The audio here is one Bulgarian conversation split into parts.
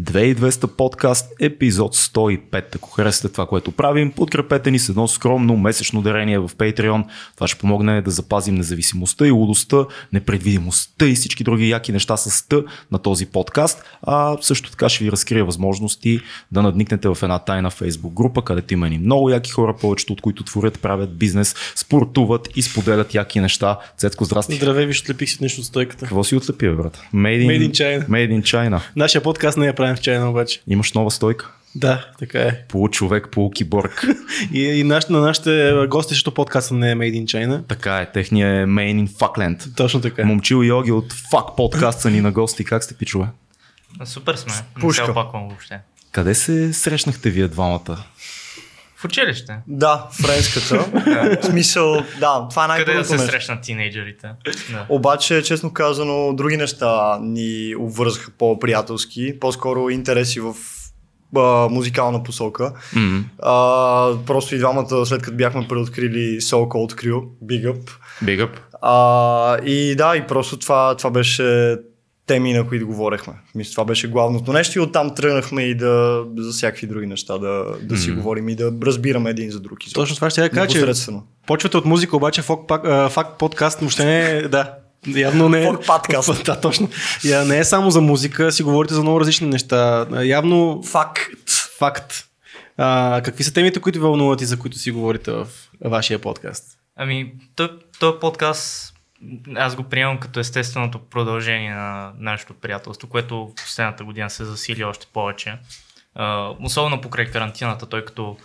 2200 подкаст, епизод 105. Ако харесате това, което правим, подкрепете ни с едно скромно месечно дарение в Patreon. Това ще помогне да запазим независимостта и лудостта, непредвидимостта и всички други яки неща с т на този подкаст. А също така ще ви разкрия възможности да надникнете в една тайна Facebook група, където има ни много яки хора, повечето от които творят, правят бизнес, спортуват и споделят яки неща. Цецко, здрасти. Здравей, виж, отлепих си нещо от стойката. Какво си отлепи, брат? Made in, Made in China. Made in China. Нашия подкаст не я правим в Чайна обаче. Имаш нова стойка. Да, така е. Получовек, полукиборг. И, и наш, на нашите гости, защото подкаста не е Made in China. така е, техния е Main in Fuckland. Точно така. Момчил и Йоги от Fuck подкаст са ни на гости. Как сте, пичове? Супер сме. Не Пушка. се опаквам въобще. Къде се срещнахте вие двамата? В училище. Да, френската. в смисъл, да, това е Къде да се нещо. срещнат тинейджерите? Да. Обаче, честно казано, други неща ни обвързаха по-приятелски, по-скоро интереси в а, музикална посока. Mm. А, просто и двамата, след като бяхме преоткрили So Cold Crew, Big Up. Big up. А, и да, и просто това, това беше теми, на които говорехме. Мисля, това беше главното нещо и оттам тръгнахме и да за всякакви други неща да, да си Мгм. говорим и да разбираме един за друг. изобщо. Точно това ще я кажа, че почвате от музика, обаче факт, пак, а, факт подкаст въобще не е, да, явно не е... Факт подкаст. Да, точно. Я, не е само за музика, си говорите за много различни неща. Явно Факт. факт. А, какви са темите, които вълнуват и за които си говорите в вашия подкаст? Ами, той, този подкаст аз го приемам като естественото продължение на нашето приятелство, което в последната година се засили още повече. А, особено покрай карантината, той като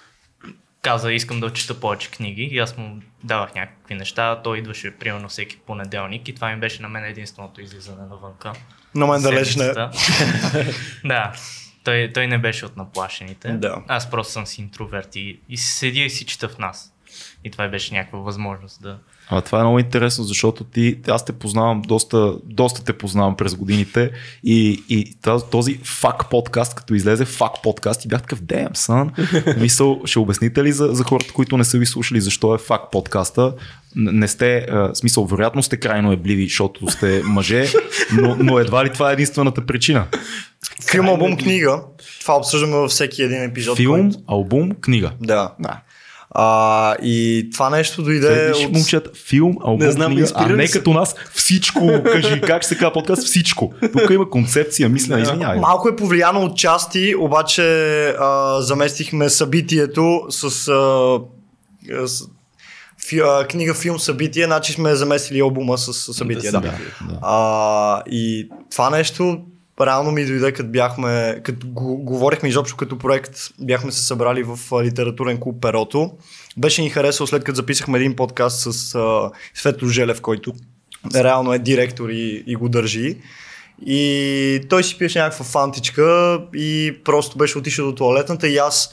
каза, искам да чета повече книги и аз му давах някакви неща. Той идваше примерно всеки понеделник и това ми беше на мен единственото излизане навънка. На мен да лежне. седмицата. да. Той, той не беше от наплашените. Да. Аз просто съм си интроверт и, и седя и си чета в нас. И това беше някаква възможност да... А това е много интересно, защото ти, аз те познавам, доста, доста те познавам през годините и, и този, фак подкаст, като излезе фак подкаст и бях такъв, damn son. Мисъл, ще обясните ли за, за хората, които не са ви слушали, защо е фак подкаста? Не сте, а, смисъл, вероятно сте крайно ебливи, защото сте мъже, но, но едва ли това е единствената причина. Филм, албум, книга. Това обсъждаме във всеки един епизод. Филм, Който... албум, книга. Да. Да. А, и това нещо дойде Виж, от... момчета, филм, албум, Не знам, книга, а не като нас всичко, кажи как ще се казва подкаст, всичко. Тук има концепция, мислене, извинявай. Малко е повлияно от части, обаче а, заместихме събитието с, а, с фи, а, книга, филм, събитие, значи сме заместили албума с, с събитие. Да, Да, да. А, и това нещо реално ми дойде, като бяхме, като го, говорихме изобщо като проект, бяхме се събрали в литературен клуб Перото. Беше ни харесало след като записахме един подкаст с а, Светло Желев, който реално е директор и, и го държи. И той си пиеше някаква фантичка и просто беше отишъл до туалетната и аз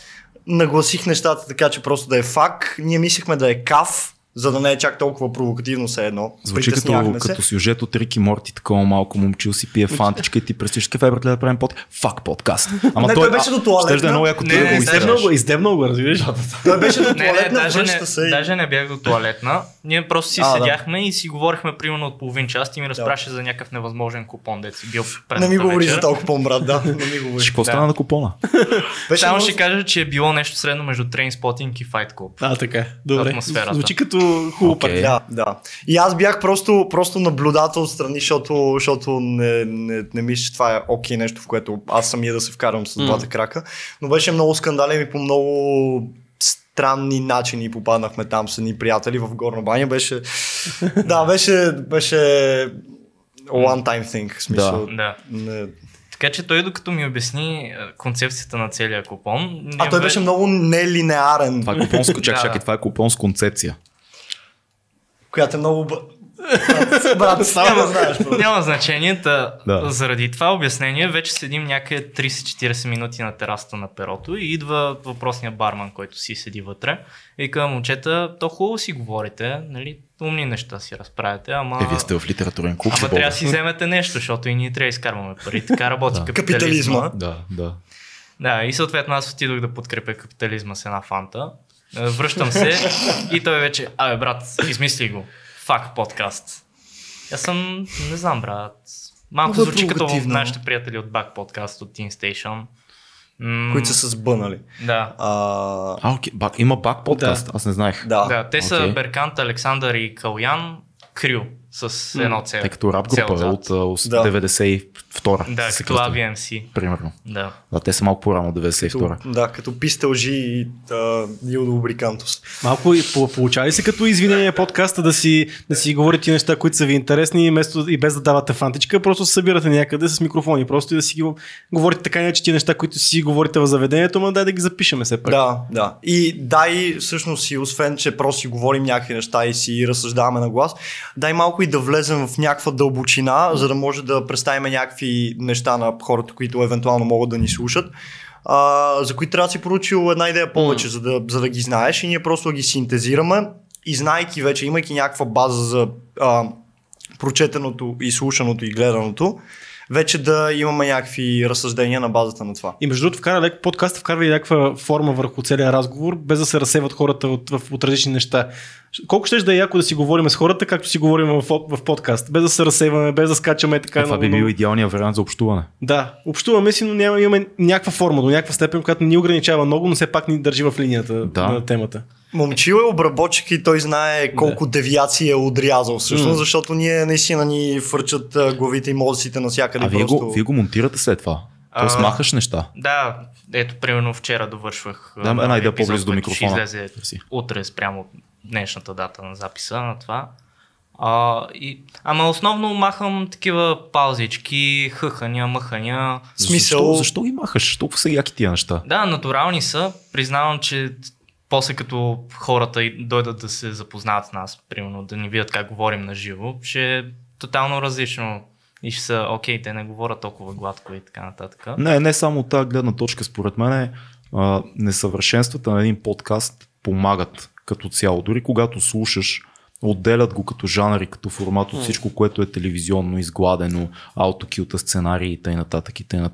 нагласих нещата така, че просто да е фак. Ние мислехме да е каф, за да не е чак толкова провокативно все едно. Звучи като, се. като сюжет от Рики Морти, такова малко момчил си пие фантичка и ти пресиш кафе, братле, да правим под фак подкаст. Ама Не, той беше до туалетна. Щеш да е много яко ти Не, да не, не. Издебнал го, издебнал го, разбираш? Той беше до Не, не, туалетна, даже не, се. и- даже не бях до туалетна. Ние просто си А, да. седяхме и си говорихме примерно от половин час и ми разпраше за някакъв невъзможен купон, дет си бил Не ми говори за толкова по-брат, да. Не ми говори. Ще какво Да. стана на купона? Само ще кажа, че е било нещо средно между Trainspotting и Fight Club. А, така. е. Добре. Звучи като хубаво okay. Да, да. И аз бях просто, просто наблюдател отстрани, защото, защото не, не, не мисля, че това е окей нещо, в което аз самия да се вкарам с двата крака. Но беше много скандален и по много странни начини попаднахме там с едни приятели в Горна баня. Беше, да, беше, беше one time thing. В смисъл, Да. не, Така че той докато ми обясни е, концепцията на целия купон... а той беше много нелинеарен, Това е купон с... Чакай, Да. чакай, това е купон с концепция. Която е много... Брат, брат само да знаеш. бро. Няма значение, та, Да. заради това обяснение вече седим някъде 30-40 минути на терасата на перото и идва въпросния барман, който си седи вътре и към момчета, то хубаво си говорите, нали, умни неща си разправяте, ама... Е, вие сте в литературен клуб. Ама трябва да си вземете нещо, защото и ние трябва да изкарваме пари. Така работи Да. капитализма. Капитализма. Да, да. Да, и съответно аз отидох да подкрепя капитализма с една фанта. Е, Връщам се и той вече, абе брат, измисли го. Фак подкаст. Аз съм, не знам брат, Малко Много звучи като нашите приятели от Back Podcast от Teen Station. М, които са с бънали. Да. А, А, окей. Бак, има бак подкаст, аз не знаех. да. Да, те са окей. Беркант, Александър и Калян Крю с едно цел. Тъй като рап цел група е зад. от, от Да. 92-а. Да, като AVMC. Примерно. Да. Да, те са малко по-рано от 92-а. Като, да, като пистел жи и а, Дилдо Лубрикантус. Малко и по- получава ли се като извинение подкаста да си, да си говорите неща, които са ви интересни, вместо и без да давате фантичка, просто се събирате някъде с микрофони, просто и да си ги говорите така иначе ти неща, които си говорите в заведението, ма дай да ги запишеме все пак. Да, да. И дай всъщност и освен, че просто си говорим някакви неща и си разсъждаваме на глас, дай малко и да влезем в някаква дълбочина, за да може да представим някакви неща на хората, които евентуално могат да ни слушат. А, за които трябва да си поручил една идея повече, за, да, за да ги знаеш и ние просто ги синтезираме. И знайки вече, имайки някаква база за а, прочетеното и слушаното и гледаното, вече да имаме някакви разсъждения на базата на това. И между другото, вкара лек, подкаста вкарва и някаква форма върху целия разговор, без да се разсеват хората от, в, от различни неща. Колко ще да е яко да си говорим с хората, както си говорим в, в подкаст, без да се разсейваме, без да скачаме така. Това би много- бил идеалният вариант за общуване. Да, общуваме си, но няма, имаме някаква форма, до някаква степен, която ни ограничава много, но все пак ни държи в линията Да. на темата. Момчил е обработчик и той знае колко девиации е отрязал всъщност, М. защото ние наистина ни фърчат главите и мозъците навсякъде. А вие просто... го, вие го монтирате след това. Тоест А, махаш неща. Да, ето, примерно вчера довършвах. Да, една идея по-близо до микрофона. Ще излезе Мерси. утре спрямо днешната дата на записа на това. А, и, ама основно махам такива паузички, хъхания, мъхания. Смисъл- Защо, защо ги махаш? Толкова са яки тия неща. Да, натурални са. Признавам, че после като хората дойдат да се запознаят с нас, примерно да ни видят как говорим на живо, ще е тотално различно. И ще са, окей, те не говорят толкова гладко и така нататък. Не, не само от тази гледна точка, според мен е, а, несъвършенствата на един подкаст помагат като цяло. Дори когато слушаш, отделят го като жанр и като формат от всичко, което е телевизионно, изгладено, аутокюта, сценарии и т.н. и т.н.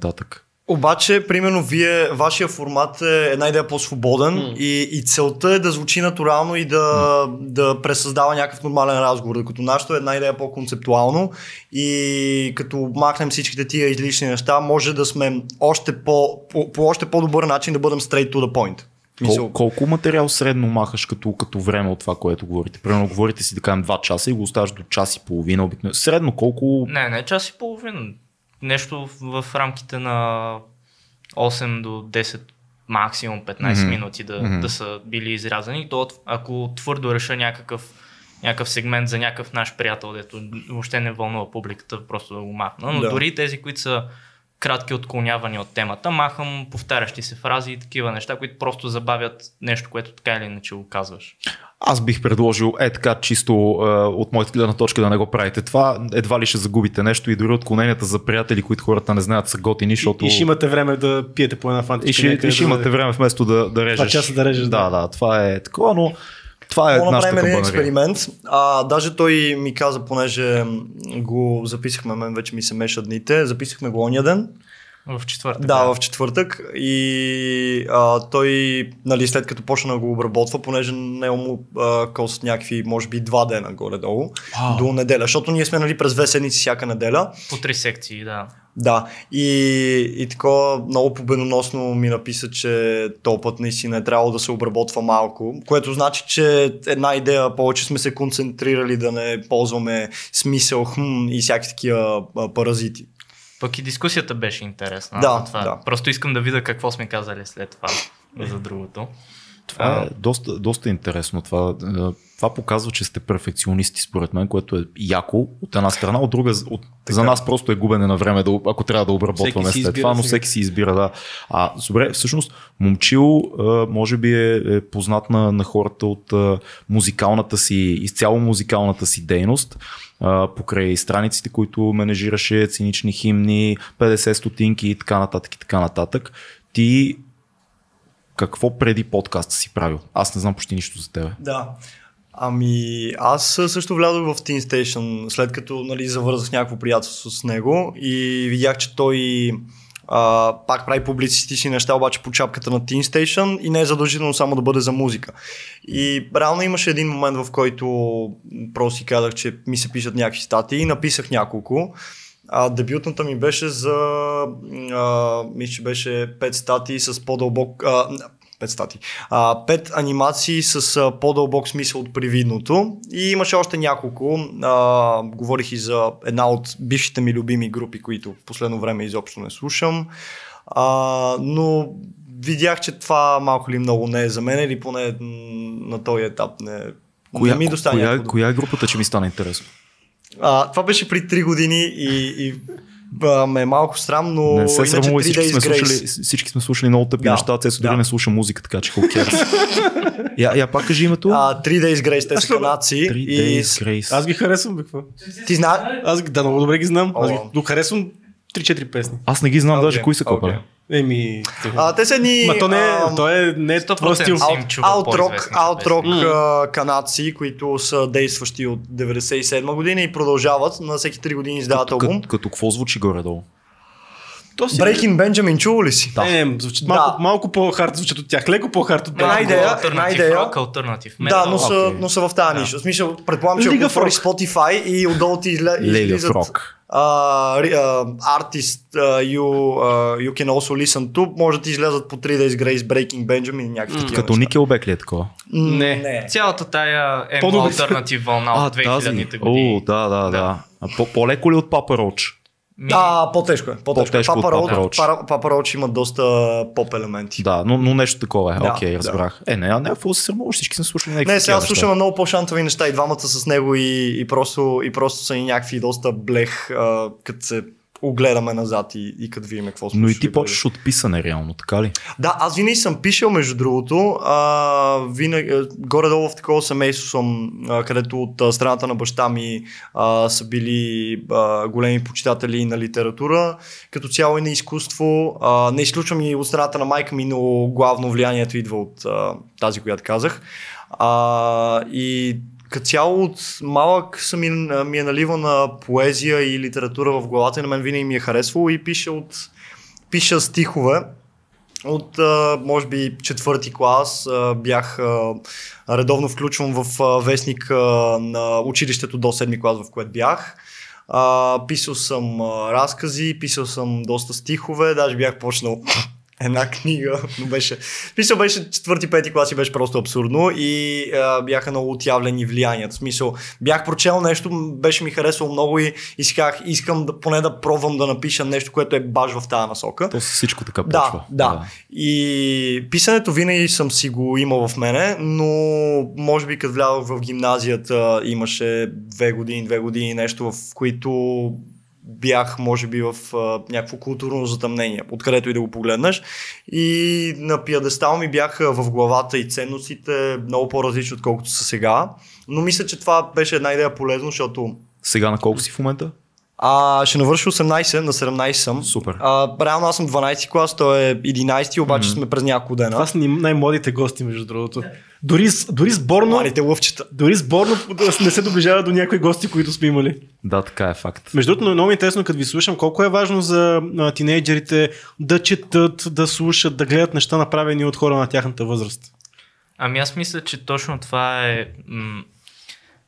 Обаче, примерно, вие, вашия формат е една идея по-свободен М. и, и целта е да звучи натурално и да, да пресъздава някакъв нормален разговор, докато нашето е една идея по-концептуално и като махнем всичките тия излишни неща, може да сме още по, по, по още по-добър начин да бъдем straight to the point. Кол, колко материал средно махаш като, като време от това, което говорите? Примерно говорите си да кажем 2 часа и го оставаш до час и половина обикновено. Средно колко... Не, не, час и половина. Нещо в, рамките на 8 до 10, максимум 15 Мгм. минути да, Мгм. да са били изрязани. То, ако твърдо реша някакъв, някакъв сегмент за някакъв наш приятел, дето въобще не вълнува публиката, просто да го махна. Но Да. дори тези, които са кратки отклонявания от темата, махам повтарящи се фрази и такива неща, които просто забавят нещо, което така или иначе го казваш. Аз бих предложил е така чисто е, от моята гледна точка да не го правите това. Едва ли ще загубите нещо и дори отклоненията за приятели, които хората не знаят са готини, защото... И, и ще имате време да пиете по една фантичка. и ще, и ще да- имате време вместо да, да режеш. часа да режеш, Да, да. да, това е такова, но това е Мога направим един експеримент. А, даже той ми каза, понеже го записахме, мен вече ми се мешат дните, записахме го ония ден. В четвъртък. Да, в четвъртък и а, той, нали, след като почна да го обработва, понеже не му а, косят някакви, може би, два дена горе-долу, Вау. до неделя, защото ние сме, нали, през две седмици всяка неделя. По три секции, да. Да, и, и такова много победоносно ми написа, че то път наистина е трябвало да се обработва малко, което значи, че една идея повече сме се концентрирали да не ползваме смисъл хм, и всякакви такива паразити. Пък и дискусията беше интересна. Да, това. да. Просто искам да видя какво сме казали след това за другото. Това е доста, доста интересно. Това, е, това показва, че сте перфекционисти, според мен, което е яко от една страна, от друга, от, за нас просто е губене на време, да, ако трябва да обработваме след това, но всеки си избира, да. А, добре, всъщност, Момчил може би е, е познат на, на хората от музикалната си, изцяло музикалната си дейност, а, покрай страниците, които менежираше, цинични химни, 50 стотинки и така нататък и така нататък. Ти какво преди подкаста си правил? Аз не знам почти нищо за тебе. Да. Ами, аз също влязох в Teen Station, след като нали, завързах някакво приятелство с него и видях, че той а, пак прави публицистични неща, обаче по чапката на Teen Station и не е задължително само да бъде за музика. И реално имаше един момент, в който просто си казах, че ми се пишат някакви статии, написах няколко А, дебютната ми беше за, а, мисля, че беше 5 статии с по-дълбок, а, 5 статии, а, 5 анимации с а, по-дълбок смисъл от привидното и имаше още няколко. А, говорих и за една от бившите ми любими групи, които в последно време изобщо не слушам. А, но видях, че това малко ли много не е за мен или поне на този етап не, Коя, не ми достане. коя, коя е групата, че ми стана интересно? А, това беше при 3 години и, и а, ме е малко срам, но Не се иначе срамува, 3 всички Days сме, Grace. слушали, всички сме слушали много тъпи Да, неща, дори да. не слуша музика, така че cares. я, я пак кажи името. А, 3 Days Grace, те са канадци. Three И Grace. Аз ги харесвам, бе, какво? ти знаеш, Аз да, много добре ги знам. Аз ги, харесвам 3-4 песни. Аз не ги знам Окей, даже кои са окей. копали. Еми, а, те са едни... Ма то не, е- ам, то е, не е твой 100% стил. си им Аут- чува Аутрок, по-известните аутрок песни. а, канадци, които са действащи от 97 година и продължават. На всеки 3 години издават Като, албум. като, като какво звучи горе-долу? То си... Breaking Benjamin, чува ли си? Не, не, звучат малко, Да. малко по-хард звучат от тях. Леко по-хард от Една Breaking идея, Bad. една идея. рок, альтернатив Да, но са, окей. но са в тази ниша. В смисъл, предполагам, че Лига ако отвориш Spotify и отдолу ти в излизат рок. Uh, artist uh, you, uh, you can also listen to, може да ти излязат по 3 Days Grace, Breaking Benjamin и някакви такива Като неща. Никелбек ли е такова? Не. не. Цялата тая е По-добре. альтернатив вълна от 2000-те О, години. да, да, да. А по- по-леко ли от Папа Роч? Ми, А, по-тежко е. По-тежко. По-тежко от Папа Роуч, Roach. Пара- Папа Роуч има доста поп елементи. Да, но, но нещо такова е. Да, Окей, да. разбрах. Е, не, не, какво се срамуваш, всички сме слушали някакви Не, сега такива слушаме неща. много по-шантови неща и двамата с него и, и, просто, и просто са и някакви доста блех, като се огледаме назад и, и като видим какво сме Но и ти почваш от писане реално, така ли? Да, аз винаги съм пишел, между другото. А, винаги, а, горе-долу в такова семейство съм, а, където от страната на баща ми а, са били а, големи почитатели на литература, като цяло и на изкуство. А, не изключвам и от страната на майка ми, но главно влиянието идва от а, тази, която казах. А, и като цяло от малък съм ми, ми е наливал на поезия и литература в главата и на мен винаги ми е харесвало и пиша от пиша стихове. От, може би, четвърти клас бях редовно включван в вестник на училището до седми клас, в което бях. Писал съм разкази, писал съм доста стихове, даже бях почнал една книга, но беше... Смисъл беше четвърти, пети клас и беше просто абсурдно и а, бяха много отявлени влиянията. Смисъл, бях прочел нещо, беше ми харесало много и, и си казах, искам да, поне да пробвам да напиша нещо, което е баш в тази насока. То всичко така Да, почва. да. И писането винаги съм си го имал в мене, но може би като влязох в гимназията имаше две години, две години нещо, в които бях, може би, в а, някакво културно затъмнение, откъдето и да го погледнеш. И на пиадестал ми бяха в главата и ценностите много по-различни, отколкото са сега. Но мисля, че това беше една идея полезно, защото Сега на колко си в момента? А, ще навърша 18, на 17 съм. Супер. А, реално аз съм 12 клас, той е 11, обаче сме през няколко дена. Това са най-младите гости, между другото. Дори, дори сборно, Малите лъвчета. дори сборно не се доближава до някои гости, които сме имали. Да, така е факт. Между другото, много ми е интересно, като ви слушам, колко е важно за а, тинейджерите да четат, да слушат, да гледат неща направени от хора на тяхната възраст. Ами аз мисля, че точно това е м-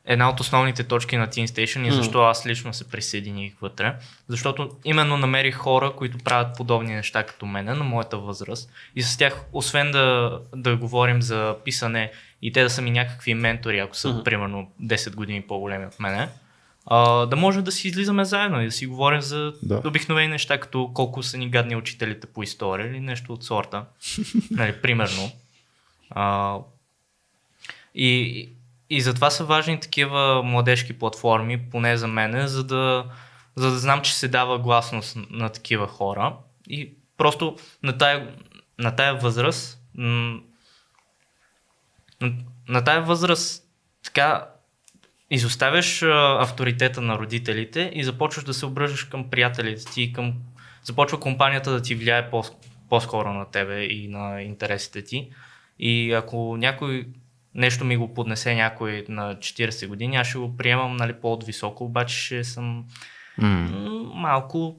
една от основните точки на Teen Station и защо аз лично се присъединих вътре. Защото именно намерих хора, които правят подобни неща като мене на моята възраст. И с тях, освен да, да говорим за писане и те да са ми някакви ментори, ако са Мгм. примерно 10 години по-големи от мене, а, да може да си излизаме заедно и да си говорим за Да. обикновени неща, като колко са ни гадни учителите по история или нещо от сорта. нали, примерно. А, и, и затова са важни такива младежки платформи, поне за мене, за да, за да знам, че се дава гласност на такива хора. И просто на тая, на тая възраст, на, на тая възраст така изоставяш авторитета на родителите и започваш да се обръщаш към приятелите ти, към... започва компанията да ти влияе по- по-скоро на тебе и на интересите ти. И ако някой нещо ми го поднесе някой на 40 години, аз ще го приемам нали, по-високо, обаче ще съм м, малко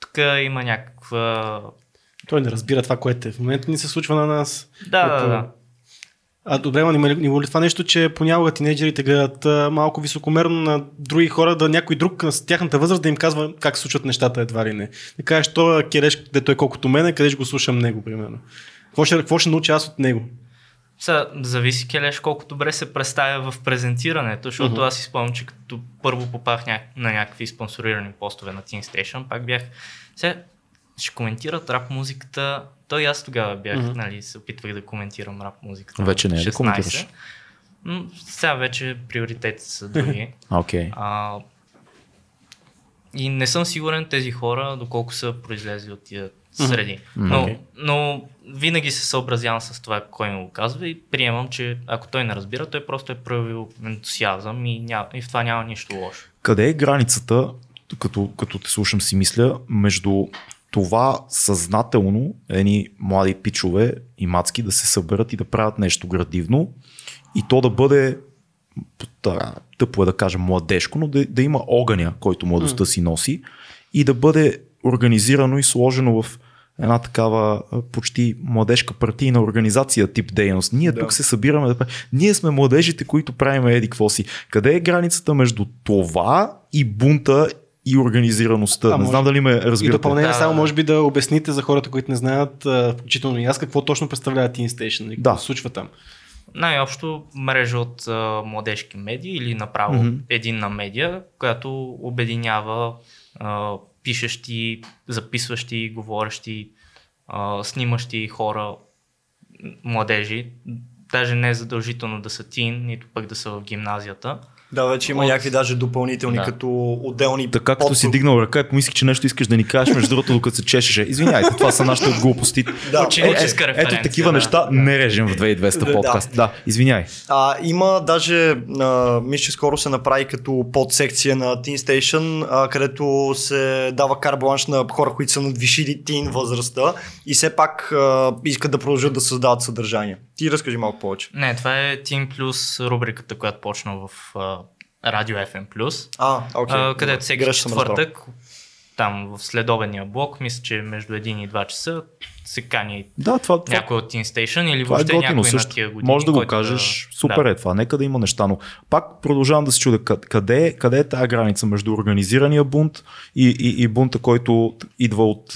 така има някаква... Той не разбира това, което е. В момента ни се случва на нас. Да, да, Като- да. А добре, ма има ли, има ли това нещо, че понякога тинейджерите гледат а, малко високомерно на други хора, да някой друг на тяхната възраст да им казва как се случват нещата едва ли не. Да кажеш, то кереш, де той колкото мене, къде ще го слушам него, примерно. Какво ще, какво ще науча аз от него? Са, зависи Келеш колко добре се представя в презентирането, защото uh-huh. аз си спомням, че като първо попах ня... на някакви спонсорирани постове на Teen Station, пак бях, сега ще коментират рап музиката, той аз тогава бях, uh-huh. нали, се опитвах да коментирам рап музиката. Вече не е да коментираш. Но сега вече приоритетите са други. Okay. А, и не съм сигурен тези хора, доколко са произлезли от тия среди. Но, okay. но винаги се съобразявам с това, кой ми го казва и приемам, че ако той не разбира, той просто е проявил ентусиазъм и, ня... и в това няма нищо лошо. Къде е границата, като, като те слушам си мисля, между това съзнателно едни млади пичове и мацки да се съберат и да правят нещо градивно и то да бъде тъпо е да кажем младежко, но да, да има огъня, който младостта си носи и да бъде организирано и сложено в една такава почти младежка партийна организация тип дейност. Ние да. тук се събираме да Ние сме младежите, които правим еди какво си. Къде е границата между това и бунта и организираността. А, не знам дали ме разбирате. И допълнение да, само може би да обясните за хората, които не знаят, включително и аз, какво точно представлява Teen Station и какво да. се случва там. Най-общо мрежа от а, младежки медии или направо mm-hmm. единна медия, която обединява а, пишещи, записващи, говорещи, а, снимащи хора, младежи. Даже не е задължително да са тин, нито пък да са в гимназията. Да, вече има от... някакви даже допълнителни, да. като отделни. Така като си дигнал ръка и помислих, че нещо искаш да ни кажеш, между другото, докато се чешеше. Извинявайте, това са нашите глупости. да, е, е, ето такива да. неща не режем в 2200 да, подкаст. Да, да извиняй. А, има даже, а, мисля, че скоро се направи като подсекция на Teen Station, а, където се дава карбланш на хора, които са надвишили тин възрастта и все пак а, искат да продължат да създават съдържание. Ти разкажи малко повече. Не, това е Teen Plus рубриката, която почна в Радио FM+. А, okay. където всеки четвъртък там в следобедния блок, мисля, че между 1 и 2 часа се кани да, това, това, някой от Teen Station или въобще е някой също. на тия години. Може да го кажеш, да, супер да. е това, нека да има неща, но пак продължавам да се чудя къде, къде е тази граница между организирания бунт и, и, и бунта, който идва от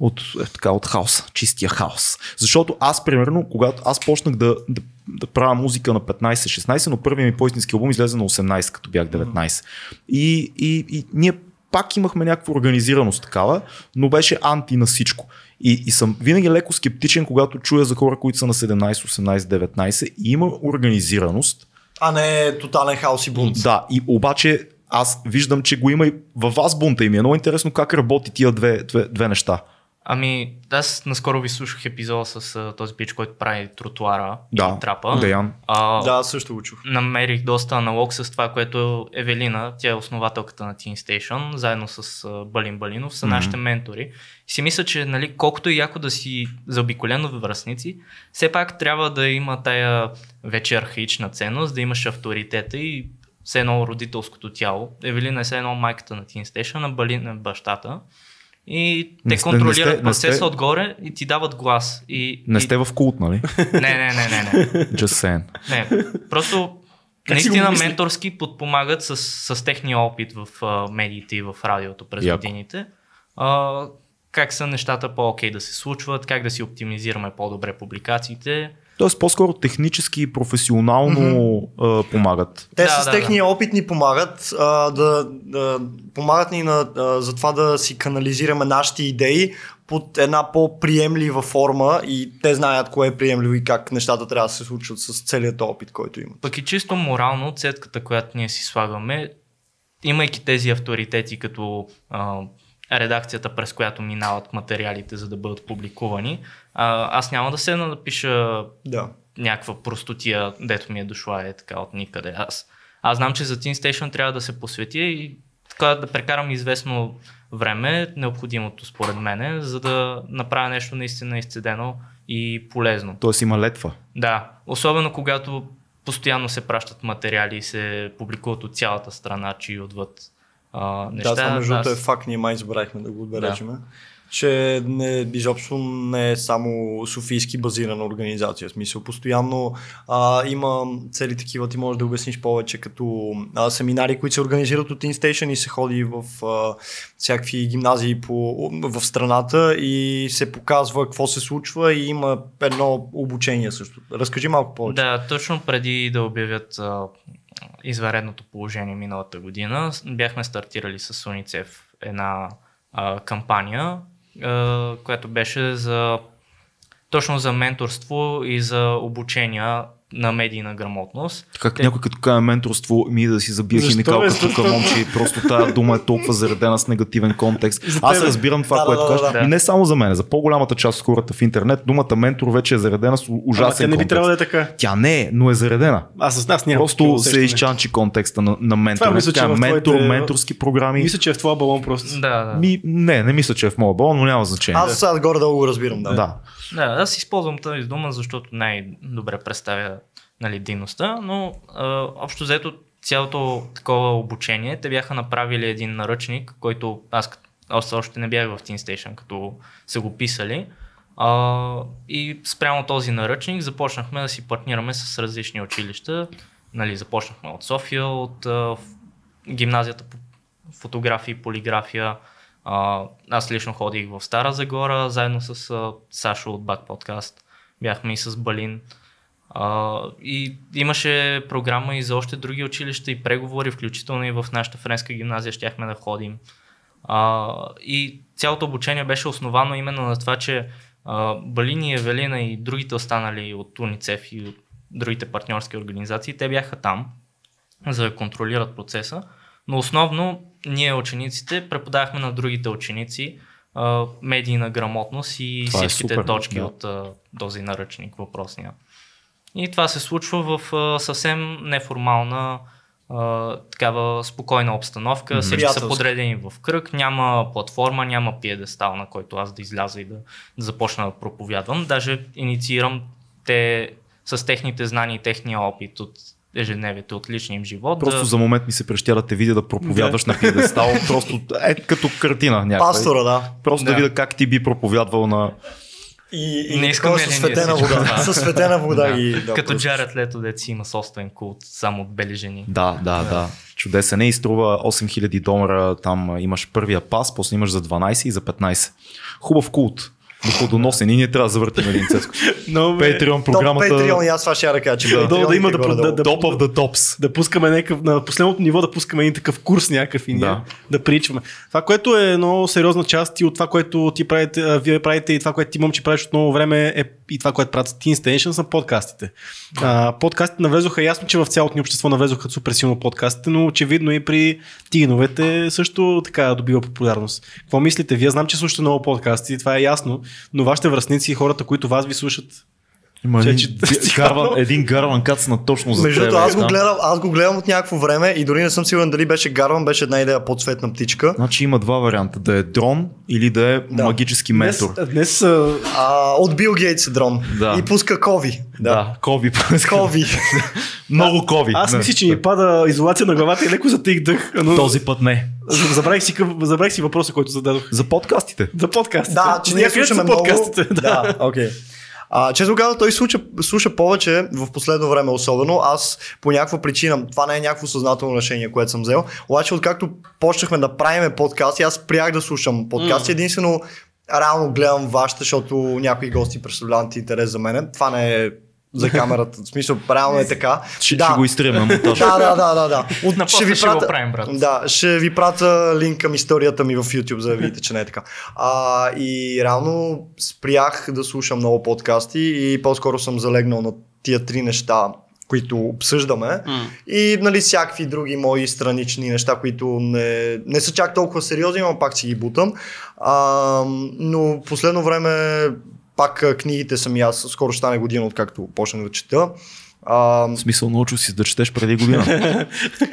от, е, така, от хаос, чистия хаос. Защото аз, примерно, когато аз почнах да, да, да правя музика на 15-16, но първият ми по-истински албум излезе на 18, като бях 19. И, и, и ние пак имахме някаква организираност такава, но беше анти на всичко. И, и съм винаги леко скептичен, когато чуя за хора, които са на 17, 18, 19 и има организираност. А не тотален хаос и бунт. Да, и обаче аз виждам, че го има и във вас бунта и ми е много интересно как работи тия две, две, две неща. Ами, аз наскоро ви слушах епизода с а, този пич, който прави тротуара да, и трапа. Деян. А, да, също го чух. Намерих доста аналог с това, което Евелина, тя е основателката на Teen Station, заедно с а, Балин Балинов, са mm-hmm. нашите ментори. И си мисля, че нали, колкото и яко да си заобиколено във връзници, все пак трябва да има тая вече архаична ценност, да имаш авторитета и все едно родителското тяло. Евелина е все едно майката на Teen Station, а Балин е бащата. И те не контролират не сте, процеса не сте, отгоре и ти дават глас. И, не сте в култ, нали? Не, не, не, не. не. Just saying. Не, просто наистина менторски подпомагат с, с техния опит в uh, медиите и в радиото през Яко. годините. Uh, как са нещата по-окей да се случват, как да си оптимизираме по-добре публикациите. Тоест по-скоро технически и професионално mm-hmm. а, помагат. Те да, с да, техния да. опит ни помагат а, да, да помагат ни на, а, за това да си канализираме нашите идеи под една по-приемлива форма и те знаят кое е приемливо и как нещата трябва да се случват с целият опит, който имат. Пък и чисто морално цетката, която ние си слагаме, имайки тези авторитети като а, редакцията, през която минават материалите, за да бъдат публикувани. А, аз няма да се напиша да. някаква простотия, дето ми е дошла е така от никъде. Аз, аз знам, че за Teen Station трябва да се посветя и така да прекарам известно време, необходимото според мене, за да направя нещо наистина изцедено и полезно. Тоест има летва. Да, особено когато постоянно се пращат материали и се публикуват от цялата страна, че и отвъд а, неща. Да, това между другото е факт, ние май забравихме да го отбележим. Да. Че не, изобщо не е само софийски базирана организация. В смисъл, постоянно а, има цели такива, ти можеш да обясниш повече, като а, семинари, които се организират от InStation и се ходи в а, всякакви гимназии по, в страната и се показва какво се случва и има едно обучение също. Разкажи малко повече. Да, точно преди да обявят а, изваредното положение миналата година, бяхме стартирали с UNICEF една кампания, която беше за точно за менторство и за обучения на медийна грамотност. Как Те... някой като каже менторство ми да си забие химикалка тук, момче, просто тази дума е толкова заредена с негативен контекст. Аз разбирам това, Да, което да, да, кажеш. да. И не само за мен, за по-голямата част от хората в интернет, думата ментор вече е заредена с Ама ужасен тя не би контекст. трябвало да е така. Тя не е, но е заредена. Аз с нас нямам Просто се изчанчи контекста на, на ментор. Това мисля, в ментор, твоите- менторски програми. Мисля, че е в твоя балон просто. Да, да. Ми, не, не мисля, че е в моя балон, но няма значение. Аз сега горе-долу го разбирам, да. да. Да, аз използвам тази дума, защото най-добре представя нали, дейността, но а, общо взето цялото такова обучение, те бяха направили един наръчник, който аз, аз още не бях в Teen Station, като са го писали. А, и спрямо този наръчник започнахме да си партнираме с различни училища. Нали, започнахме от София, от а, гимназията по фотография и полиграфия. А, аз лично ходих в Стара Загора, заедно с а, Сашо от Бак Подкаст. Бяхме и с Балин. А, и имаше програма и за още други училища и преговори, включително и в нашата френска гимназия щяхме да ходим. А, и цялото обучение беше основано именно на това, че а, Балин и Евелина и другите останали от УНИЦЕФ и от другите партньорски организации, те бяха там, за да контролират процеса. Но основно ние учениците преподавахме на другите ученици а, медийна грамотност и Това е всичките супер, точки да. от а, този наръчник въпросния. И това се случва в а, съвсем неформална а, такава спокойна обстановка. Мгм. Всички са подредени в кръг, няма платформа, няма пиедестал, на който аз да изляза и да, да започна да проповядвам. Даже инициирам те с техните знания и техния опит от ежедневието, от личния им живот. Просто да... за момент ми се прещя да те видя да проповядваш на пиедестал, просто е като картина някаква. Пастора, да. Просто да. Да. видя как ти би проповядвал на... И, и Не искаме такова ли с ние светена вода. това? С светена вода Да. ги. Да, Като просто. Джаред Лето, дет си има собствен култ, само от бели жени. Да, да, да. Чудесен е и струва 8000 долара. Там имаш първия пас, после имаш за 12 и за 15. Хубав култ. Доходоносен и ние трябва да завъртим един. Но, бе, Patreon програмата Patreon, и аз това ще я да кажа, че Да, да има да- горе-долу. да- Top of the tops. да пускаме някакъв, на последното ниво да пускаме един такъв курс някакъв и ние Да. да, да причваме. Това, което е много сериозна част и от това, което ти правите, а, вие правите и това, което ти момче правиш от много време е и това, което правят Teen Station са подкастите. А, подкастите навлезоха ясно, че в цялото ни общество навлезоха супер силно подкастите, но очевидно и при тиновете също така добива популярност. Какво мислите? Вие знам, че слушате много подкасти, това е ясно, но вашите връзници и хората, които вас ви слушат, Има Че- един, че- гарван, един гарван кацна точно за Между другото, аз го, да. гледам, аз го гледам от някакво време и дори не съм сигурен дали беше Гарван, беше една идея подсветна птичка. Значи има два варианта. Да е дрон или да е Да. магически днес, ментор. днес а, А, от Бил Гейтс е дрон. Да. И пуска кови. Да. Да, кови. Кови. Много кови. Аз мисля, че ми пада изолация на главата и леко затих дъх. Но... Този път не. Забравих си, забравих си въпроса, който зададох. За подкастите. За подкастите. Да, че ние слушаме подкастите. Да. Да, окей. А, често казвам, той слуша, слуша повече в последно време особено. Аз по някаква причина, това не е някакво съзнателно решение, което съм взел, обаче откакто почнахме да правиме подкасти, аз спрях да слушам подкасти. Единствено, реално гледам вашите, защото някои гости представляват интерес за мен. Това не е за камерата. В смисъл, реално е така. Ще, да. ще го изтрием на монтажа. Да, да, да, да, да. От, На после ще го правим, брат. Да, ще ви пратя линк към историята ми в YouTube, за да видите, че не е така. А, и реално спрях да слушам много подкасти и по-скоро съм залегнал на тия три неща, които обсъждаме. И нали, всякакви други мои странични неща, които не, не са чак толкова сериозни, но пак си ги бутам. А, но последно време пак книгите съм и аз, скоро ще стане година, откакто почнах да чета. А, В смисъл научил си да четеш преди година.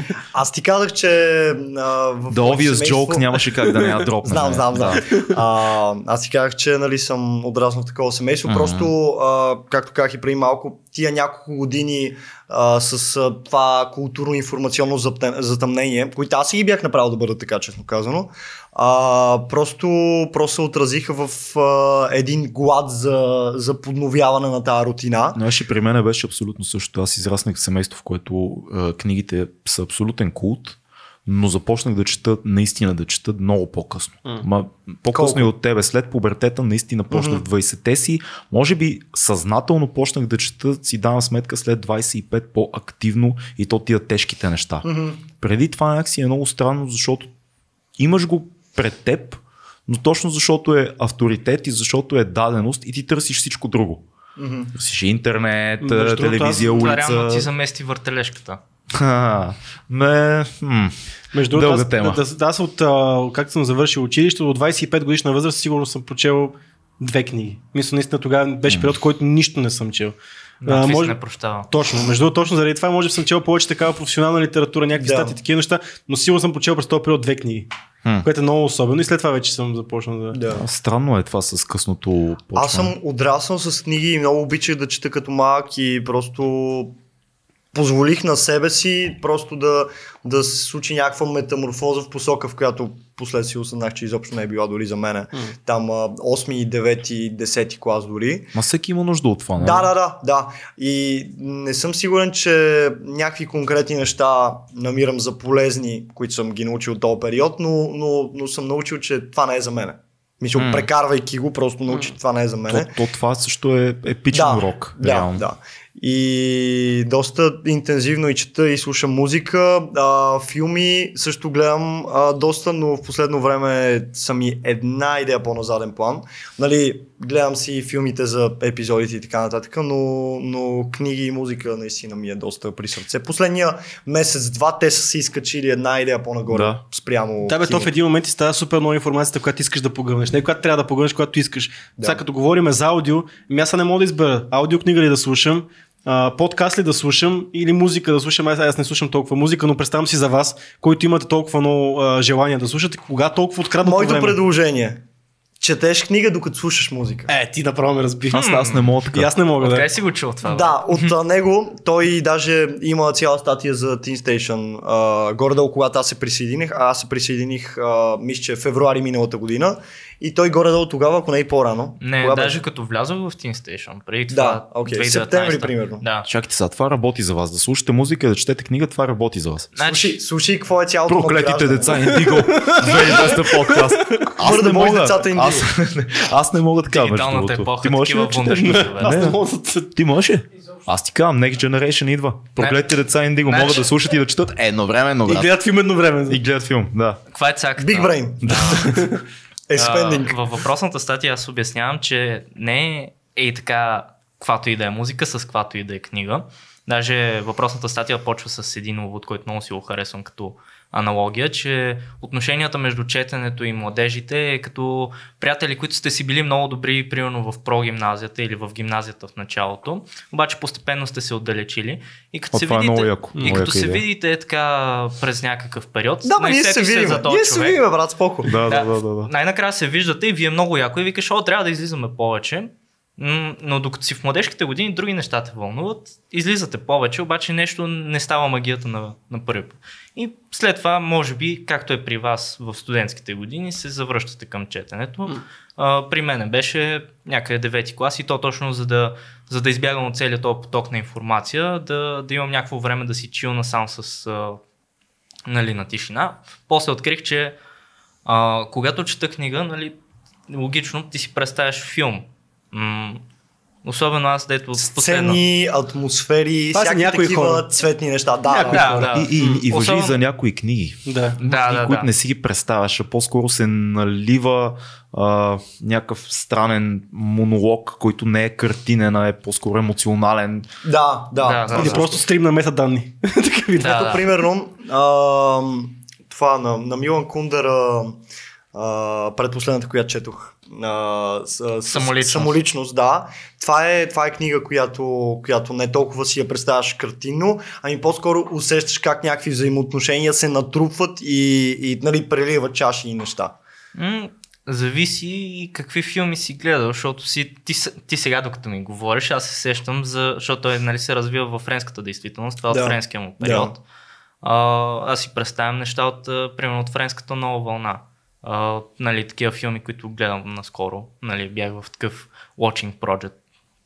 аз ти казах, че а, в The obvious семейство- joke нямаше как да не я дропне. Знам, знам, знам. А, аз ти казах, че нали, съм отраснал в такова семейство. Мгм. Просто, а, както казах и преди малко, тия няколко години а, с а, това културно-информационно затъм- затъмнение, които аз и ги бях направил да бъдат така, честно казано. А, просто, просто се отразиха в а, един глад за, за подновяване на тази рутина. Знаеш, при мен беше абсолютно също. Аз израснах в семейство, в което е, книгите са абсолютен култ, но започнах да чета, наистина да чета много по-късно. М. Ма, по-късно Колко? и от тебе. След пубертета наистина почнах в 20-те си. Може би съзнателно почнах да чета, си давам сметка след 25 по-активно и то тия тежките неща. Преди това някакси е много странно, защото имаш го пред теб, но точно защото е авторитет и защото е даденост и ти търсиш всичко друго. Търсиш интернет, Между телевизия, аз- Това реално ти улица. замести въртележката. Ме, хм. Между другото, аз, тема. Да, да, аз от, а, както съм завършил училище, до 25 годишна възраст сигурно съм прочел две книги. Мисля, наистина тогава беше период, в който нищо не съм чел. Да, А, може... не прощава. Точно. Между другото, точно заради това може да съм чел повече такава професионална литература, някакви Да. статии, такива неща, но сигурно съм прочел през този период две книги. Хм. Което е много особено и след това вече съм започнал да... Да. Странно е това с късното почване. Аз съм отраснал с книги и много обичах да чета като малък и просто позволих на себе си просто да, да се случи някаква метаморфоза в посока, в която последствие осъзнах, че изобщо не е била дори за мене. Там а, 8, 9, 10 клас дори. Ма всеки има нужда от това, нали? Да, да, да, да. И не съм сигурен, че някакви конкретни неща намирам за полезни, които съм ги научил от този период, но, но, но съм научил, че това не е за мене. Мисля, М. прекарвайки го, просто научи, че това не е за мене. То, то, това също е епичен да, урок. Да, реално. да. И доста интензивно и чета и слушам музика. А, филми също гледам а, доста, но в последно време съм и една идея по-назаден план. Нали, гледам си филмите за епизодите и така нататък, но, но книги и музика наистина ми е доста при сърце. Последния месец-два те са се изкачили една идея по-нагоре Да. спрямо Да, бе, то в един момент ти става супер много информацията, която искаш да погълнеш. Не която трябва да погълнеш, която искаш. Да. Сега като говорим за аудио, ми аз не мога да избера аудиокнига ли да слушам, а, подкаст ли да слушам или музика да слушам. Аз, аз не слушам толкова музика, но представям си за вас, които имате толкова много а, желание да слушате, кога толкова откраднато Моето време. предложение. Четеш книга, докато слушаш музика. Е, ти направо ме разби. Аз, аз не мога така. И аз не мога да. Откъде си го чул това? бе? Да, от него той даже има цяла статия за Teen Station. А, горе-долу, когато аз се присъединих, а аз се присъединих, а, мисля, че февруари миналата година. И той горе-долу тогава, ако не и по-рано. Не, Кога даже беше? като влязох в Teen Station, преди Да, това, окей, 2019. септември, примерно. Да. Чакайте сега, това работи за вас. Да слушате музика да четете книга, това работи за вас. Значи, Слушай, слушай, какво е цялото Проклетите деца Индиго. 2020 подкаст. Аз не мога. децата Индиго. Аз, аз не мога така, между Дигиталната другото. епоха, Ти можеш ли да Аз не мога да... Ти можеш ли? Аз ти казвам, Next Generation идва. Проклетите деца Индиго Значи- могат да слушат и да четат едновременно, И гледат филм едно време. И гледат филм, да. каква е цаката? Big Brain. е. А, във въпросната статия аз обяснявам, че не е ей така, каквато и да е музика, с каквато и да е книга. Даже въпросната статия почва с един увод, който много си го харесвам като аналогия, че отношенията между четенето и младежите е като приятели, които сте си били много добри, примерно в прогимназията или в гимназията в началото, обаче постепенно сте се отдалечили и като О, се е видите, много яко, и като се идея. видите е така през някакъв период, Да, ма ние се видим. за този Ние се човек. видим, брат, споко. Да, да, да, да. да. Най-накрая се виждате и вие много яко и викаш, о, трябва да излизаме повече. Но докато си в младежките години, други неща те вълнуват, излизате повече, обаче нещо не става магията на, на първи път. И след това, може би, както е при вас в студентските години, се завръщате към четенето. А, при мен беше някъде 9 клас и то точно за да, за да избягам от целият този поток на информация, да, да имам някакво време да си чилна сам с а, нали, на тишина. После открих, че а, когато чета книга, нали, логично ти си представяш филм. М- особено аз, дето последно. Сцени, атмосфери, Това всякакви някои такива хора. цветни неща. Да, Някои да. Да, да. И, и, и въжи Особено- и за някои книги. Да. Да, книги, да, които да. не си ги представяш, а по-скоро се налива а, някакъв странен монолог, който не е картинен, а е по-скоро емоционален. Да, да. Да, да, Или да. просто стрим на метаданни. Да, Ето, да. примерно, а, това на, на Милан Кундър, а, предпоследната, която четох. А, с, Самоличност. самоличност, да. Това е, това е книга, която, която не толкова си я представяш картинно, ами по-скоро усещаш как някакви взаимоотношения се натрупват и, и нали, преливат чаши и неща. М, зависи и какви филми си гледал, защото си, ти, ти сега докато ми говориш, аз се сещам, за, защото той нали, се развива във френската действителност, това е Да. от френския му период. А, аз си представям неща от, примерно, от френската нова вълна. А, нали, такива филми, които гледам наскоро. Нали, бях в такъв watching project.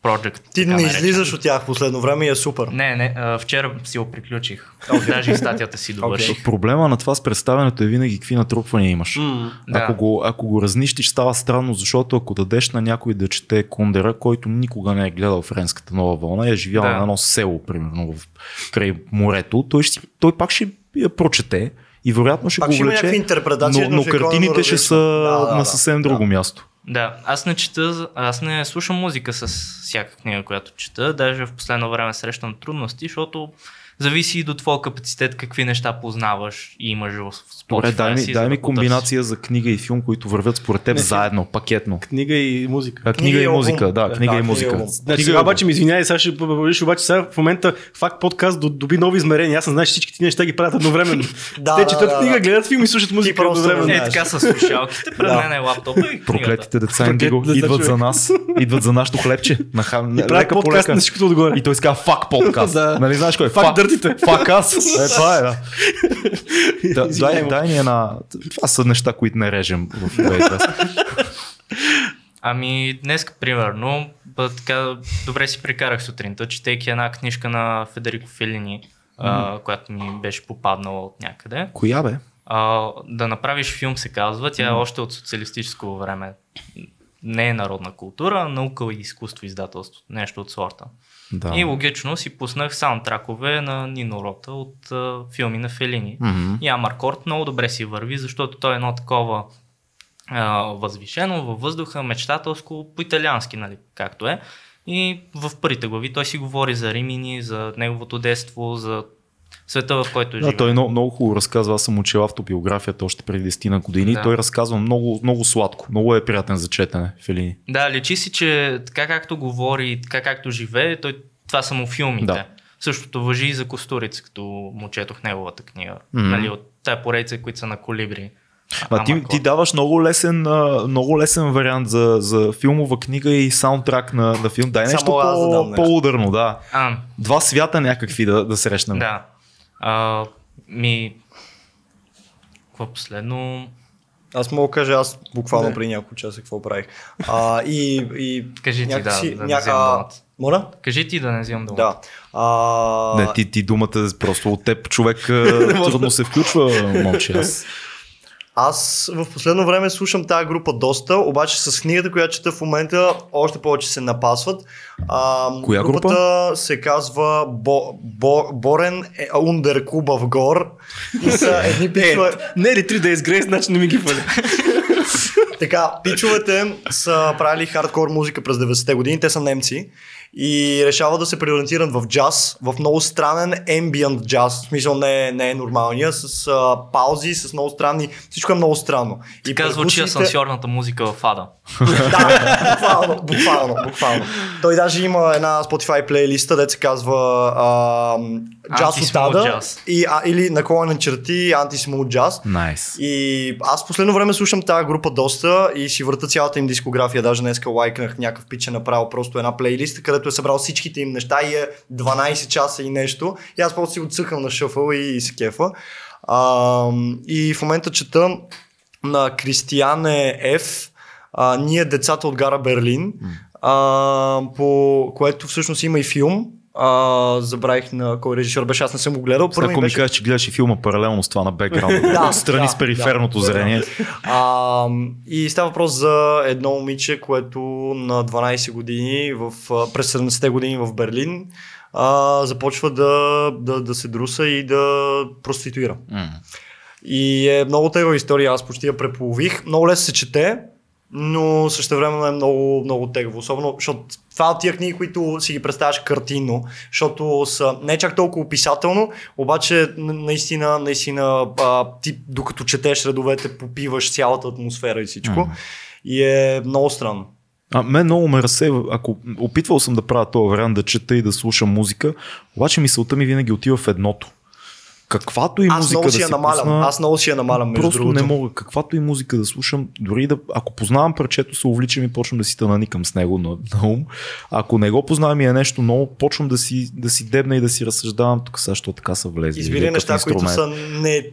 project Ти не наречен. излизаш от тях в последно време и е супер. Не, не, а, вчера си го приключих. Даже и статията си довърших. Проблема на това с представянето е винаги какви натрупвания имаш. Да. Ако, го, ако го разнищиш, става странно, защото ако дадеш на някой да чете Кундера, който никога не е гледал френската нова вълна и е живял Да. на едно село, примерно, в, край морето, той, ще, той пак ще я прочете и вероятно ще Пак го ще влече, но, но е картините ще са Да, да, на да. съвсем друго място. Да, аз не чета, аз не слушам музика с всяка книга, която чета. Даже в последно време срещам трудности, защото зависи и до твоя капацитет какви неща познаваш и имаш в. Добре, дай ми, дай за ми да комбинация за книга и филм, които вървят според теб Не, заедно, пакетно. Книга и музика. А, книга, и и музика, да, Да, книга да, и книга музика. Значи Книга и сега албум. обаче ми извиняй, сега ще виж, обаче сега в момента факт подкаст до- доби нови измерения. Аз не знаеш всички ти неща ги правят едновременно. Да, Те да, четат да, книга, да. гледат филм и слушат музика едновременно. Е, така с слушалките, пред Да. мен е лаптопа и. Проклетите деца Индиго идват за нас, идват за нашото хлебче. На хам... И правят подкаст на всичкото отгоре. И той иска фак подкаст. Нали знаеш кой е? Фак дъртите. Фак аз. Е, това е, да. Извинявай, дай, дай ни една... Това са неща, които не режем в Waiters. Ами, днес, примерно, така, добре си прекарах сутринта, четейки една книжка на Федерико Фелини, а, която ми беше попаднала от някъде. Коя бе? А, да направиш филм се казва, тя е още от социалистическо време. Не е народна култура, наука и изкуство издателство, нещо от сорта. Да. И логично си пуснах саундтракове на Нино Рота от а, филми на Фелини. Мгм. И Амаркорд много добре си върви, защото той е едно такова а, възвишено във въздуха, мечтателско, по-италиански, нали, както е. И в първите глави той си говори за Римини, за неговото детство, за света, в който Да, живее. той много, много хубаво разказва. Аз съм учил автобиографията още преди 10 на години. Да. Той разказва много, много сладко. Много е приятен за четене, Фелини. Да, лечи си, че така както говори, така както живее, той, това са му филмите. Да. Същото въжи и за Костурица, като му четох неговата книга. Мгм. Нали, от тая поредица, които са на колибри. А ти, ти даваш много лесен, много лесен вариант за, за филмова книга и саунтрак на, на филм. Дай нещо да по, нещо. по-ударно, да. А, Два свята някакви да, да срещнем. да. А, ми... Какво последно? Аз мога да кажа, аз буквално преди няколко часа какво правих. А, и, и Кажи ти, някакси- да, да не думата. Моля? Кажи ти да не взимам думата. Да. А, Не, ти, ти думата е просто от теб човек трудно се включва, момче. Аз. Аз в последно време слушам тази група доста, обаче с книгата, която чета в момента, още повече се напасват. А, Коя група? групата се казва Бо, Бо, Борен е, Ундер Куба в Гор. И са едни пичове. Не е ли 3 Days Grace, значи не ми ги фали. Така, пичовете са правили хардкор музика през 90-те години, те са немци и решават да се преориентират в джаз, в много странен ambient джаз, в смисъл не не е нормалния, с а, паузи, с много странни, всичко е много странно. И Така звучи асансьорната музика в Ада. Да, буквално, буквално, буквално. Той даже има една Spotify плейлиста, де се казва Джаз от Anti-smooth Ада jazz. и, а, или наклонен черти Anti-Smooth Jazz. Найс. И аз последно време слушам тази група доста и си върта цялата им дискография. Даже днеска лайкнах някакъв пич е направил просто една плейлиста, където е събрал всичките им неща и е 12 часа и нещо. И аз просто си цъкам на шъфъл и, и се кефа. А, и в момента чета на Кристияне Ф. А, ние децата от гара Берлин, а, по което всъщност има и филм. А, забравих на кой режисьор беше, аз не съм го гледал. Първо ако ми ми беше кажеш, че гледаш и филма паралелно с това на бекграунда, Да, отстрани да, с периферното да. зрение. А, и става въпрос за едно момиче, което на 12 години, в, през 70-те години в Берлин, а, започва да, да, да се друса и да проституира. М. И е много тегава история, аз почти я преполових. Много лесно се чете, но също време е много, много тегаво. Особено, защото това от тия книги, които си ги представяш картинно, защото са не чак толкова описателно, обаче наистина, наистина а, ти докато четеш редовете, попиваш цялата атмосфера и всичко. Мгм. И е много странно. А, мен много ме разсейва, ако опитвал съм да правя този вариант, да чета и да слушам музика, обаче мисълта ми винаги отива в едното. Каквато и Аз музика много да си я намалям. пусна, Аз много си я намалям, между Просто другото. не мога. Каквато и музика да слушам, дори да, ако познавам парчето, се увличам и почвам да си наникам с него на, на ум. Ако не го познавам и е нещо ново, почвам да си, да си дебна и да си разсъждавам тук сега, защо така са влезли. Избери неща, какъв които инструмент. са. Не,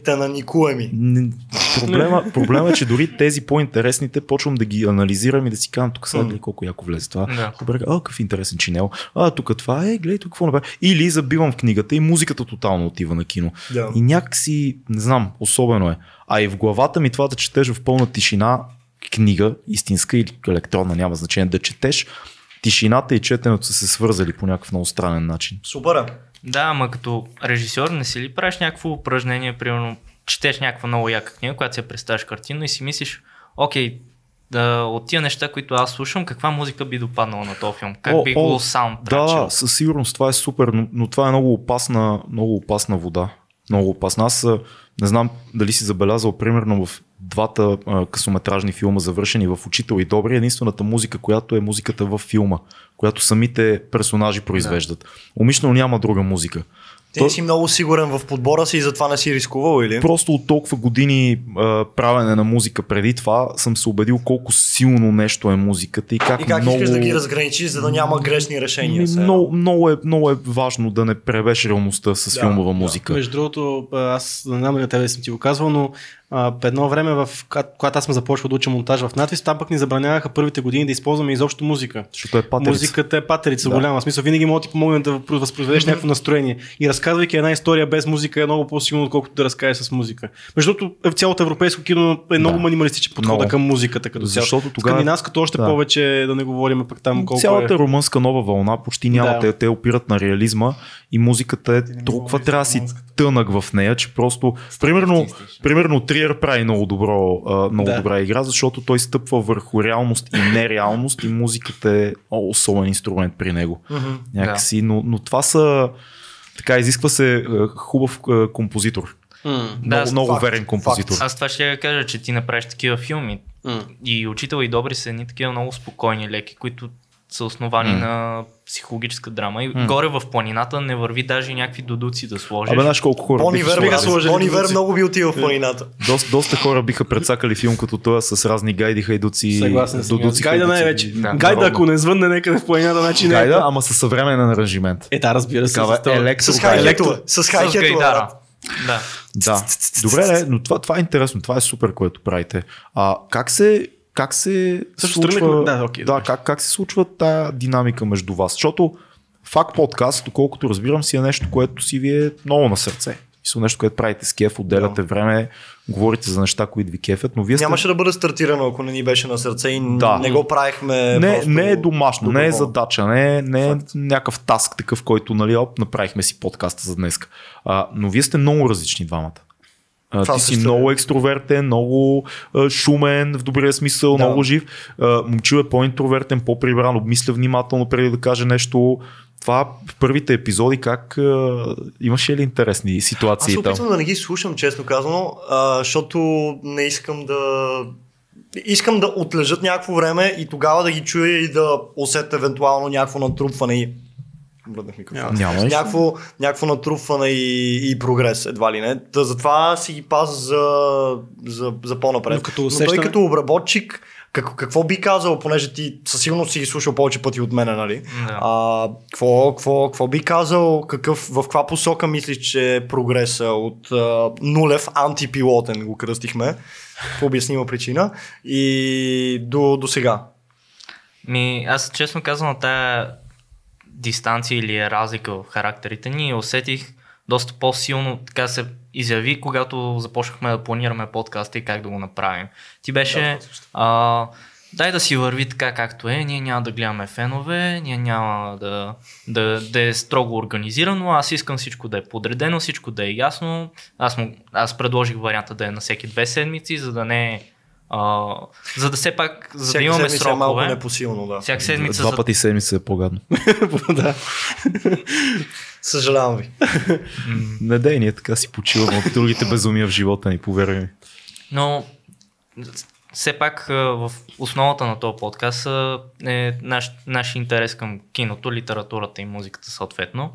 Проблема, проблема е, че дори тези по-интересните почвам да ги анализирам и да си казвам, тук сега гледай колко яко влезе това. Да. Добре, а, какъв интересен чинел. А, тук това е, гледай тук какво направи. Или забивам в книгата и музиката тотално отива на кино. Да. И някакси, не знам, особено е. А и в главата ми това да четеш в пълна тишина книга, истинска или електронна, няма значение, да четеш, тишината и четенето са се свързали по някакъв много странен начин. Супер. Да, ама като режисьор не си ли правиш някакво упражнение, примерно четеш някаква много яка книга, която се представяш картинно и си мислиш, окей, да, от тия неща, които аз слушам, каква музика би допаднала на този филм? Как О, би о, го саундтрачил? Да, със сигурност това е супер, но, но това е много опасна, много опасна вода. Много опасна. Аз не знам дали си забелязал, примерно в двата а, късометражни филма, завършени в Учител и Добри, единствената музика, която е музиката във филма, която самите персонажи произвеждат. Умишлено няма друга музика. Ти не си много сигурен в подбора си и затова не си рискувал или? Просто от толкова години а, правене на музика преди това съм се убедил колко силно нещо е музиката и как, И как много... искаш да ги разграничиш, за да няма грешни решения? Ми, много, много, е, много е важно да не пребеш реалността с Да, филмова да. музика. Между другото, аз не знам на тебе съм ти го казвал, но а, едно време, в, когато аз съм започвал да уча монтаж в надвис, там пък ни забраняваха първите години да използваме изобщо музика. Защото е патерица. Музиката е патерица Да. голяма. В смисъл, винаги може да ти помогне да възпроизведеш някакво настроение. И разказвайки една история без музика е много по-силно, отколкото да разкажеш с музика. Между другото, в цялото европейско кино е много Да. минималистичен подход Много. към музиката като цяло. Защото тогава- Скандинавското още да. повече да не говорим пък там колко Цялата е. румънска нова вълна почти няма. Да. Те, те опират на реализма и музиката е толкова трябва да си тънък в нея, че просто. Примерно, примерно Триер прави много, добро, много Да. добра игра, защото той стъпва върху реалност и нереалност и музиката е особен инструмент при него. Мгм. Някакси, но, но това са. Така, изисква се хубав композитор. М, Много, аз- много факт, верен композитор. Аз това ще я кажа, че ти направиш такива филми. м. И учител и добри са едни такива много спокойни леки, които са основани М. на психологическа драма. И М. горе в планината не върви даже някакви додуци да сложиш. Абе, знаеш колко хора Бони биха Биха сложили Бони Вер дудуци. много би отива в планината. Доста, доста хора биха прецакали филм като този с разни гайди, хайдуци, Съгласен съм. дудуци, Гайда най-вече. Да. Гайда, ако не звънне някъде в планината, значи не е. Гайда, ама със съвременен аранжимент. Е, да, разбира се. Такава с това. електро- С Електро. хайхетове. С брат. Да. Да. Добре, но това, това е интересно. Това е супер, което правите. А как се как се Също случва, да, окей, да, как, как се случва тая динамика между вас? Защото факт подкаст, доколкото разбирам, си е нещо, което си ви е много на сърце. Мисля, нещо, което правите с кеф, отделяте време, говорите за неща, които ви кефят, но вие сте... Нямаше да бъде стартирано, ако не ни беше на сърце и Да. не го правихме. не, просто не е домашно, не е задача, не е, не е Факт. някакъв таск такъв, който нали, оп, направихме си подкаста за днес. А, но вие сте много различни двамата. А, Това ти си е. много екстровертен, много а, шумен, в добрия смисъл, Да. много жив. А, момчил е по-интровертен, по-прибран, обмисля внимателно преди да каже нещо. Това в първите епизоди как а, имаше ли интересни Аз ситуации се там? опитвам да не ги слушам, честно казано, а, защото не искам да... Искам да отлежат някакво време и тогава да ги чуя и да усетя евентуално някакво натрупване и... Мръднах микрофона. Няма. Някакво, някакво натрупване и, и прогрес, едва ли не. Та, затова си ги пазя за, за, за по-напред. Но като Но той усещане- като обработчик, как, какво би казал, понеже ти със сигурност си ги слушал повече пъти от мене, нали? Да. А, какво, какво, какво би казал, какъв, в каква посока мислиш, че е прогреса от а, нулев антипилотен, го кръстихме, по обяснима причина, и до, до сега? Ми, аз честно казвам, тая дистанция или разлика в характерите ни усетих доста по-силно така се изяви, когато започнахме да планираме подкаста и как да го направим. Ти беше а, дай да си върви така както е, ние няма да гледаме фенове, ние няма да, да, да е строго организирано, аз искам всичко да е подредено, всичко да е ясно. Аз, му, аз предложих варианта да е на всеки две седмици, за да не е а, за да все пак, за да Всяка имаме седмица е малко срокове. непосилно, да. Всяка седмица Два пъти седмица е по-гадно. да. Съжалявам ви. Не дай, ние така си почиваме от другите безумия в живота ни, повярвай ми. Но все пак в основата на този подкаст е наш, наш интерес към киното, литературата и музиката съответно.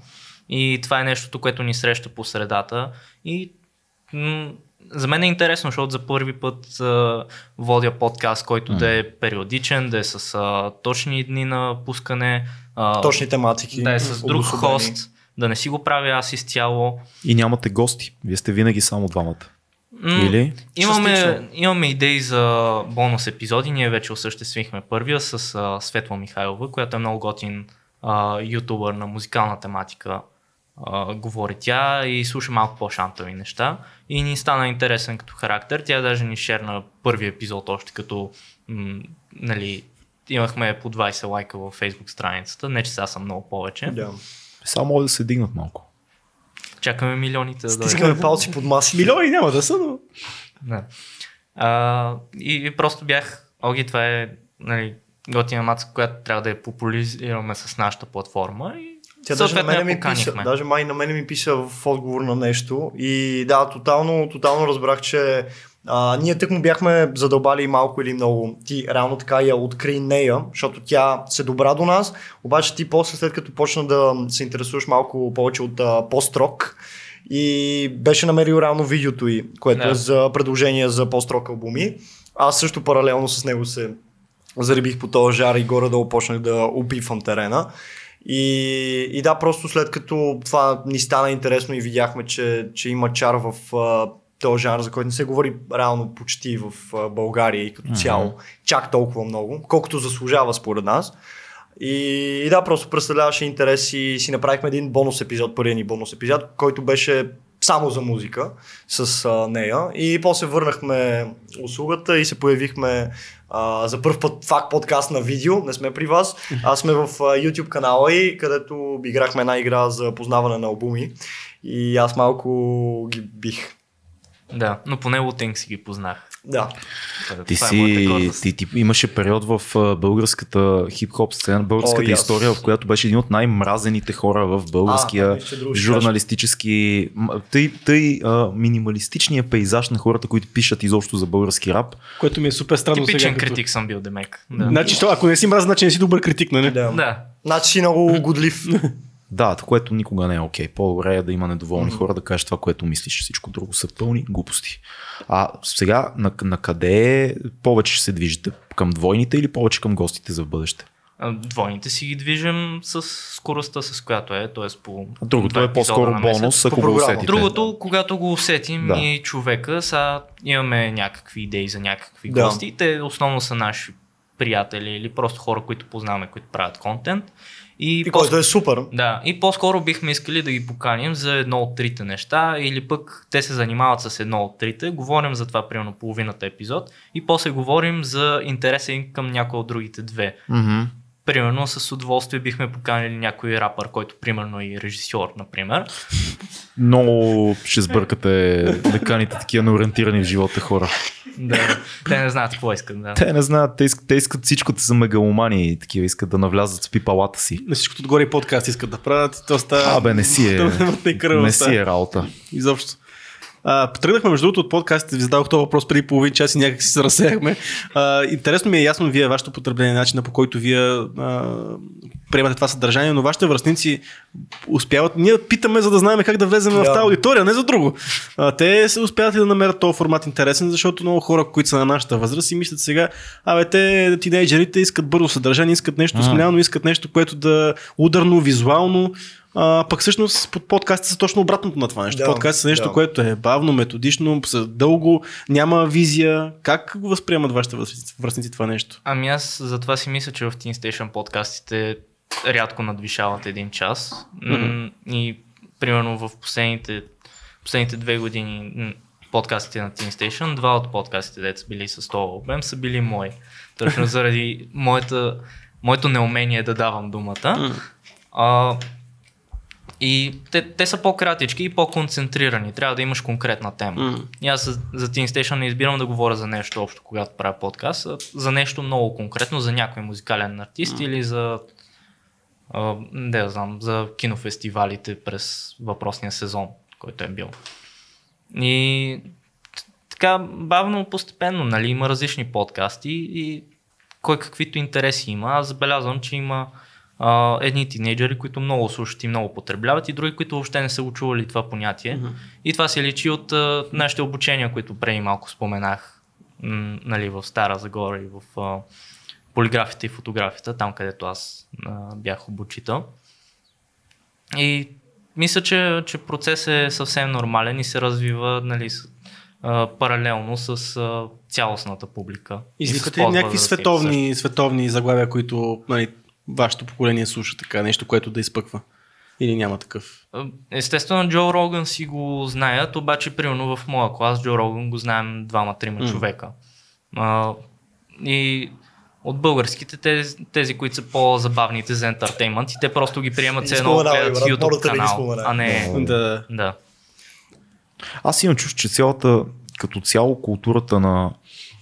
И това е нещото, което ни среща по средата. И м- за мен е интересно, защото за първи път а, водя подкаст, който да е периодичен, да е с а, точни дни на пускане. А, Точни тематики. да е с друг обособени. хост, да не си го правя аз изцяло. И нямате гости. Вие сте винаги само двамата. М, Или? Имаме, Частично. имаме идеи за бонус епизоди. Ние вече осъществихме първия с а, Светла Михайлова, която е много готин а, ютубър на музикална тематика. А, говори тя и слуша малко по-шантови неща. И ни стана интересен като характер. Тя даже ни шерна първи епизод още като м, нали, имахме по 20 лайка във Facebook страницата. Не, че сега съм много повече. Да. Само могат да се дигнат малко. Чакаме милионите да дойдат. Стискаме палци под масите. Милиони няма да са, но... Да. А, и, и просто бях, Оги, това е нали, готина мацка, която трябва да я популяризираме с нашата платформа и Тя даже на мене ми писа, даже май на мене ми писа в отговор на нещо и да, тотално, тотално разбрах, че а, ние тък му бяхме задълбали малко или много. Ти реално така я откри нея, защото тя се добра до нас, обаче ти после след като почна да се интересуваш малко повече от а, пост-рок и беше намерил реално видеото й, което Да. е за предложение за пост-рок албуми. Аз също паралелно с него се зарибих по този жар и горе-долу почнах да опивам терена. И, и да, просто след като това ни стана интересно и видяхме, че, че има чар в а, този жанр, за който не се говори реално почти в а, България и като цяло, чак толкова много, колкото заслужава според нас. И, и да, просто представляваше интерес и си направихме един бонус епизод, първият ни бонус епизод, който беше само за музика с а, нея. И после върнахме услугата и се появихме а, за първ път факт подкаст на видео. Не сме при вас. Аз сме в а, YouTube канала и където играхме една игра за познаване на албуми. И аз малко ги бих. Да, но поне Лутинг си ги познах. Да. Това Ти е моята си, гордост. ти, ти имаше период в българската хип-хоп сцена, българската О, и аз. история, в която беше един от най-мразените хора в българския А, журналистически, тъй, тъй а, минималистичния пейзаж на хората, които пишат изобщо за български рап. Което ми е супер странно Типичен сега. като- критик съм бил, Демек. Да. Значи, ако не си мраза, значи не си добър критик, нали? да. да. Значи си много годлив. Да, което никога не е окей. По-добре е да има недоволни хора да кажеш това, което мислиш. Всичко друго са пълни глупости. А сега на, на къде повече ще се движите? Към двойните или повече към гостите за бъдеще? Двойните си ги движим с скоростта, с която е, т.е. по Другото е по-скоро бонус, ако го усетите. Другото, когато го усетим Да. и човека, сега имаме някакви идеи за някакви Да. гости. Те основно са наши приятели или просто хора, които познаваме, които правят контент. И, по- който е супер. Да, и по-скоро бихме искали да ги поканим за едно от трите неща, или пък те се занимават с едно от трите, говорим за това примерно половината епизод и после говорим за интереса им към някои от другите две. Мгм. Примерно с удоволствие бихме поканили някой рапър, който примерно е и режисьор, например. Много ще сбъркате да каните такива неориентирани в живота хора. Да, те не знаят какво искат. Да. Те не знаят, те искат, те искат всичко са мегаломани и такива искат да навлязат с пипалата си. На всичкото отгоре и подкаст искат да правят. То става... Абе, не си е, не, кръва, не си е работа. Изобщо. А, тръгнахме между другото от подкастите, ви зададох този въпрос преди половин час и някак си се разсеяхме. А, интересно ми е ясно вие, вашето потребление, начина по който вие а, приемате това съдържание, но вашите връзници успяват. Ние питаме, за да знаем как да влезем в Да. тази аудитория, не за друго. А, те се успяват ли да намерят този формат интересен, защото много хора, които са на нашата възраст и мислят сега, абе, те тинейджерите искат бързо съдържание, искат нещо А. смляно, искат нещо, което да е ударно, визуално. А, пък всъщност под подкастите са точно обратното на това нещо. Да, Подкастите са нещо, да. което е бавно, методично, дълго, няма визия. Как го възприемат вашите връзници, връзници това нещо? Ами аз затова си мисля, че в Teen Station подкастите рядко надвишават един час. М, И примерно в последните, последните две години подкастите на Teen Station, два от подкастите, дето са били с този обем, са били мои. Точно заради моята, моето неумение да давам думата. А, и те, те са по-кратички и по-концентрирани. Трябва да имаш конкретна тема. М. И аз за, за Teen Station не избирам да говоря за нещо общо, когато правя подкаст, а за нещо много конкретно, за някой музикален артист или за не да знам, за кинофестивалите през въпросния сезон, който е бил. И така бавно, постепенно, нали, има различни подкасти и кой каквито интереси има. Аз забелязвам, че има а, едни тинейджери, които много слушат и много потребляват и други, които въобще не са го чували това понятие. Mm-hmm. И това се личи от а, нашите обучения, които преди малко споменах м, нали, в Стара Загора и в а, полиграфията и фотографията, там където аз а, бях обучител. И мисля, че, че процес е съвсем нормален и се развива нали, а, паралелно с а, цялостната публика. Извикате ли някакви световни, световни заглавия, които нали, вашето поколение слуша така, нещо, което да изпъква? Или няма такъв? Естествено, Джо Роган си го знаят, обаче примерно в моя клас Джо Роган го знаем двама-трима mm. човека. А, и от българските, тези, тези, които са по-забавните за ентертеймент и те просто ги приемат се едно гледат YouTube канал, а не... Да. да. Аз имам чувство, че цялата, като цяло културата на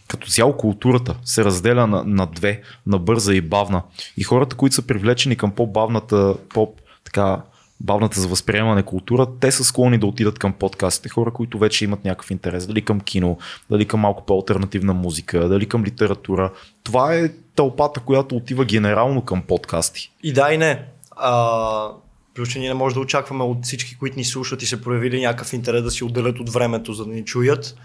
като цяло културата се разделя на, на две, на бърза и бавна. И хората, които са привлечени към по-бавната, по така бавната за възприемане култура, те са склонни да отидат към подкастите. Хора, които вече имат някакъв интерес, дали към кино, дали към малко по-алтернативна музика, дали към литература. Това е тълпата, която отива генерално към подкасти. И да и не. А, плюс, че ние не може да очакваме от всички, които ни слушат и се проявили някакъв интерес да си отделят от времето, за да ни чуят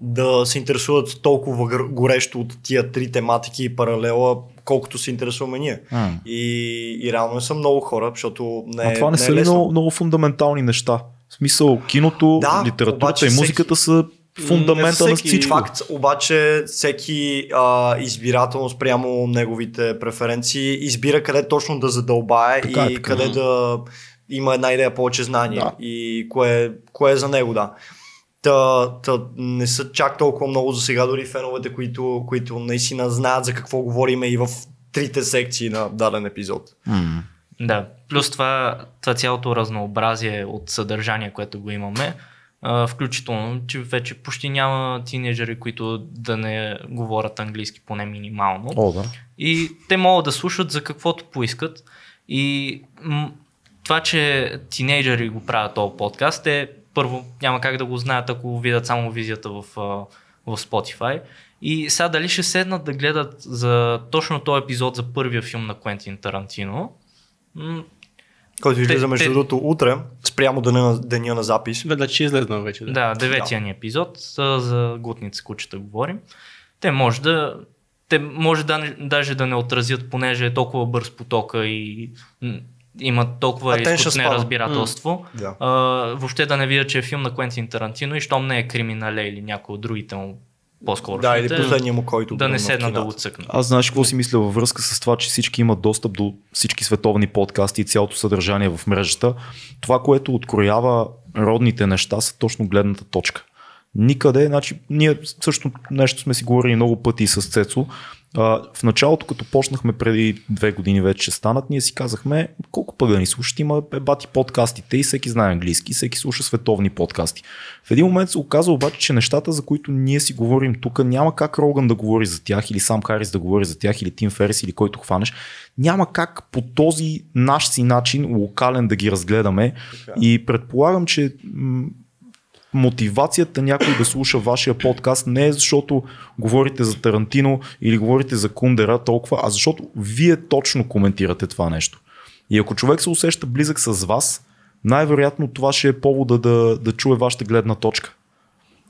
да се интересуват толкова горещо от тия три тематики и паралела, колкото се интересуваме ние. Mm. И, и реално са много хора, защото не А това не, не са ли много, много фундаментални неща? В смисъл, киното, да, литературата и музиката всеки... са фундамента на всичко. Факт, обаче всеки а, избирателно спрямо неговите преференции избира къде точно да задълбае така, и така. къде да има една идея повече знание да. и кое, кое е за него, да. Та, та, не са чак толкова много за сега дори феновете, които, които наистина знаят за какво говориме и в трите секции на даден епизод. Mm. Да, плюс това, това цялото разнообразие от съдържание, което го имаме, а, включително, че вече почти няма тинейджери, които да не говорят английски поне минимално. О, да. И те могат да слушат за каквото поискат. И м- това, че тинейджери го правят този подкаст е първо няма как да го знаят, ако видят само визията в, в Spotify. И сега дали ще седнат да гледат за точно този епизод за първия филм на Квентин Тарантино. Който излиза между другото утре, спрямо деня, деня на запис. Веднъж ще излезна вече. Да, да деветия да. ни епизод, за глутница кучета говорим. Те може да те може да, даже да не отразят, понеже е толкова бърз потока и имат толкова изкусно неразбирателство. Mm. Yeah. А, въобще да не видят, че е филм на Квентин Тарантино и щом не е криминале или някой от другите му по-скоро. Да, или последния му, който да не седна да го цъкна. Аз знаеш какво си мисля във връзка с това, че всички имат достъп до всички световни подкасти и цялото съдържание в мрежата. Това, което откроява родните неща, са точно гледната точка. Никъде, значи, ние също нещо сме си говорили много пъти с Цецо, а, в началото, като почнахме преди две години вече станат, ние си казахме колко пък да ни слушат, има бати подкастите и всеки знае английски, всеки слуша световни подкасти. В един момент се оказа обаче, че нещата, за които ние си говорим тук, няма как Роган да говори за тях или сам Харис да говори за тях или Тим Ферис или който хванеш. Няма как по този наш си начин локален да ги разгледаме така. и предполагам, че мотивацията някой да слуша вашия подкаст не е защото говорите за Тарантино или говорите за Кундера толкова, а защото вие точно коментирате това нещо. И ако човек се усеща близък с вас, най-вероятно това ще е повода да, да чуе вашата гледна точка.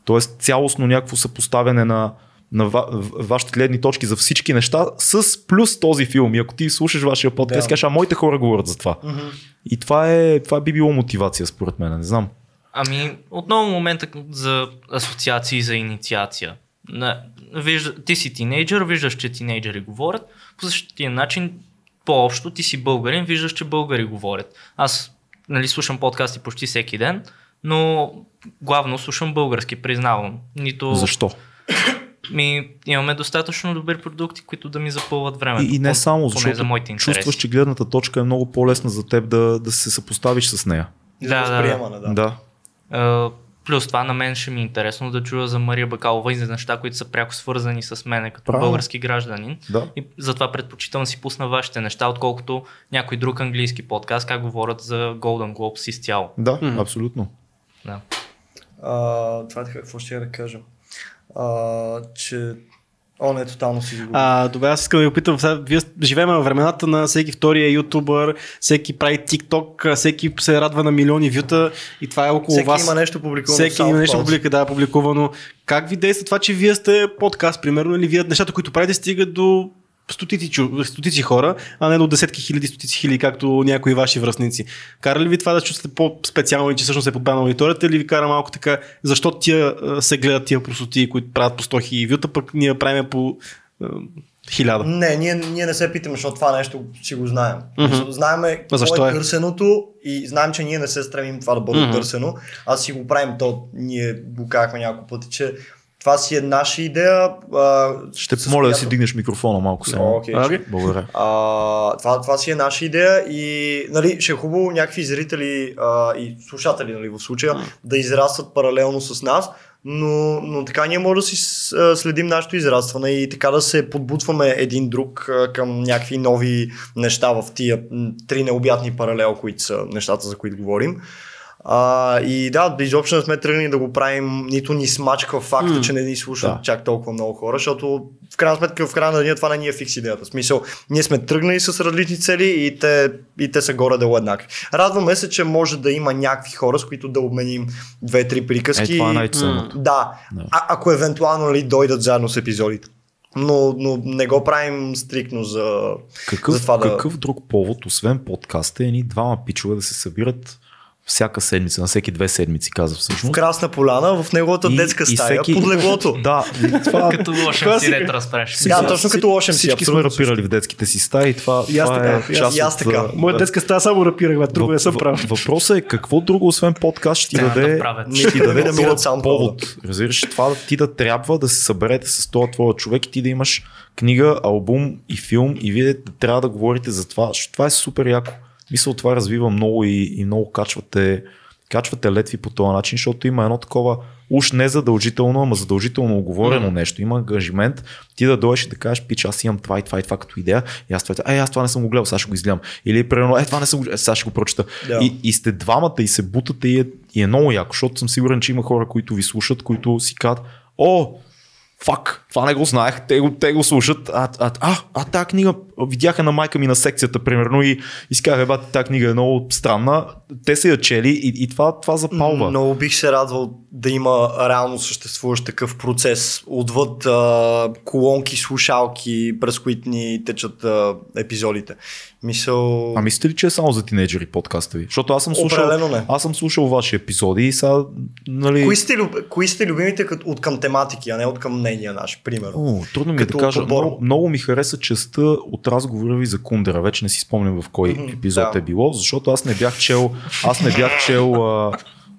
Тоест цялостно някакво съпоставяне на, на ва, вашите гледни точки за всички неща с плюс този филм. И ако ти слушаш вашия подкаст, да. кажеш, а моите хора говорят за това. Mm-hmm. И това, е, това би било мотивация според мен, не знам. Ами, отново момента за асоциации за инициация. вижда, ти си тинейджър, виждаш, че тинейджери говорят. По същия начин, по-общо, ти си българин, виждаш, че българи говорят. Аз нали, слушам подкасти почти всеки ден, но главно слушам български, признавам. Нито... Защо? Ми, имаме достатъчно добри продукти, които да ми запълват времето. И, и не само, защото за моите чувстваш, че гледната точка е много по-лесна за теб да, да се съпоставиш с нея. Да, да, да. да. Плюс това на мен ще ми е интересно да чуя за Мария Бакалова и за неща, които са пряко свързани с мене като Правильно. български гражданин. Да. И затова предпочитам да си пусна вашите неща, отколкото някой друг английски подкаст, как говорят за Golden Globes изцяло. Да, mm-hmm. абсолютно. Да. А, това е какво ще я да кажа. А, че О, не, тотално си. А, добре, аз искам да ви опитам. Сега, вие живеем в времената на всеки втория ютубър, всеки прави TikTok, всеки се радва на милиони вюта и това е около Всеки вас. има нещо публикувано. Всеки има нещо публика, да, публикувано. Как ви действа това, че вие сте подкаст, примерно, или вие нещата, които правите, стигат до стотици, стотици хора, а не до десетки хиляди, стотици хиляди, както някои ваши връзници. Кара ли ви това да чувствате по-специално и че всъщност е подбрана аудиторията или ви кара малко така, защо тия се гледат тия простоти, които правят по 100 хиляди вюта, пък ние правим по хиляда? Не, ние, ние не се питаме, защото това нещо си го знаем. Мгм. Знаеме какво е е? търсеното и знаем, че ние не се стремим това да бъде Мгм. търсено. Аз си го правим, то ние го казахме няколко пъти, че това си е наша идея. А, Ще помоля да която- си дигнеш микрофона малко само. окей. Окей. Благодаря. А, това, това си е наша идея и нали, ще е хубаво някакви зрители а, и слушатели нали, в случая да израстват паралелно с нас, но, но така ние може да си следим нашето израстване и така да се подбутваме един друг към някакви нови неща в тия три необятни паралел, които са нещата, за които говорим. А, и да, изобщо не сме тръгнали да го правим, нито ни смачка факта, М. че не ни слушат Да. чак толкова много хора, защото в крайна сметка, в края на деня това не ни е фикс идеята. В смисъл, ние сме тръгнали с различни цели и те, и те са горе-долу еднакви. Радваме се, че може да има някакви хора, с които да обменим две-три приказки. Е, това е най-ценното. Да. А, ако евентуално нали, дойдат заедно с епизодите. Но, но не го правим стрикно за... Какъв, за това да- какъв друг повод, освен подкаста, е ни двама пичове да се събират всяка седмица, на всеки две седмици, каза В всъщност. Красна поляна, в неговата И- детска и стая, всеки- под леглото. Да, това Като лошен си те разправиш. Да, точно като лошем си, Всички сме рапирали в детските си стаи и това, И аз това така, е част и аз от, така. Моя детска стая само рапирах, бе, друго не съм правил. Въпросът е какво друго, освен подкаст, ще ти да даде, ще ти даде повод. Разбираш, това да ти да трябва да се съберете с този твоя човек и ти да имаш книга, албум и филм и вие да трябва да говорите за това, защото това е супер яко. Мисля, това развива много и, и много качвате, качвате летви по този начин, защото има едно такова уж не задължително, ама задължително оговорено Мгм. нещо. Има ангажимент ти да дойдеш и да кажеш, пич, аз имам това и това и това като идея, и аз това, е, аз това не съм го гледал, сега ще го изгледам. Или примерно, е, това не съм го сега ще го прочета. Да. И, и сте двамата и се бутате и е, и е много яко, защото съм сигурен, че има хора, които ви слушат, които си казват, о, фак, това не го знаех, те го, те го слушат, а, а, а, а тази книга видяха на майка ми на секцията, примерно, и, и си казаха, бе, тази книга е много странна, те са я чели и, и това, това запалва. Много бих се радвал да има реално съществуващ такъв процес отвъд а, колонки, слушалки, през които ни течат а, епизодите. Мисъл... А мислите ли, че е само за тинейджери подкаста ви? Защото аз съм слушал, Определено не. аз съм слушал ваши епизоди и сега, нали... Кои сте, люб... кои сте любимите като, от към тематики, а не от към мнения наши, примерно? О, трудно ми е да Като кажа. подбор. Много, много ми хареса частта от разговора ви за Кундера. Вече не си спомням в кой епизод да. е било, защото аз не бях чел, аз не бях чел, а,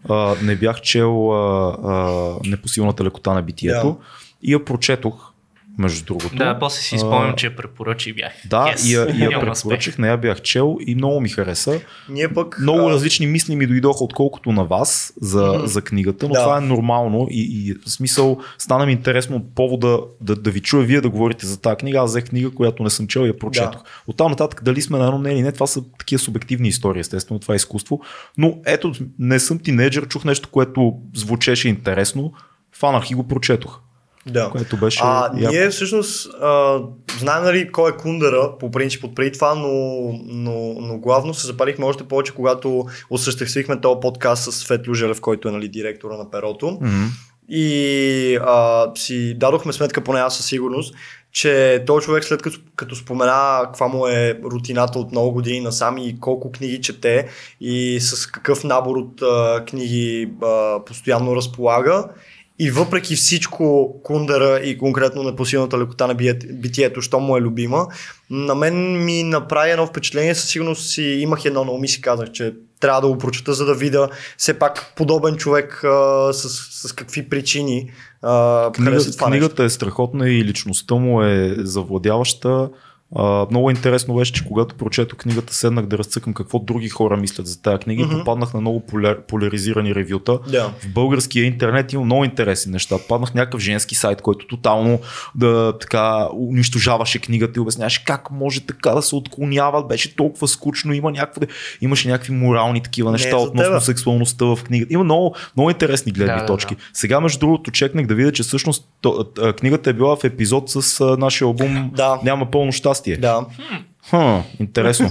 а, не бях чел а, а, непосилната лекота на битието Да. и я прочетох, между другото. Да, после си спомням, че я препоръча и бях. Да, Yes. и я, и я препоръчах, не я бях чел и много ми хареса. Ние пък... Много а, различни мисли ми дойдоха, отколкото на вас за, Мгм. за книгата, но Да. това е нормално и, и в смисъл стана ми интересно от повода да, да ви чуя вие да говорите за тази книга. Аз взех книга, която не съм чел и я прочетох. Да. От там нататък дали сме на едно мнение или не, това са такива субективни истории, естествено, това е изкуство. Но ето, не съм тинейджър, чух нещо, което звучеше интересно, фанах и го прочетох, Да. което беше А, яко. ние всъщност а, знаем нали кой е Кундера по принцип от преди това, но, но, но главно се запалихме още повече, когато осъществихме този подкаст с Светло Желев, който е нали, директора на Перото. Мгм. И а, си дадохме сметка, поне аз със сигурност, че този човек след като, като спомена каква му е рутината от много години насам и колко книги чете и с какъв набор от а, книги а, постоянно разполага, и въпреки всичко Кундера и конкретно непосилната лекота на битието, що му е любима, на мен ми направи едно впечатление, със сигурност си имах едно на ум и си казах, че трябва да го прочета, за да видя все пак подобен човек а, с, с какви причини а, Книга, това нещо. книгата е страхотна и личността му е завладяваща. А, много интересно беше, че когато прочетох книгата, седнах да разцъкам какво други хора мислят за тази книга mm-hmm. и попаднах на много поляр, поляризирани ревюта. Да. В българския интернет има много интересни неща. Паднах някакъв женски сайт, който тотално да така унищожаваше книгата и обясняваше как може така да се отклонява. Беше толкова скучно, има някакво, имаше някакви морални такива Не неща за относно тебе. сексуалността в книгата. Има много, много интересни гледни Да, да, точки. да. Сега, между другото, чекнах да видя, че всъщност то, а, книгата е била в епизод с а, нашия албум Да. Няма пълно щастие. Да. Хм, интересно.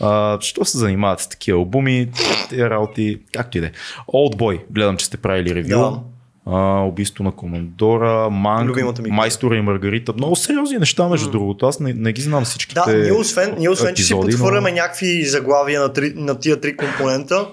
А, що се занимават с такива албуми, тези работи, както и да е. Old Boy, гледам, че сте правили ревю. Да. А, убийство на командора, книга. Майстора и Маргарита. Много сериозни неща, между другото. Аз не, не ги знам всичките. Да, ние освен, ние освен че си епизоди, но- подхвърляме някакви заглавия на, три, на тия три компонента,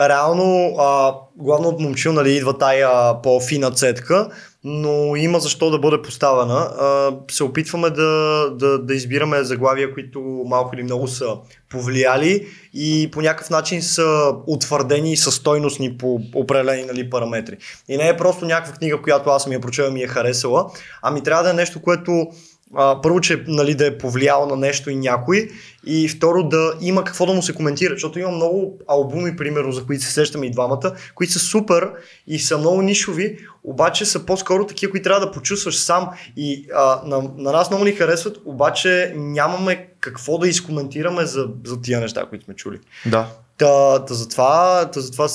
реално а, главно от момчил нали, идва тая по-фина цетка, но има защо да бъде поставена. А, се опитваме да, да, да избираме заглавия, които малко или много са повлияли и по някакъв начин са утвърдени и са стойностни по определени нали, параметри. И не е просто някаква книга, която аз съм я прочела и ми е харесала, ами трябва да е нещо, което а, първо, че нали, да е повлияло на нещо и някой, и второ да има какво да му се коментира, защото има много албуми, примерно, за които се сещаме и двамата, които са супер и са много нишови, обаче са по-скоро такива, които трябва да почувстваш сам и а, на, на нас много ни харесват, обаче нямаме какво да изкоментираме за, за тия неща, които сме чули. Да. Та, та затова, та затова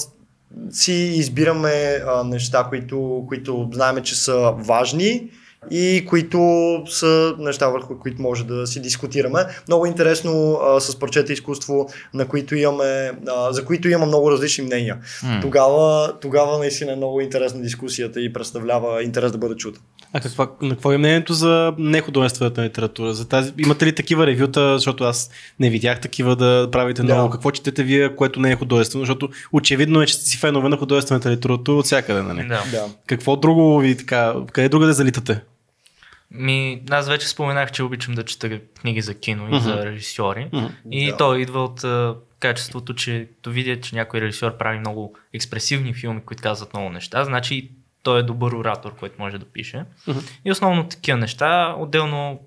си избираме а, неща, които, които знаем, че са важни и които са неща, върху които може да си дискутираме. Много интересно а, с парчета изкуство, на които имаме, а, за които има много различни мнения. М. Тогава, тогава наистина е много интересна дискусията и представлява интерес да бъде чута. А каква, на какво е мнението за нехудожествената литература? За тази, имате ли такива ревюта, защото аз не видях такива да правите Да. много. Какво четете вие, което не е художествено? Защото очевидно е, че сте си фенове на художествената литература от всякъде, нали? Да. Да. Какво друго ви така, къде друга да залитате? Ми, аз вече споменах, че обичам да чета книги за кино и Мгм. за режисьори. Мгм. И Да. то идва от а, качеството, че то видя, че някой режисьор прави много експресивни филми, които казват много неща, значи той е добър оратор, който може да пише. Мгм. И основно такива неща, отделно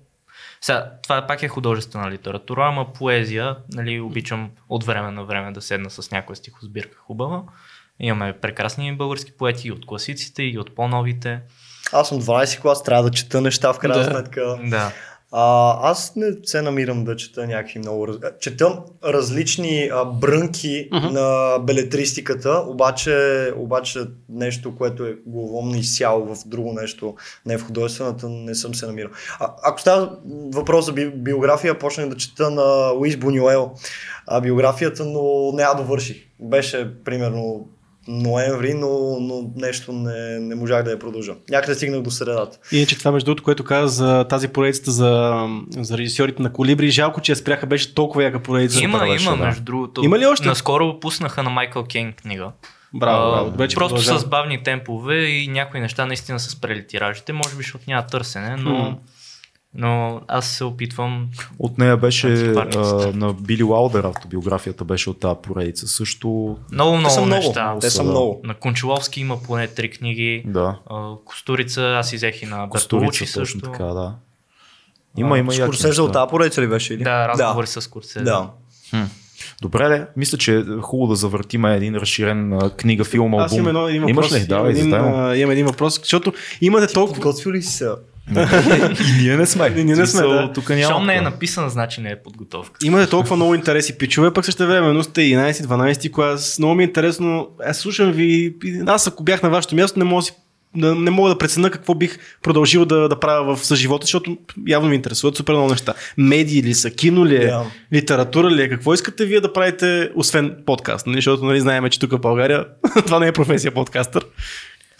сега, това пак е художествена литература, ама поезия, нали, обичам от време на време да седна с някоя стихосбирка хубава. Имаме прекрасни български поети и от класиците, и от по-новите. Аз съм 12 клас, трябва да чета неща в крайна Да. сметка. Да. А, аз не се намирам да чета някакви много... Раз... а, Чета различни а, брънки Мгм. на белетристиката, обаче, обаче нещо, което е главомно изцяло в друго нещо, не в художествената, не съм се намирал. А, ако става въпрос за би, биография, почнах да чета на Луис Бунюел а, биографията, но не я довърших. Беше примерно ноември, но, но нещо не, не можах да я продължа. Някъде стигнах до средата. Иначе това, между другото, което каза за тази поредицата за, за режисьорите на Колибри, жалко, че я спряха, беше толкова яка поредица. Има, беше, има, да. между другото. Има ли още? Наскоро пуснаха на Майкъл Кейн книга. Браво, браво. Добре, че Просто продължава. с бавни темпове и някои неща наистина са спрели тиражите. Може би, защото няма търсене, но, Хм. Но аз се опитвам. От нея беше а, на Били Лаудер, автобиографията беше от тази поредица. Също, Много, много са много. неща. Те са да. много. На Кончаловски има поне три книги. да, А, Костурица, аз изех и на Костурица Бертолучи точно също. така, да. Има, има яки Скорсезе от тази поредица ли беше? Или? Да, разговори с Курцезе. Да. Добре, де. мисля, че е хубаво да завъртиме един разширен а, книга, филм, албум. Аз имам едно, един Имаш въпрос. ли? Давай, имам, един, а, имам един въпрос, защото имате толкова... Подготвил ли си се? И ние не сме. И ние не сме, да. Тук няма. Щом не е написан, значи не е подготовка. Имате толкова много интереси, пичове, пък също време, но сте 11-12 клас. Много ми е интересно. Аз слушам ви. и Аз ако бях на вашето място, не мога да си да, не мога да преценя какво бих продължил да, да правя в съживота, защото явно ми интересуват супер много неща. Медии ли са, кино ли е, Да. литература ли е, какво искате вие да правите, освен подкаст, нали? защото нали, знаем, че тук в България това не е професия подкастър.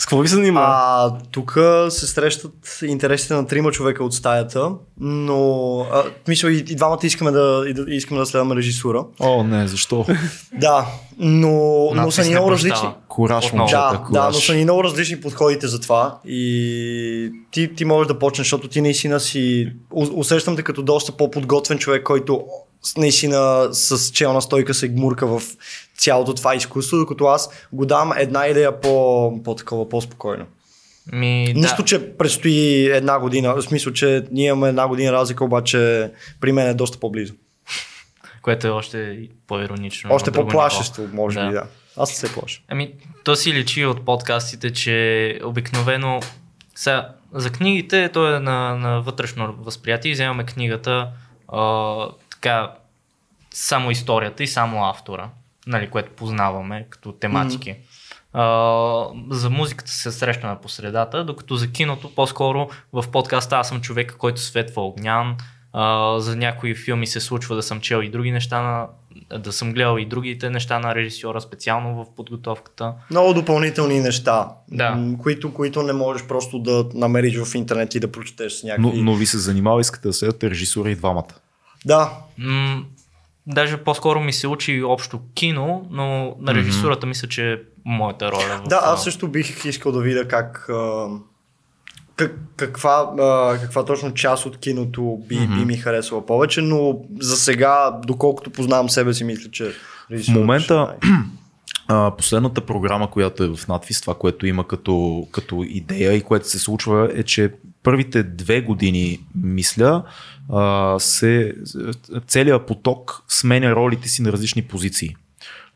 С какво ви се занимава? А, тук се срещат интересите на трима човека от стаята, но а, мисля и, и двамата искаме да, и да, искаме да следваме режисура. О, не, защо? Да, но, но са ни не много различни. Кураж, момчета, Да, кураж. да, но са ни много различни подходите за това и ти, ти можеш да почнеш, защото ти наистина си, усещам те като доста по-подготвен човек, който наистина с челна стойка се гмурка в цялото това изкуство, докато аз го дам една идея по, по-такова, по-спокойно. Ми, Нищо, да. че предстои една година. В смисъл, че ние имаме една година разлика, обаче при мен е доста по-близо. Което е още по-иронично. Още по-плашещо, може Да. би, да. Аз се плаша. Ами, то си личи от подкастите, че обикновено сега, за книгите то е на, на вътрешно възприятие вземаме книгата а, така само историята и само автора, нали, което познаваме като тематики. А, за музиката се срещаме по средата, докато за киното по-скоро в подкаста аз съм човека, който светва огнян. А, за някои филми се случва да съм чел и други неща, на, да съм гледал и другите неща на режисьора специално в подготовката. Много допълнителни неща, Да. които, които не можеш просто да намериш в интернет и да прочетеш с някакви... Но, но ви се занимава, искате да следвате режисура и двамата. Да, М- даже по-скоро ми се учи общо кино, но на режисурата мисля, че е моята роля. В, да, а, аз също бих искал да видя как... Каква, а, каква точно част от киното би, mm-hmm. би ми харесала повече, но за сега, доколкото познавам себе си, мисля, че... В момента е а, последната програма, която е в надвис, това, което има като, като идея и което се случва е, че първите две години, мисля, се, целият поток сменя ролите си на различни позиции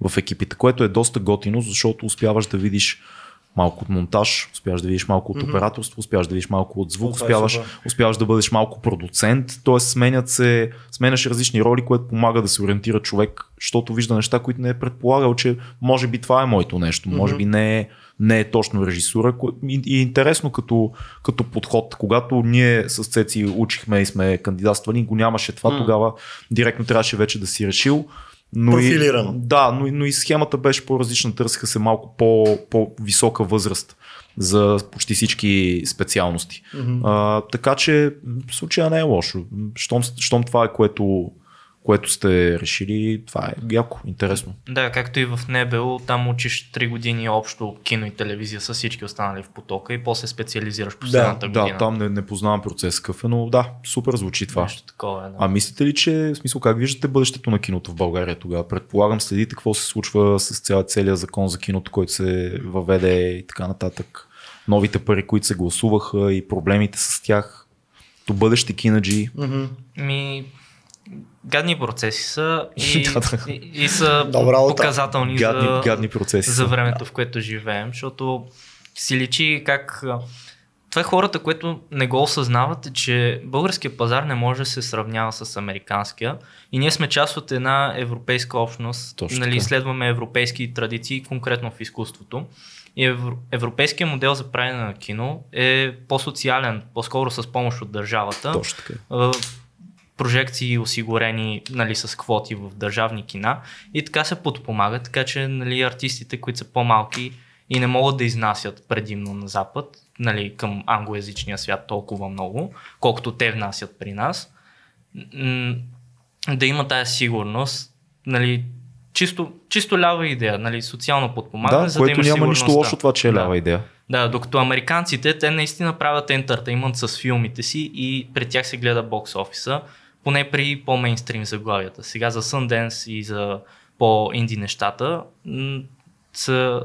в екипите, което е доста готино, защото успяваш да видиш малко от монтаж, успяваш да видиш малко от операторство, успяваш да видиш малко от звук, е успяваш, успяваш да бъдеш малко продуцент, т.е. сменят се, сменяш различни роли, което помага да се ориентира човек, защото вижда неща, които не е предполагал, че може би това е моето нещо, може би не е, не е точно режисура. И, и е интересно като, като подход. Когато ние с Цеци учихме и сме кандидатствали, го нямаше това, тогава директно трябваше вече да си решил. Но Профилирано. И, да, но, и- но и схемата беше по-различна. Търсиха се малко по, по-висока възраст за почти всички специалности. Mm-hmm. А, така че случая не е лошо. Щом, щом това е което, което сте решили, това е яко, интересно. Да, както и в НБУ, там учиш 3 години общо кино и телевизия с всички останали в потока и после специализираш последната Да, година. там не, не познавам процес какъв е, но да, супер звучи това. Нещо такова е, да. А мислите ли, че, в смисъл, как виждате бъдещето на киното в България тогава? Предполагам, следите какво се случва с цял, целият закон за киното, който се въведе и така нататък. Новите пари, които се гласуваха и проблемите с тях. То бъдеще кинаджи. Ми, гадни процеси са и, Да, да. и, и са Добра показателни Гадни, за, гадни процеси. за времето, в което живеем, защото си личи как... Това е хората, които не го осъзнават, е, че българския пазар не може да се сравнява с американския и ние сме част от една европейска общност, Точно нали, така. следваме европейски традиции, конкретно в изкуството. И евро, европейският модел за правене на кино е по-социален, по-скоро с помощ от държавата Точно така. Прожекции осигурени нали, с квоти в държавни кина и така се подпомагат, така че нали, артистите, които са по-малки и не могат да изнасят предимно на Запад, нали, към англоязичния свят толкова много, колкото те внасят при нас, да има тая сигурност, нали, чисто, чисто лява идея, нали, социално подпомагане, Да, за което да имаш няма нищо лошо това, че е Да. лява идея. Да, докато американците, те наистина правят ентертеймент с филмите си и при тях се гледа бокс офиса, поне при по-мейнстрим заглавията. Сега за Sundance и за по-инди нещата са,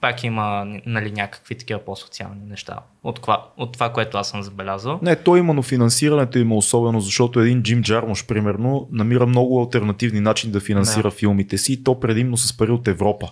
пак има нали, някакви такива по-социални неща от това, от това, което аз съм забелязал. Не, то има, но финансирането има особено, защото един Джим Джармуш, примерно, намира много альтернативни начини да финансира Да. филмите си и то предимно с пари от Европа.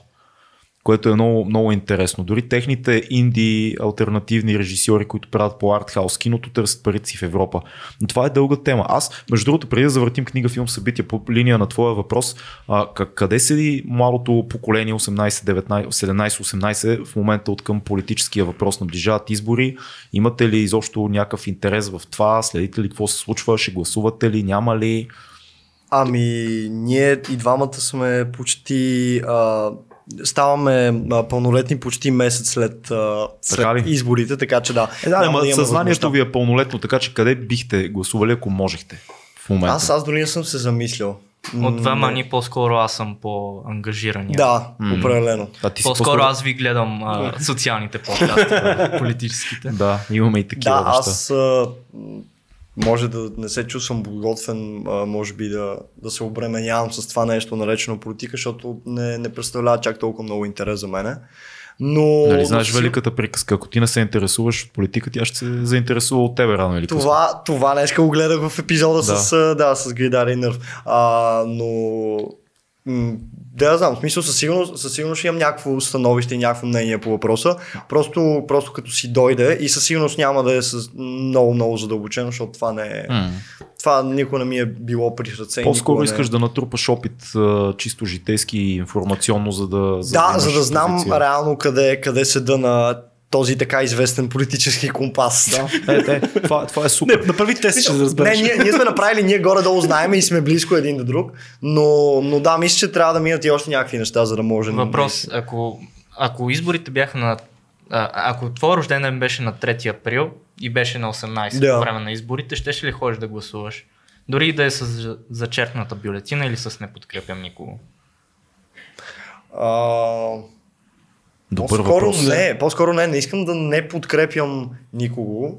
Което е много, много интересно. Дори техните инди альтернативни режисьори, които правят по артхаус киното, търсят парите си в Европа. Но това е дълга тема. Аз, между другото, преди да завъртим книга, филм, събития по линия на твоя въпрос, а, къде седи младото поколение 18, 19, 17-18 в момента от към политическия въпрос? Наближават избори. Имате ли изобщо някакъв интерес в това? Следите ли какво се случва? Ще гласувате ли? Няма ли? Ами, ние и двамата сме почти. А, ставаме а, пълнолетни почти месец след, а, Така ли? след изборите, така че да. Е, да, няма ама имаме съзнанието ви е пълнолетно, така че къде бихте гласували, ако можехте в момента? Аз, аз дори не съм се замислил. От двама М, ни по-скоро аз съм по-ангажирания. Да, определено. А ти си По-скоро аз ви гледам а, социалните подкасти, политическите. Да, имаме и такива Да, неща. аз а, м, може да не се чувствам подготвен, може би да, да се обременявам с това нещо наречено политика, защото не, не представлява чак толкова много интерес за мене. Но, Нали, знаеш великата приказка, ако ти не се интересуваш от политика, тя ще се заинтересува от тебе рано или късно. Това, това днеска го гледах в епизода Да. с, да, с Гридар и Нърв. А, но да, я знам, в смисъл със сигурност, със сигурност ще имам някакво становище и някакво мнение по въпроса. Просто, просто като си дойде и със сигурност няма да е с много, много задълбочено, защото това не е. М. Това никога не ми е било при сърце. По-скоро никога искаш не... да натрупаш опит чисто житейски и информационно, за да. Да, за да знам позиция. реално къде, къде седа на този така известен политически компас. Да. Е, е, това, това е супер. Не, направи тест, ще да разбереш. Не, ние, ние сме направили, ние горе-долу знаем и сме близко един до друг, но, но да, мисля, че трябва да минат и още някакви неща, за да можем. Въпрос, ако, ако изборите бяха на... А, ако твой рожден ден беше на 3 април и беше на 18 Да. по време на изборите, щеш ли ходиш да гласуваш? Дори и да е с за- зачеркната бюлетина или с не подкрепям никого. А, Добър по-скоро въпрос. не, по-скоро не, не искам да не подкрепям никого.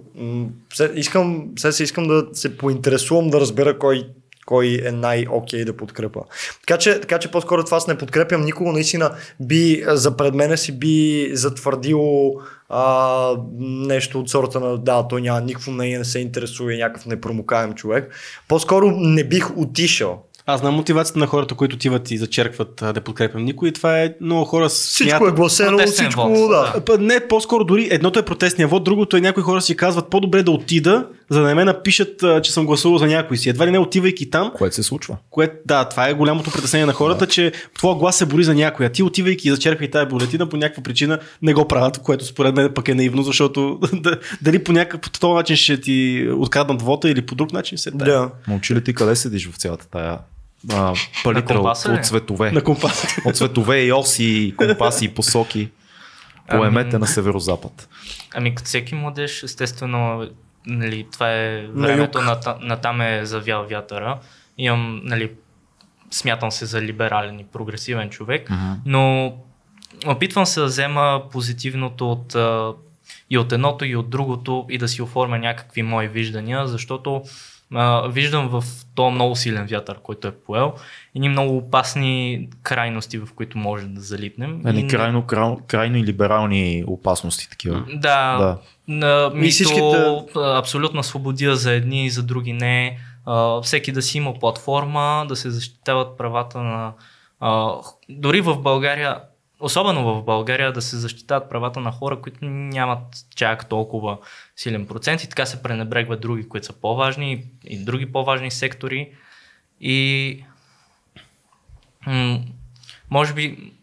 Искам, се искам да се поинтересувам да разбера кой, кой е най-окей да подкрепа. Така че, така че по-скоро това с не подкрепям никого, наистина би, за пред мене си би затвърдило а, нещо от сорта на да, той няма никакво мнение, не се интересува е някакъв непромокаем човек. По-скоро не бих отишъл. Аз знам мотивацията на хората, които отиват и зачеркват да подкрепям никой. Това е много хора Всичко смятат, е гласено, всичко, вот, да. да. Не, по-скоро дори едното е протестния вод, другото е някои хора си казват по-добре да отида, за да не ме напишат, че съм гласувал за някой си. Едва ли не отивайки там, Което се случва. което, да, това е голямото притеснение на хората, да. че твоя глас се бори за някой, а ти отивайки и зачерпвай тази бюлетина, по някаква причина не го правят, което според мен пък е наивно, защото да- дали по някакъв по този начин ще ти откраднат вота или по друг начин се тая. Да. Момче ли ти къде седиш в цялата тая а, палитра от, компаса от цветове? На компас. От цветове и оси, компаси и посоки. Поемете Ами- на северо-запад. Ами като всеки младеж, естествено, нали, това е времето, на, на там е завял вятъра. Имам, нали, смятам се за либерален и прогресивен човек, но опитвам се да взема позитивното от, и от едното и от другото и да си оформя някакви мои виждания, защото а, виждам в то много силен вятър, който е поел и ни много опасни крайности, в които можем да залитнем. Едни И не- крайно, крайно, крайно и либерални опасности такива. да, Да. На, И мито, всичките- абсолютна свободия за едни и за други не. А, всеки да си има платформа, да се защитават правата на... А, дори в България, особено в България, да се защитават правата на хора, които нямат чак толкова силен процент и така се пренебрегват други, които са по-важни и други по-важни сектори. И м- може би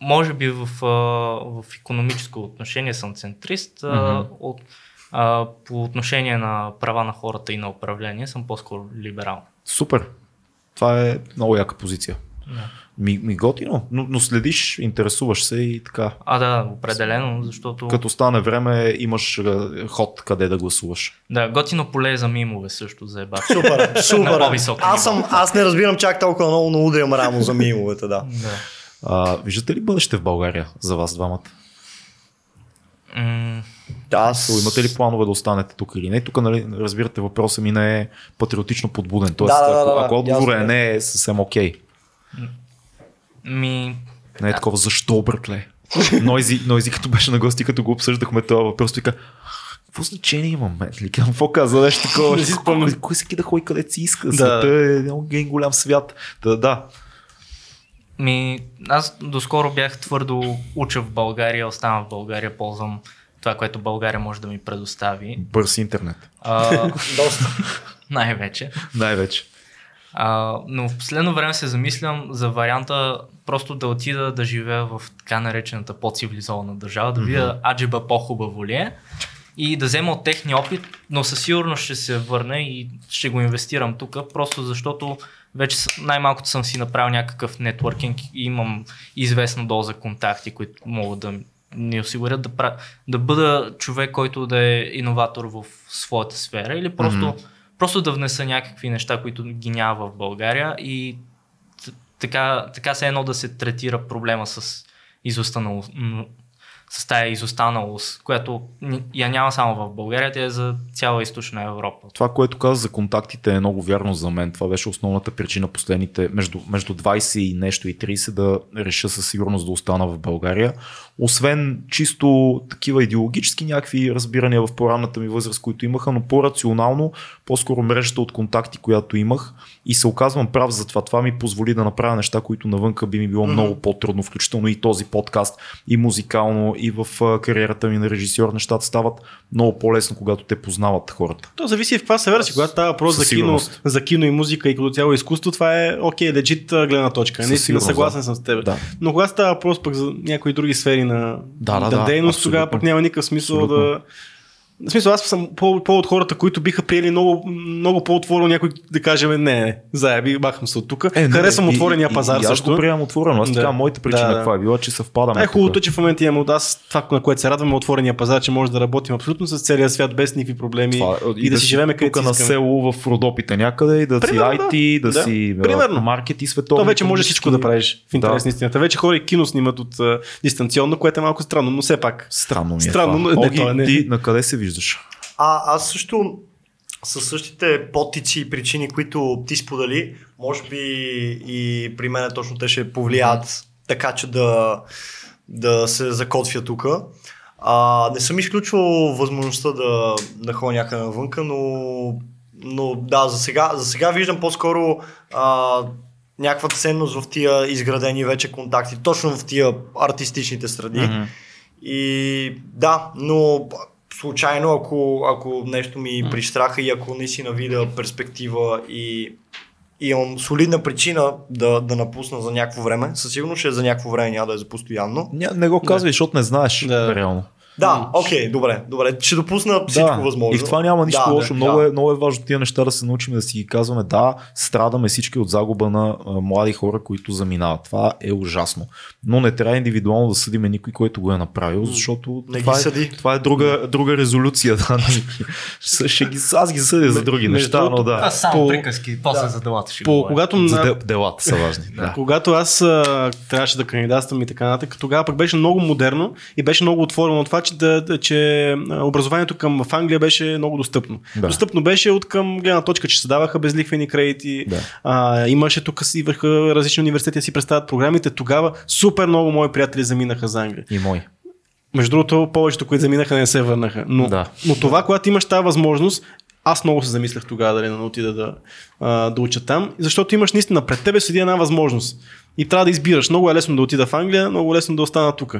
може би в, в економическо отношение съм центрист, а, от, а, по отношение на права на хората и на управление съм по-скоро либерал. Супер. Това е много яка позиция. Да. Ми, ми готино, но, но следиш, интересуваш се и така. А да, определено, защото Като стане време, имаш е, ход къде да гласуваш. да, готино поле за мимове също за ебат. Супер, супер. по-високо Аз, съм, аз не разбирам чак толкова много, но удрям рамо за мимовете, да. Да. А, виждате ли бъдеще в България за вас двамата? М, Аз... Имате ли планове да останете тук или не? Тук, нали, разбирате, въпросът ми не е патриотично подбуден. Тоест, Да, да, да, ако, ако отговорът е е. не, е съвсем окей. Ми, Не е такова, защо братле? Нойзи, Нойзи като беше на гости, като го обсъждахме това въпрос, той какво значение има, мен? Ли, какво каза нещо такова? Не си спомням. Кой, кой всеки да ходи където си иска? Да. Света е един голям свят. Да, да. ми, аз доскоро бях твърдо уча в България, оставам в България, ползвам това, което България може да ми предостави. Бърз интернет. А, Доста. най-вече. Най-вече. А, но в последно време се замислям за варианта просто да отида да живея в така наречената по-цивилизована държава, да видя аджиба по-хубаво ли е и да взема от техния опит, но със сигурност ще се върна и ще го инвестирам тук, просто защото вече най-малкото съм си направил някакъв нетворкинг и имам известна доза контакти, които могат да ни осигурят да, пра... да бъда човек, който да е иноватор в своята сфера или просто, Мгм. Просто да внеса някакви неща, които ги няма в България и така, така се едно да се третира проблема с изостанал, с тая изостаналост, която я няма само в България, тя е за цяла източна Европа. Това, което каза за контактите е много вярно за мен. Това беше основната причина последните между, между 20 и нещо и 30 да реша със сигурност да остана в България. Освен чисто такива идеологически някакви разбирания в по-ранната ми възраст, които имаха, но по-рационално, по-скоро мрежата от контакти, която имах и се оказвам прав за това. Това ми позволи да направя неща, които навънка би ми било mm-hmm. много по-трудно, включително и този подкаст, и музикално, и в кариерата ми на режисьор. Нещата стават много по-лесно, когато те познават хората. То зависи в каква сфера си. Когато става въпрос за кино, за кино и музика и като цяло изкуство, това е окей, легит а, гледна точка. Наистина, съгласен да. съм с теб. Да. Но когато става въпрос пък за някои други сфери на, Да, да, на да, дейност, абсолютно. тогава пък няма никакъв смисъл Абсолютно. да. В смисъл, аз съм по, по от хората, които биха приели много, много по-отворено някой да кажем, не, не, заеби, бахам се от тук. Е, не, Харесвам и- отворения и- пазар и, аз също. го приемам отворено. Аз Да. така, моята причина Да, да. каква е била, че съвпадаме. Е, тук. че в момента имаме от аз това, на което се радваме, отворения пазар, че може да работим абсолютно с целия свят без никакви проблеми Това, и, да, си живеем където си на село в Родопите някъде и да Примерно, си да. IT, да, Да. си а, Примерно. маркет и световни. То вече може всичко да правиш в интерес Да. на истината. Вече хора и кино снимат от дистанционно, което е малко странно, но все пак. Странно ми е Странно, но- не, не. ти на къде се виждаш? А, аз също със същите потици и причини, които ти сподели, може би и при мен точно те ще повлият така, че да, да се закотвя тук. А, не съм изключвал възможността да, да ходя някъде навънка, но, но да, за сега, за сега виждам по-скоро а, някаква ценност в тия изградени вече контакти, точно в тия артистичните среди. Мгм. И да, но случайно, ако, ако нещо ми пристраха и ако наистина видя перспектива и и имам солидна причина да, да напусна за някакво време, със сигурност ще е за някакво време, няма да е за постоянно. Ня, не го казвай, защото не знаеш Да. реално. Да, окей, добре, добре. Ще допусна всичко да. възможно. И в това няма нищо да, лошо. Да, много, да. е, много е важно тия неща да се научим да си ги казваме. Да, страдаме всички от загуба на а, млади хора, които заминават. Това е ужасно. Но не трябва индивидуално да съдиме никой, който го е направил, защото Не това, ги е, съди. това е друга, друга резолюция. Да. ще, ще ги, аз ги съдя за други неща, но да. Това са само По- приказки, после да. за делата ще По, когато, За на, де, делата са важни. Да. когато аз а, трябваше да кандидатствам и така нататък, тогава пък беше много модерно и беше много отворено от това, че, да, да, че образованието към в Англия беше много достъпно. Да. Достъпно беше от към гледна точка, че се даваха безлихвени кредити, Да. а, имаше тук си върха различни университети да си представят програмите. Тогава супер много мои приятели заминаха за Англия. И мой. Между другото, повечето, които заминаха, не се върнаха. Но, Да. но това, когато имаш тази възможност, аз много се замислях тогава дали да отида да, а, да уча там, защото имаш наистина пред тебе седи една възможност. И трябва да избираш. Много е лесно да отида в Англия, много е лесно да остана тук.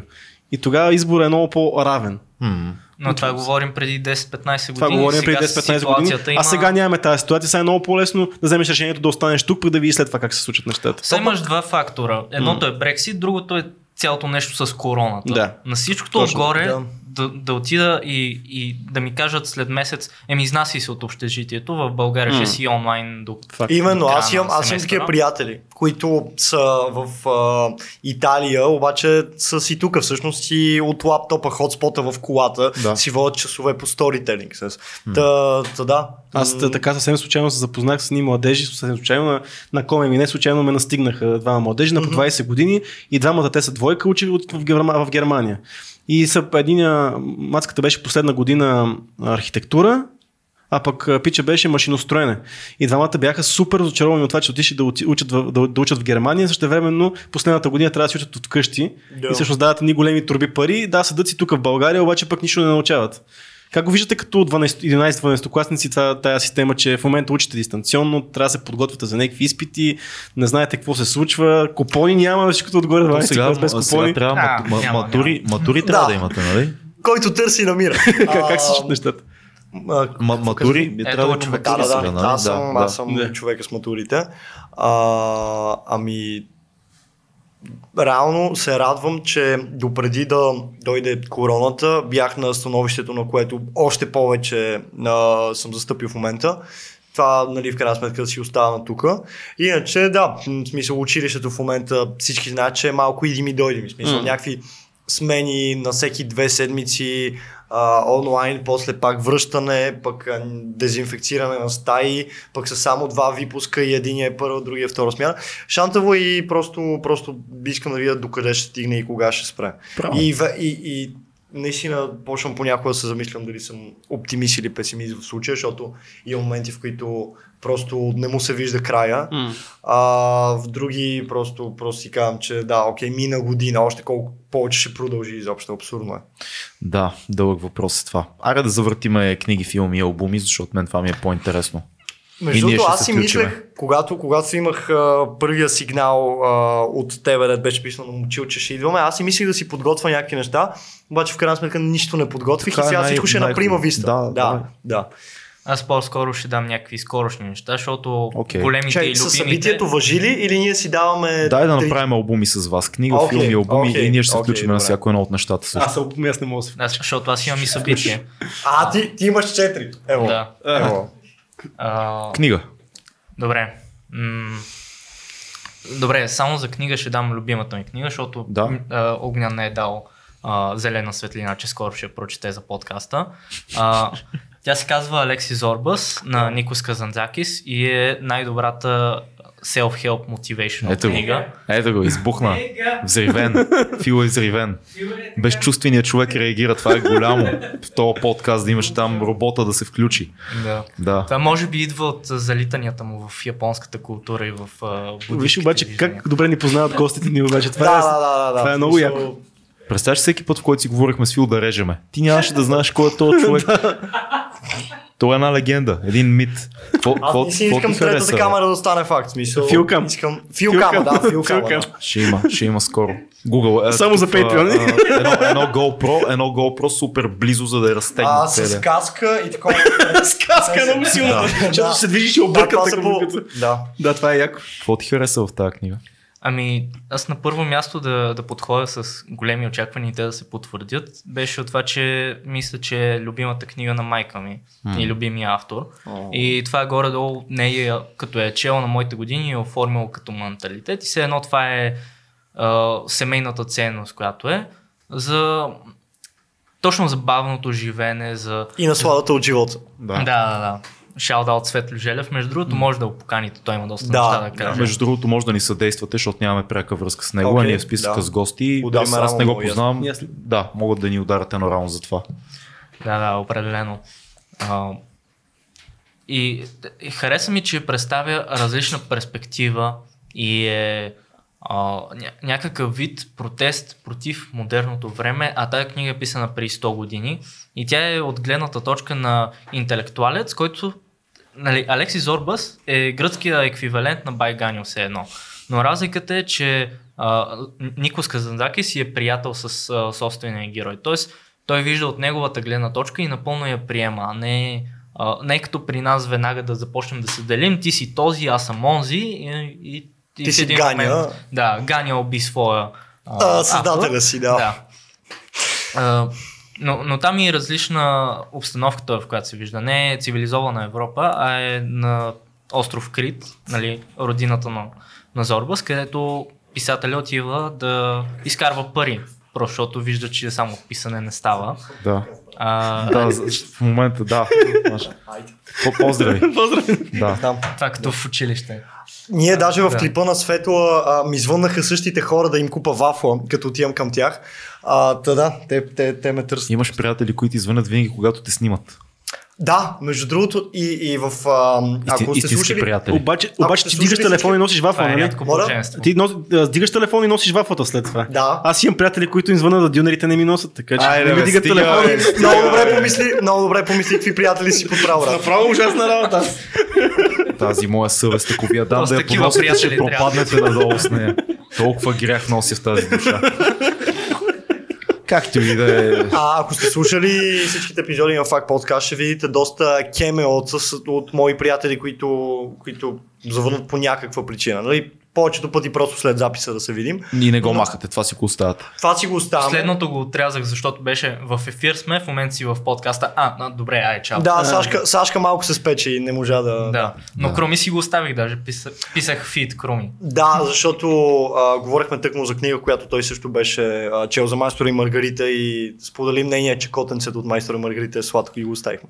И тогава изборът е много по-равен. М. Но това говорим преди 10-15 години. Това говорим преди 10-15 години. ситуацията А сега нямаме тази ситуация. Сега е много по-лесно да вземеш решението да останеш тук, пък да видиш след това как се случат нещата. Сега имаш два фактора. Едното е Брексит, другото е цялото нещо с короната. Да. На всичкото Точно, отгоре да. Да, да отида и, и да ми кажат след месец, еми изнаси се от общежитието, в България ще си онлайн до Факт. Именно, края аз имам, аз имам такива приятели, които са в а, Италия, обаче са си тук всъщност и от лаптопа, хотспота в колата, Да. си водят часове по сторителинг. С. Та, та, да. Аз М, така съвсем случайно се запознах с едни младежи, съвсем случайно на, на Комеми, не случайно ме настигнаха двама младежи на по 20 години и двамата те са двойка, учили в, Герма, в Германия. И са един, мацката беше последна година архитектура, а пък пича беше машиностроене. И двамата бяха супер разочаровани от това, че отишли да, учат да, да учат в Германия, също времено последната година трябва да си учат от къщи Да. и всъщност дават едни големи турби пари, да, седат си тук в България, обаче пък нищо не научават. Как го виждате като 11-12 класници това, тая система, че в момента учите дистанционно, трябва да се подготвяте за някакви изпити, не знаете какво се случва, купони няма, всичкото отгоре 12 сега, без сега купони. трябва А, ма- ма- няма, матури, матури трябва Да. да имате, нали? Който търси, намира. как, как се нещата? какво матури, Ето трябва да човек. Да, матури да, да. сега, нали? Аз съм, аз съм Да. човека с матурите. А, ами, реално се радвам, че допреди да дойде короната, бях на становището, на което още повече а, съм застъпил в момента. Това, нали, в крайна сметка си остана тук. Иначе, да, в смисъл, училището в момента всички знаят, че е малко иди ми дойде ми. Смисъл, М. някакви смени на всеки две седмици, а, онлайн, после пак връщане, пък дезинфекциране на стаи, пък са само два випуска и един е първа, другия е втора смяна. Шантаво и просто, просто искам да видя докъде ще стигне и кога ще спре. И, и, и наистина почвам понякога да се замислям дали съм оптимист или песимист в случая, защото има моменти, в които просто не му се вижда края. М. А в други просто, просто си казвам, че да, окей, мина година, още колко повече ще продължи изобщо, абсурдно е. Да, дълъг въпрос е това. Аре да завъртиме книги, филми и албуми, защото мен това ми е по-интересно. Между другото, аз си включиме. мислех, когато, когато имах а, първия сигнал а, от тебе, да беше писано на момчил, че ще идваме, аз си мислех да си подготвя някакви неща, обаче в крайна сметка нищо не подготвих Така и е сега най- всичко ще е най- на прима виста. Да, да, давай. да. Аз по-скоро ще дам някакви скорошни неща, защото Окей. големите Чай, и любимите... събитието въжи ли или ние си даваме... Дай да направим албуми с вас. Книга, Окей, филми, албуми окей, и ние ще се окей, включим на добре. всяко едно от нещата също. Аз албум аз не мога да се Аз, защото аз имам и събитие. А, ти, ти имаш четири. Ево. да. Ево. А, Книга. Добре. М- Добре, само за книга ще дам любимата ми книга, защото Да. а, Огнян не е дал а, зелена светлина, че скоро ще прочете за подкаста. А, тя се казва Алекси Зорбас на Никос Казанзакис и е най-добрата self-help motivational Ето го. книга. Ето го, избухна. Взривен. Фил е взривен. Безчувственият човек реагира. Това е голямо. В този подкаст да имаш там робота да се включи. Да. Да. Това може би идва от залитанията му в японската култура и в а, Виж буддийските обаче виждания. как добре ни познават гостите ни обаче. Това Да, е... да, да, да, да. това е много яко. Представяш всеки път, в който си говорихме с Фил да режеме. Ти нямаше да знаеш кой е този човек. Той е една легенда, един мит. Какво, Аз какво, не си искам третата камера да стане факт. Смисъл, Филкам. Искам... Филкама, да. Филкам. да. Ще има, ще има скоро. Google. Е, Само за такъв, Patreon. а, а, едно, едно GoPro, едно GoPro супер близо, за да я разтегне А, с каска и такова. С каска е много силно, Да. защото Да. се движиш и Да, объркат това. Да. Да, това е яко. Какво ти хареса в тази книга? Ами, аз на първо място да, да подходя с големи очаквания и те да се потвърдят, беше от това, че мисля, че е любимата книга на майка ми и любимия автор. И това е горе-долу нея, като е чела на моите години и е оформила като менталитет. И все едно това е а, семейната ценност, която е за точно за бавното живеене, за... И насладата от живота. Да, да, да. Шалда от Светло Желев. Между другото, може да го поканите, той има доста Да, неща да да. каже. Между другото, може да ни съдействате, защото нямаме пряка връзка с него, Окей, а ние в списъка да. с гости. Удари Аз, не го ясно. познавам. Ли? Да, могат да ни ударят едно рамо за това. Да, да, определено. А, и, и хареса ми, че представя различна перспектива и е а, ня- някакъв вид протест против модерното време, а тази книга е писана преди 100 години и тя е от гледната точка на интелектуалец, който нали, Алекси Зорбас е гръцкия еквивалент на Байганил все едно. Но разликата е, че а, Никос Казандакис си е приятел с а, собствения герой. Тоест, той вижда от неговата гледна точка и напълно я приема, а не, а, не като при нас веднага да започнем да се делим, ти си този, аз съм онзи и, и, Ти в си един Ганя. момент, да, Ганя уби своя А, създателя автор. си, да. да. А, но, но там е различна обстановката, в която се вижда. Не е цивилизована Европа, а е на остров Крит, нали, родината на, на Зорбас, където писателя отива да изкарва пари. Просто защото вижда, че само писане не става. Да. А, Да, в момента, да. По- Поздрави. Поздрави. Да. Това като в училище. Ние даже в Да. клипа на Светла а, ми звъннаха същите хора да им купа вафла, като отивам към тях. А, та да, те, те, те ме търсят. Имаш приятели, които извънят винаги, когато те снимат. Да, между другото и, и в... А, Исти, ако сте слушали... приятели. Обаче, Ако обаче ти дигаш телефон и носиш вафа, е нали? Ти нос, а, дигаш телефон и носиш вафата след това. Да. Аз имам приятели, които им звънат да дюнерите не ми носят, така че Айде, не ми дигат телефон. Много добре помисли, много добре помисли какви приятели си подправил. Направо ужасна работа. Тази моя съвест, ако ви я дам да я такива поносите, ще пропаднете надолу с нея. Толкова грях нося в тази душа. Както и да е. А ако сте слушали всичките епизоди на Факт подкаст, ще видите доста кемеоца с- от мои приятели, които, които завърнат по някаква причина. Нали? Повечето пъти просто след записа да се видим. И не го Но- махате, това си го оставате. Това си го оставяме. Следното го отрязах, защото беше в ефир сме, в момента си в подкаста. А, а добре, ай, чао. Да, Сашка, Сашка малко се спече и не можа да... Да, но Да. Кроми си го оставих даже, писах, писах фит Кроми. Да, защото а, говорихме тъкмо за книга, която той също беше а, чел за майстора и Маргарита и сподели мнение, че котенцето от майстора и Маргарита е сладко и го оставихме.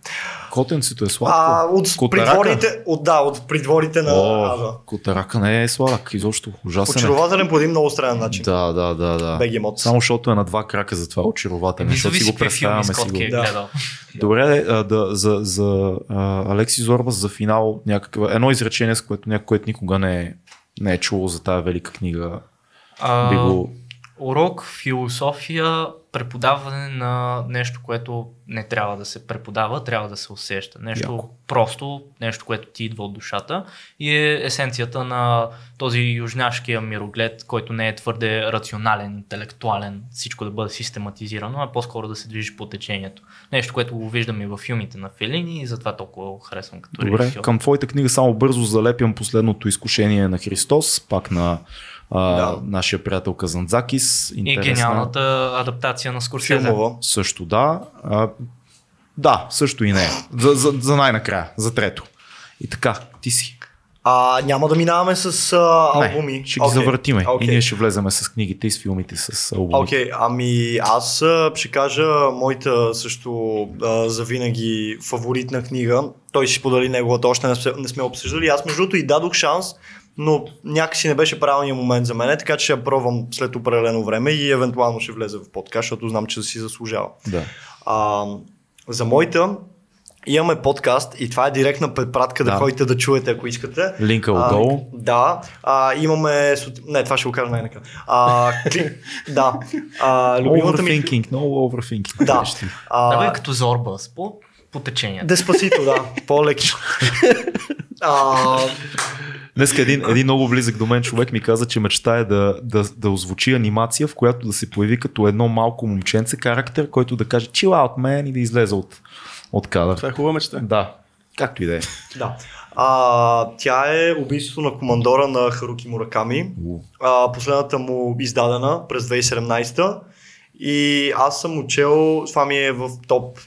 Котенцето е сладко. А, от Котарака? придворите, от, да, от придворите на О, котарака не е сладък, изобщо ужасен е. Очарователен по един много странен начин. Да, да, да, да. Бегемот. Само защото е на два крака, затова е очарователен. Не Защото си го представяме си котки е го. Да. гледал. Добре, а, да, за, за а, Алекси Зорбас за финал някаква, едно изречение, с което някой, никога не е, не е чуло за тази велика книга, А, би го... Урок, философия, преподаване на нещо, което не трябва да се преподава, трябва да се усеща. Нещо Яко. просто, нещо, което ти идва от душата и е есенцията на този южняшкия мироглед, който не е твърде рационален, интелектуален, всичко да бъде систематизирано, а по-скоро да се движи по течението. Нещо, което го виждаме и в филмите на Фелини и затова толкова го харесвам като Добре, режисьор. към твоята книга само бързо залепям последното изкушение на Христос, пак на а, Да. нашия приятел Казанзакис. И гениалната адаптация на Скорсезе. Филмова. Също да. А, да, също и не. За, за, за най-накрая, за трето. И така, ти си. А, няма да минаваме с а, албуми. Не, ще ги Окей. завъртиме. Окей. И ние ще влеземе с книгите и с филмите с албумите. Окей, ами аз ще кажа моята също а, за винаги фаворитна книга. Той си сподели неговата, още не, сме- не сме обсъждали. Аз между другото и дадох шанс, но някакси не беше правилният момент за мен, така че ще я пробвам след определено време и евентуално ще влезе в подкаст, защото знам, че си заслужава. Да. А, за моята имаме подкаст и това е директна препратка да, Да. ходите да чуете, ако искате. Линка А, отдолу. да, а, имаме... Не, това ще го кажа най-накрая. А, кли... Да. А, любимата ми... Overthinking, много overthinking. Да. А, като зорба, с по, течението. Деспасито, да. По-леки. А, Днес един, един много близък до мен човек ми каза, че мечта е да, да, да озвучи анимация, в която да се появи като едно малко момченце характер, който да каже chill out man и да излезе от, от кадър. Това е хубава мечта. Да, както и да е. да. А, тя е убийството на командора на Харуки Мураками. А, последната му издадена през 2017 и аз съм учел, това ми е в топ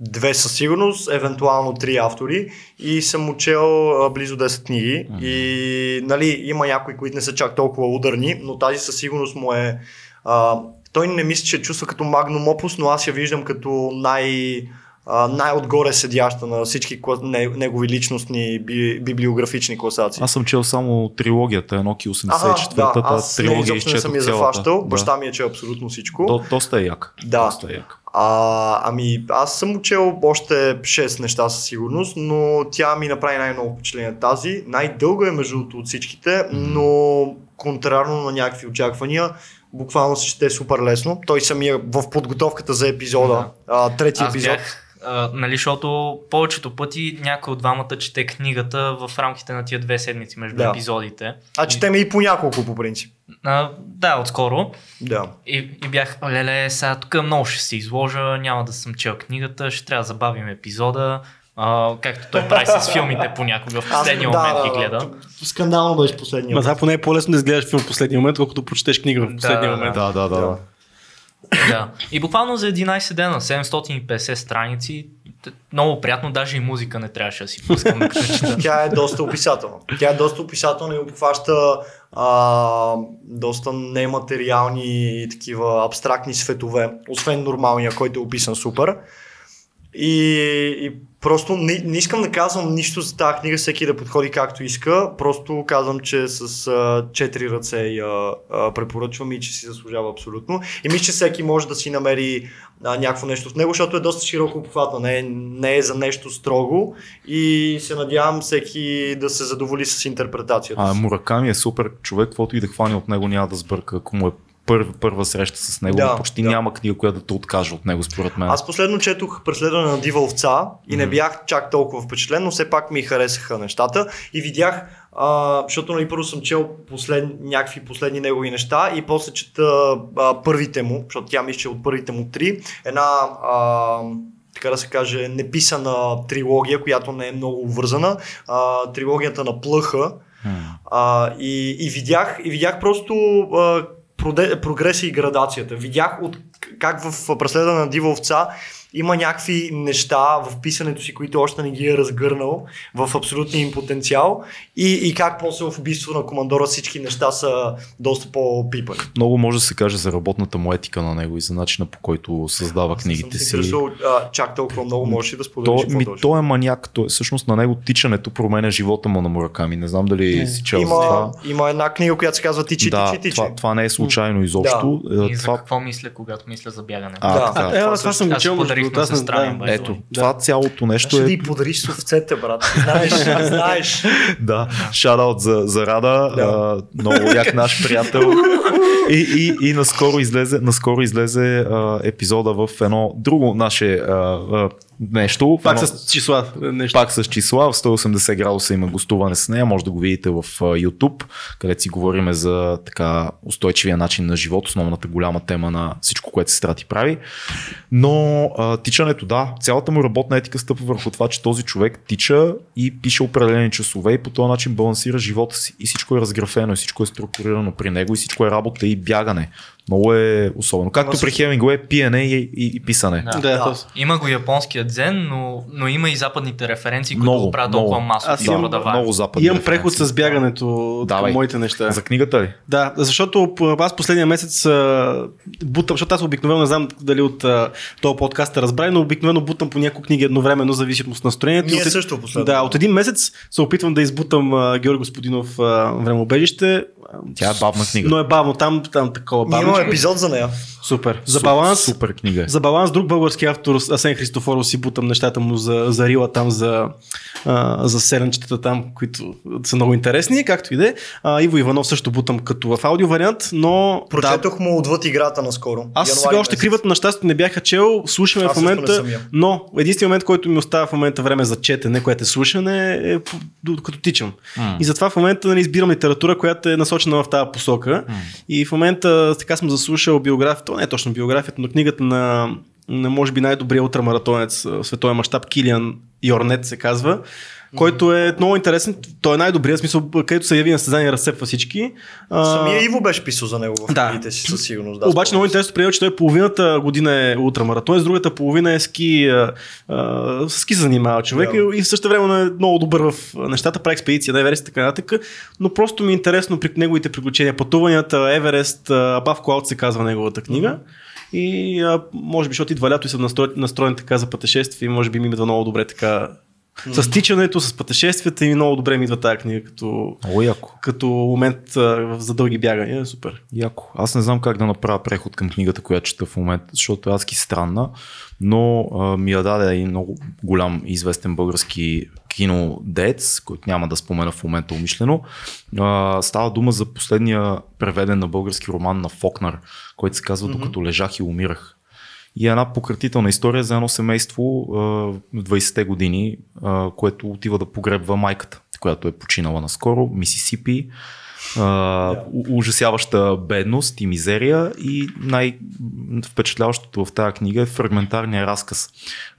две със сигурност, евентуално три автори. И съм учел а, близо 10 книги. И нали, има някои, които не са чак толкова ударни, но тази със сигурност му е а, той не мисля, че чувства като магнум опус, но аз я виждам като най- най-отгоре седяща на всички кла- не, негови личностни би, библиографични класации. Аз съм чел само трилогията, Еноки Ага, 84-та, да, аз не, трилогия изобщо не съм я захващал. цялата. Баща ми е чел абсолютно всичко. До, доста е як. Да. Доста е як. А, ами аз съм учел още 6 неща със сигурност, но тя ми направи най-много впечатление тази. Най-дълга е между другото от всичките, но контрарно на някакви очаквания, буквално се чете супер лесно. Той самия в подготовката за епизода, а, трети Аз епизод. бях, а, нали, защото повечето пъти някой от двамата чете книгата в рамките на тия две седмици между Да. епизодите. А четеме и по няколко по принцип. А, да, отскоро. Да. И, и бях, леле, сега тук много ще се изложа, няма да съм чел книгата, ще трябва да забавим епизода. А, както той прави с филмите понякога, в последния момент ги гледа. Скандално беше последния. Ма поне е по-лесно да изгледаш филм в последния момент, колкото прочетеш книга в последния Да, момент. Да, да, да. да. Да. И буквално за 11 дена, 750 страници, много приятно, даже и музика не трябваше да си пускам чета. Тя е доста описателна. Тя е доста описателна и обхваща а, доста нематериални и такива абстрактни светове, освен нормалния, който е описан супер. И, и просто не, не искам да казвам нищо за тази книга, всеки да подходи както иска. Просто казвам, че с а, четири ръце я а, препоръчвам и че си заслужава абсолютно. И мисля, че всеки може да си намери а, някакво нещо в него, защото е доста широко обхватна, не е, не е за нещо строго и се надявам всеки да се задоволи с интерпретацията. А. Мураками е супер човек, каквото и да хване от него няма да сбърка, ако му е първа, първа среща с него. Да, Почти да. няма книга, която да те откаже от него, според мен. Аз последно четох преследване на дива овца и не бях чак толкова впечатлен, но все пак ми харесаха нещата и видях, а, защото нали, първо съм чел послед, някакви последни негови неща и после чета а, първите му, защото тя мисля, че от първите му три, една а, така да се каже, неписана трилогия, която не е много вързана. А, трилогията на Плъха, А, и, и, видях, и видях просто а, прогреса и градацията. Видях от, как в преследване на дива овца има някакви неща в писането си, които още не ги е разгърнал в абсолютния им потенциал и, и как после в убийство на командора всички неща са доста по-пипани. Много може да се каже за работната му етика на него и за начина по който създава Аз книгите си. се а, чак толкова много, можеш да споделиш То, ми, той е маняк, той, всъщност на него тичането променя живота му на Мураками. Не знам дали си чел за това. Има, има една книга, която се казва Тичи, да, тичи, тичи. това, това не е случайно изобщо. Е, И за това, какво мисля, когато мисля за бягане? а, Да. така. А, е, аз това съм го чел, на аз ми, знам. бе. Ето, Да. това цялото нещо Ще да е... й подариш с овцете, брат. Знаеш, знаеш. Да, шараут за, за Рада, Да. а, много як наш приятел. И, и, и наскоро излезе, наскоро излезе а, епизода в едно друго наше а, а, нещо. Пак едно- с числа. Нещо. Пак с числа, в 180 градуса има гостуване с нея, може да го видите в YouTube, където си говориме за така устойчивия начин на живот, основната голяма тема на всичко, което се страти прави. Но а, тичането, да, цялата му работна етика стъпва върху това, че този човек тича и пише определени часове и по този начин балансира живота си. И всичко е разграфено, и всичко е структурирано при него, и всичко е работа и бягане. Много е особено. Както при Хемингуей, пиене и, и, и писане. Да. Да, Да. да. Има го японския дзен, но, но има и западните референции, които Много, го правят толкова масово Аз имам продаваем. Много западни Имам преход с бягането Давай. към моите неща. За книгата ли? Да, защото аз последния месец бутам, защото аз обикновено не знам дали от този подкаст сте разбрали, но обикновено бутам по няколко книги едновременно, зависимо от настроението. Ние от, също последно. Да, от един месец се опитвам да избутам Георги Господинов времеобежище. Тя е бавна книга. Но е бавно, там, там такова бавно. Имаме епизод за нея. Супер. За баланс, Супер книга. е. за баланс, друг български автор, Асен Христофоров, си бутам нещата му за, за Рила там, за, а, за селенчетата там, които са много интересни, както и да е. А, Иво Иванов също бутам като в аудио вариант, но... Да, Прочетох му отвъд играта наскоро. аз сега още месец. кривата на щастието не бяха чел, слушаме Аз в момента, но единственият момент, който ми остава в момента време за четене, което е слушане, е докато тичам. М. И затова в момента нали, избирам литература, която е насочена в тази посока. И в момента така съм заслушал биографията, не е точно биографията, но книгата на, на може би най-добрия ултрамаратонец в световен мащаб, Килиан Йорнет се казва, който е много интересен. Той е най-добрият, смисъл, където се яви на състезание, разсепва всички. Самия Иво беше писал за него в Да. книгите си със сигурност. Да, Обаче много интересно приема, че той половината година е ултрамаратон, с другата половина е ски, а, а, ски се занимава човек Да. и в същото време е много добър в нещата, прави експедиция на Еверест и така нататък, но просто ми е интересно при неговите приключения, пътуванията, Еверест, Above Cloud се казва неговата книга. И а, може би, защото идва лято и съм настроен, настроен така за пътешествие, може би ми идва много добре така с тичането, с пътешествията и много добре ми идва тази книга като, Много яко. като момент за дълги бягания. Е Супер. Яко. Аз не знам как да направя преход към книгата, която чета в момента, защото е адски странна, но а, ми я даде и много голям известен български кинодец, който няма да спомена в момента умишлено. А, става дума за последния преведен на български роман на Фокнар, който се казва Докато лежах и умирах. И една пократителна история за едно семейство в 20-те години, което отива да погребва майката, която е починала наскоро, Мисисипи. Uh, ужасяваща бедност и мизерия и най-впечатляващото в тази книга е фрагментарния разказ.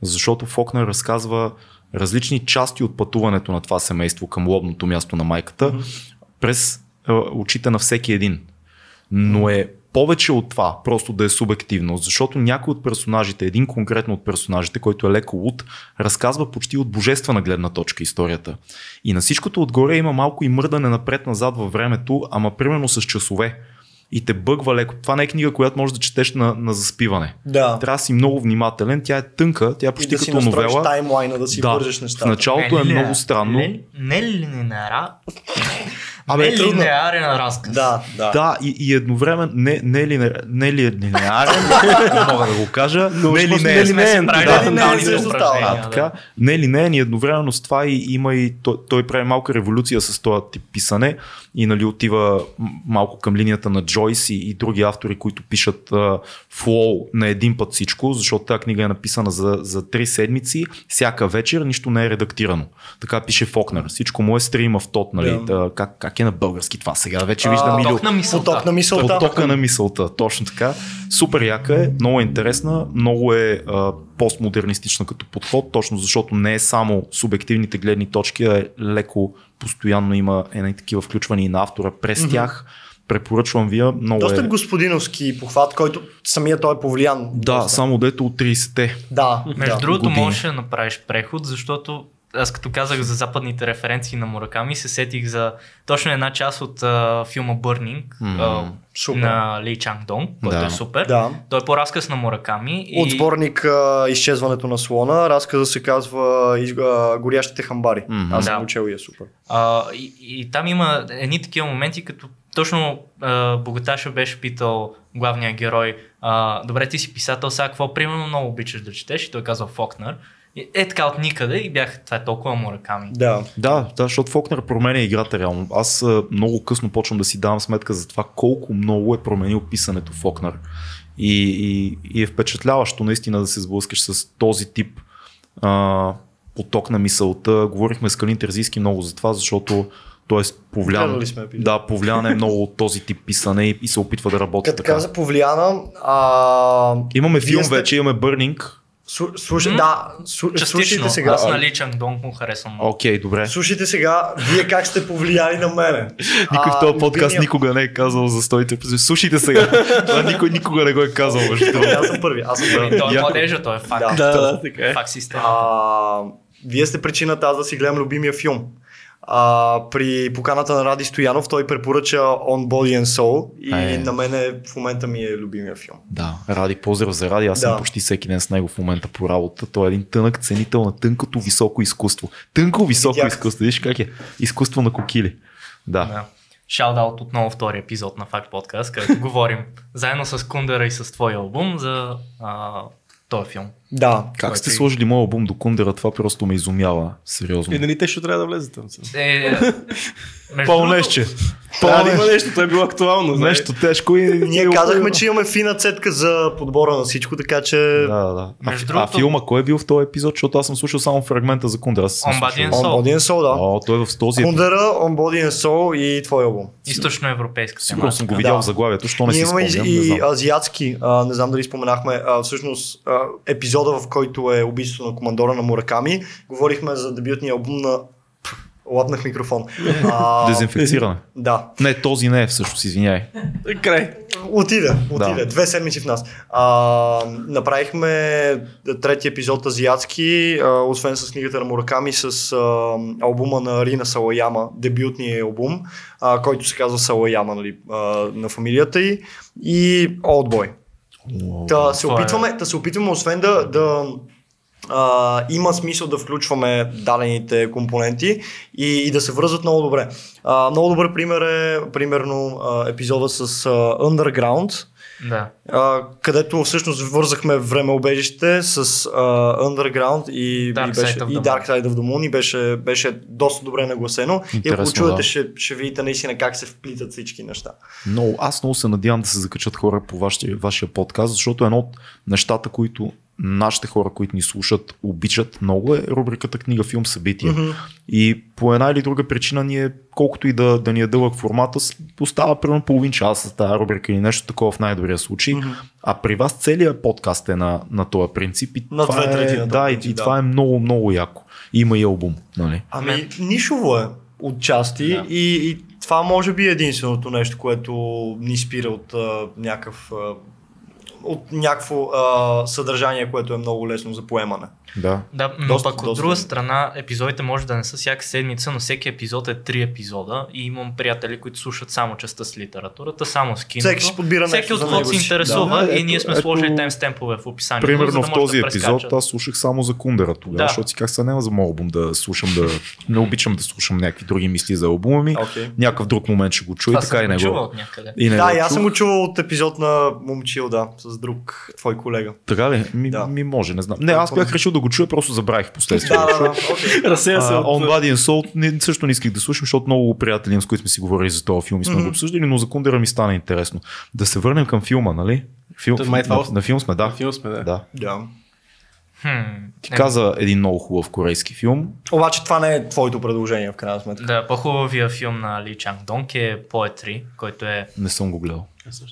Защото Фокнер разказва различни части от пътуването на това семейство към лобното място на майката през а, очите на всеки един. Но е повече от това, просто да е субективно, защото някой от персонажите, един конкретно от персонажите, който е леко луд, разказва почти от божествена гледна точка историята. И на всичкото отгоре има малко и мърдане напред-назад във времето, ама примерно с часове. И те бъгва леко. Това не е книга, която можеш да четеш на, на заспиване. Да. Трябва да си много внимателен. Тя е тънка, тя е И почти да си като настроиш новела. таймлайна, да си Да, вържеш в нещата. началото е ли много странно. Не, не ли линеара? Абе, не трудно. линеарен разказ. Да, да. Да, и, и едновременно не, не, е лине, не ли е линеарен, не мога да го кажа, Но не е линеен. не е Да, не, е линеен и едновременно с това и, има и той, той прави малка революция с този тип писане и нали отива малко към линията на Джойс и, и други автори, които пишат флоу на един път всичко, защото тази книга е написана за, за три седмици, всяка вечер нищо не е редактирано. Така пише Фокнер. Всичко му е стрима в тот, нали, да. как, как Как е на български това сега? Вече виждам Илю. Поток на мисълта. Поток на мисълта. Потока на мисълта, точно така. Супер яка е, много е интересна, много е а, постмодернистична като подход, точно защото не е само субективните гледни точки, а е леко постоянно има едни такива включвания и на автора през mm-hmm. тях. Препоръчвам ви, я, много Доста е... господиновски похват, който самия той е повлиян. Да, доста. само дето от 30-те. Да, Между да. другото, години. можеш да направиш преход, защото аз като казах за западните референции на Мураками, се сетих за точно една част от а, филма Burning а, Супер. на Ли Чанг Донг, който Да. е супер. Да. Той е по-разказ на Мураками. От и... сборник а, Изчезването на слона, разказа се казва из, а, Горящите хамбари. Мгм. Аз съм Да. го чел и е супер. А, и, и там има едни такива моменти, като точно а, Богаташа беше питал главния герой, а, добре ти си писател, сега какво примерно много обичаш да четеш? И той казва Фокнер. Е така от никъде и бях, това е толкова Мураками. Да. Да, да, защото Фокнер променя играта реално. Аз много късно почвам да си давам сметка за това колко много е променил писането Фокнер. И, и, и е впечатляващо наистина да се сблъскаш с този тип а, поток на мисълта. Говорихме с Калин Терзийски много за това, защото той е повлиян, да, повлиян е много от този тип писане и, и се опитва да работи Като така. каза повлияна, а, Имаме филм сте- вече, имаме Burning. Слу- да, слу, Частично, слушайте сега. аз на Ли Чанг Донг му харесвам. Окей, добре. Слушайте сега, вие как сте повлияли на мене. Никой в този подкаст любимия- никога не е казал за стоите. Слушайте сега. Това никой никога не го е казал. Другото. Аз съм първи, аз съм първи. Той е яко. младежа, той е факт. Да. Да, да, така е. Факт система. А, вие сте причината аз да си гледам любимия филм. А, при поканата на Ради Стоянов той препоръча On Body and Soul и Е. на мен в момента ми е любимия филм. Да, Ради, поздрав за Ради. Аз съм Да. почти всеки ден с него в момента по работа. Той е един тънък ценител на тънкото високо изкуство. Тънко високо Видях. изкуство. Виж как е? Изкуство на кокили. Да. Да. Шаут отново втори епизод на Факт Подкаст, където говорим заедно с Кундера и с твоя албум за а, този филм. Да. Как сте сложили моят албум до Кундера? Това просто ме изумява. Сериозно. И нали те ще трябва да влезе там. Е, между Пълнеще. Трябва да има нещо, то е било актуално. знаеш. Нещо тежко и... Ние казахме, че имаме фина цетка за подбора на всичко, така че Да, да. А, а другото- филма, кой е бил в този епизод? Защото аз съм слушал само фрагмента за Кундера. On Body and On Soul. Body and Soul, да. О, той е в този епизод. Кундера, On Body and Soul и твой албум. Източноевропейска Сигурно съм го видял Да. в заглавието, що не си имаме спомням. и, не знам. и азиатски, а, не знам дали споменахме, а, всъщност а, епизода, в който е убийството на командора на Мураками. Говорихме за дебютния албум на... Лапнах микрофон. А, Дезинфекциране. да. Не, този не е всъщност, извиняй. Край. Отиде, отиде. Да. Две седмици в нас. А, направихме трети епизод азиатски, а, освен с книгата на Мураками, с а, албума на Рина Салаяма, дебютния албум, а, който се казва Салаяма нали, а, на фамилията й и Oldboy. Та се, е- опитваме, да се опитваме, освен да, да а, има смисъл да включваме дадените компоненти и, и да се връзват много добре. А, много добър пример е, примерно, а, епизода с а, Underground, Да. а, където всъщност вързахме времеобежище с а, Underground и, Dark и, беше, Side of и Dark Side of the Moon и беше, беше доста добре нагласено. и ако Интересно, чуете, да. ще, ще видите наистина как се вплитат всички неща. Много, аз много се надявам да се закачат хора по вашия, вашия подкаст, защото едно от нещата, които нашите хора, които ни слушат, обичат много е рубриката книга, филм, събитие. Мгм. И по една или друга причина ние, колкото и да, да ни е дълъг формата, остава примерно половин час с тази рубрика или нещо такова в най-добрия случай. Мгм. А при вас целият подкаст е на, на този принцип. И На това две трети е, да, и, и да. това е много, много яко. Има и албум, нали? Ами, нишово е отчасти Да. и, и това може би е единственото нещо, което ни спира от а, някакъв а, от някакво а, съдържание, което е много лесно за поемане. Да. Да, но Доста- пък от доста. друга страна, епизодите може да не са всяка седмица, но всеки епизод е три епизода и имам приятели, които слушат само частта с литературата, само с киното. Всеки подбира Всеки от него се интересува Да, и ето- ние сме ето- сложили темстемпове в описанието. Примерно да в този да епизод прескачат. аз слушах само за Кундера тогава, Да. защото си как се няма за моят албум да слушам да... Не обичам да слушам някакви други мисли за албума ми. Окей. Някакъв друг момент ще го чуя, Това така и не го. И не Да, и аз съм го чувал от епизод на Момчил, да, с друг твой колега. Така ли? Ми, може, не знам. Не, аз бях решил да го чуя, просто забравих последствие. Да, да, да. Разсея се от... On Body and Soul не, също не исках да слушам, защото много приятели, с които сме си говорили за този филм и сме Мгм. го обсъждали, но за Кундера ми стана интересно. Да се върнем към филма, нали? Май това на, на филм сме, да. На филм сме, да. да. Да. Хм, Ти е, каза един много хубав корейски филм. Обаче това не е твоето предложение в крайна сметка. Да, по-хубавия филм на Ли Чанг Донг е Poetry, който е... Не съм го гледал.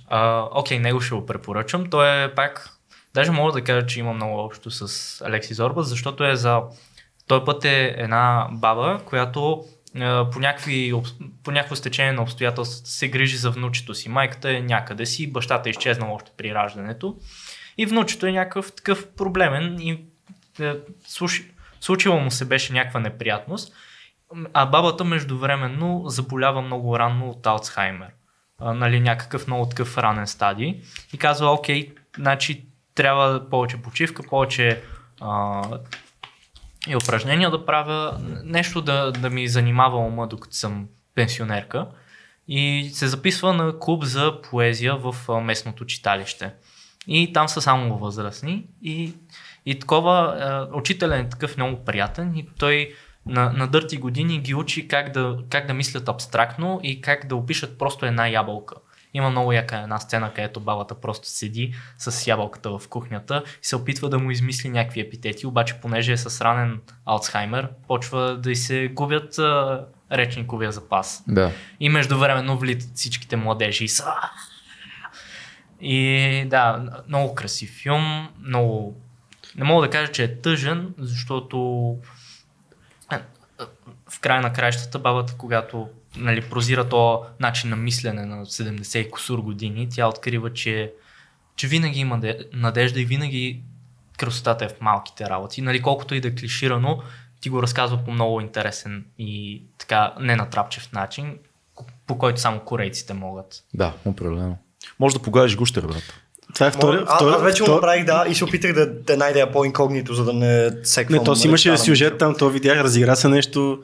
А, окей, него ще го препоръчам. Той е пак... Даже мога да кажа, че има много общо с Алекси Зорба, защото е за... Той път е една баба, която а, по, някакви, по някакво стечение на обстоятелствата се грижи за внучето си. Майката е някъде си, бащата е изчезнал още при раждането. И внучето е някакъв такъв проблемен и е, слуши, случила му се беше някаква неприятност, а бабата междувременно заболява много рано от Алцхаймер. А, нали, някакъв много такъв ранен стадий и казва, окей, значи трябва повече почивка, повече а, и упражнения да правя, нещо да, да ми занимава ума, докато съм пенсионерка. И се записва на клуб за поезия в местното читалище. И там са само възрастни. И, и такова, а, учителен е такъв много приятен и той на, на дърти години ги учи как да, как да мислят абстрактно и как да опишат просто една ябълка. Има много яка една сцена, където бабата просто седи с ябълката в кухнята и се опитва да му измисли някакви епитети, обаче понеже е с ранен Алцхаймер, почва да й се губят а, речниковия запас. Да. И междувременно влитат всичките младежи и са... И да, много красив филм, много... Не мога да кажа, че е тъжен, защото е, в края на краищата бабата, когато нали, прозира то начин на мислене на 70 и косур години, тя открива, че, че винаги има де- надежда и винаги красотата е в малките работи. Нали, колкото и да е клиширано, ти го разказва по много интересен и така ненатрапчев начин, по който само корейците могат. Да, определено. Може да погадиш гущер, брат. Това е втори. а, аз вече го направих, да, и се опитах да, да найда по-инкогнито, за да не секвам. Не, то си имаше сюжет там, то видях, разигра се нещо.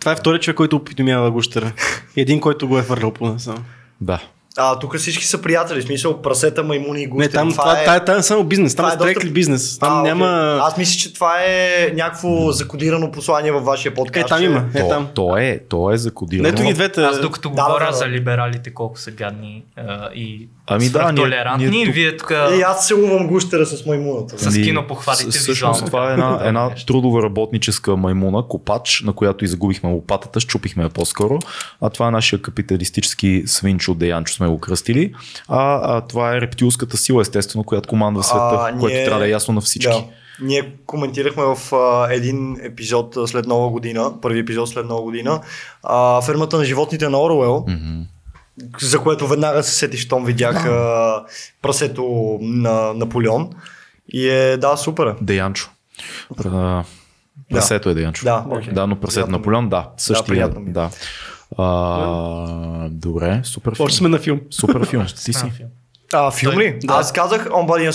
Това е втори човек, който опитомява гущера. И един, който го е върлял по насам. Да. А, тук всички са приятели, в смисъл прасета, маймуни и гущери. Не, там, това, това, е, там е само бизнес, там това е е доста- бизнес. Там а, няма... окей. Аз мисля, че това е някакво закодирано послание във вашия подкаст. Е, там има. Е, То, там. то, е, то е закодирано. Ето ги двете. Аз докато да, говоря да, да. за либералите колко са гадни а, и Ами да, ние- толерантни, ние тук- вие тук И аз целувам гущера с маймуната. с Ни- кинопохвалите с- визуално. Всъщност това е една, една трудова работническа маймуна, копач, на която и загубихме лопатата, щупихме я по-скоро. А това е нашия капиталистически свинчо Деянчо сме го кръстили. А, а това е рептилската сила, естествено, която командва света, А, което ние- трябва да е ясно на всички. Да. Ние коментирахме в а, един епизод след нова година, първи епизод след нова година, а, фермата на животните на Оруел, Мгм. За което веднага се сетих, щом видях а, прасето на Наполеон. И е, да, супер. е. Деянчо. Прасето е Деянчо. Да, окей. да но прасето ми. Наполеон, да. Същия, приятно ми. да. А, добре, супер филм. Още сме на филм. Супер филм. Ти си. А, филм. Ли? да. Аз казах,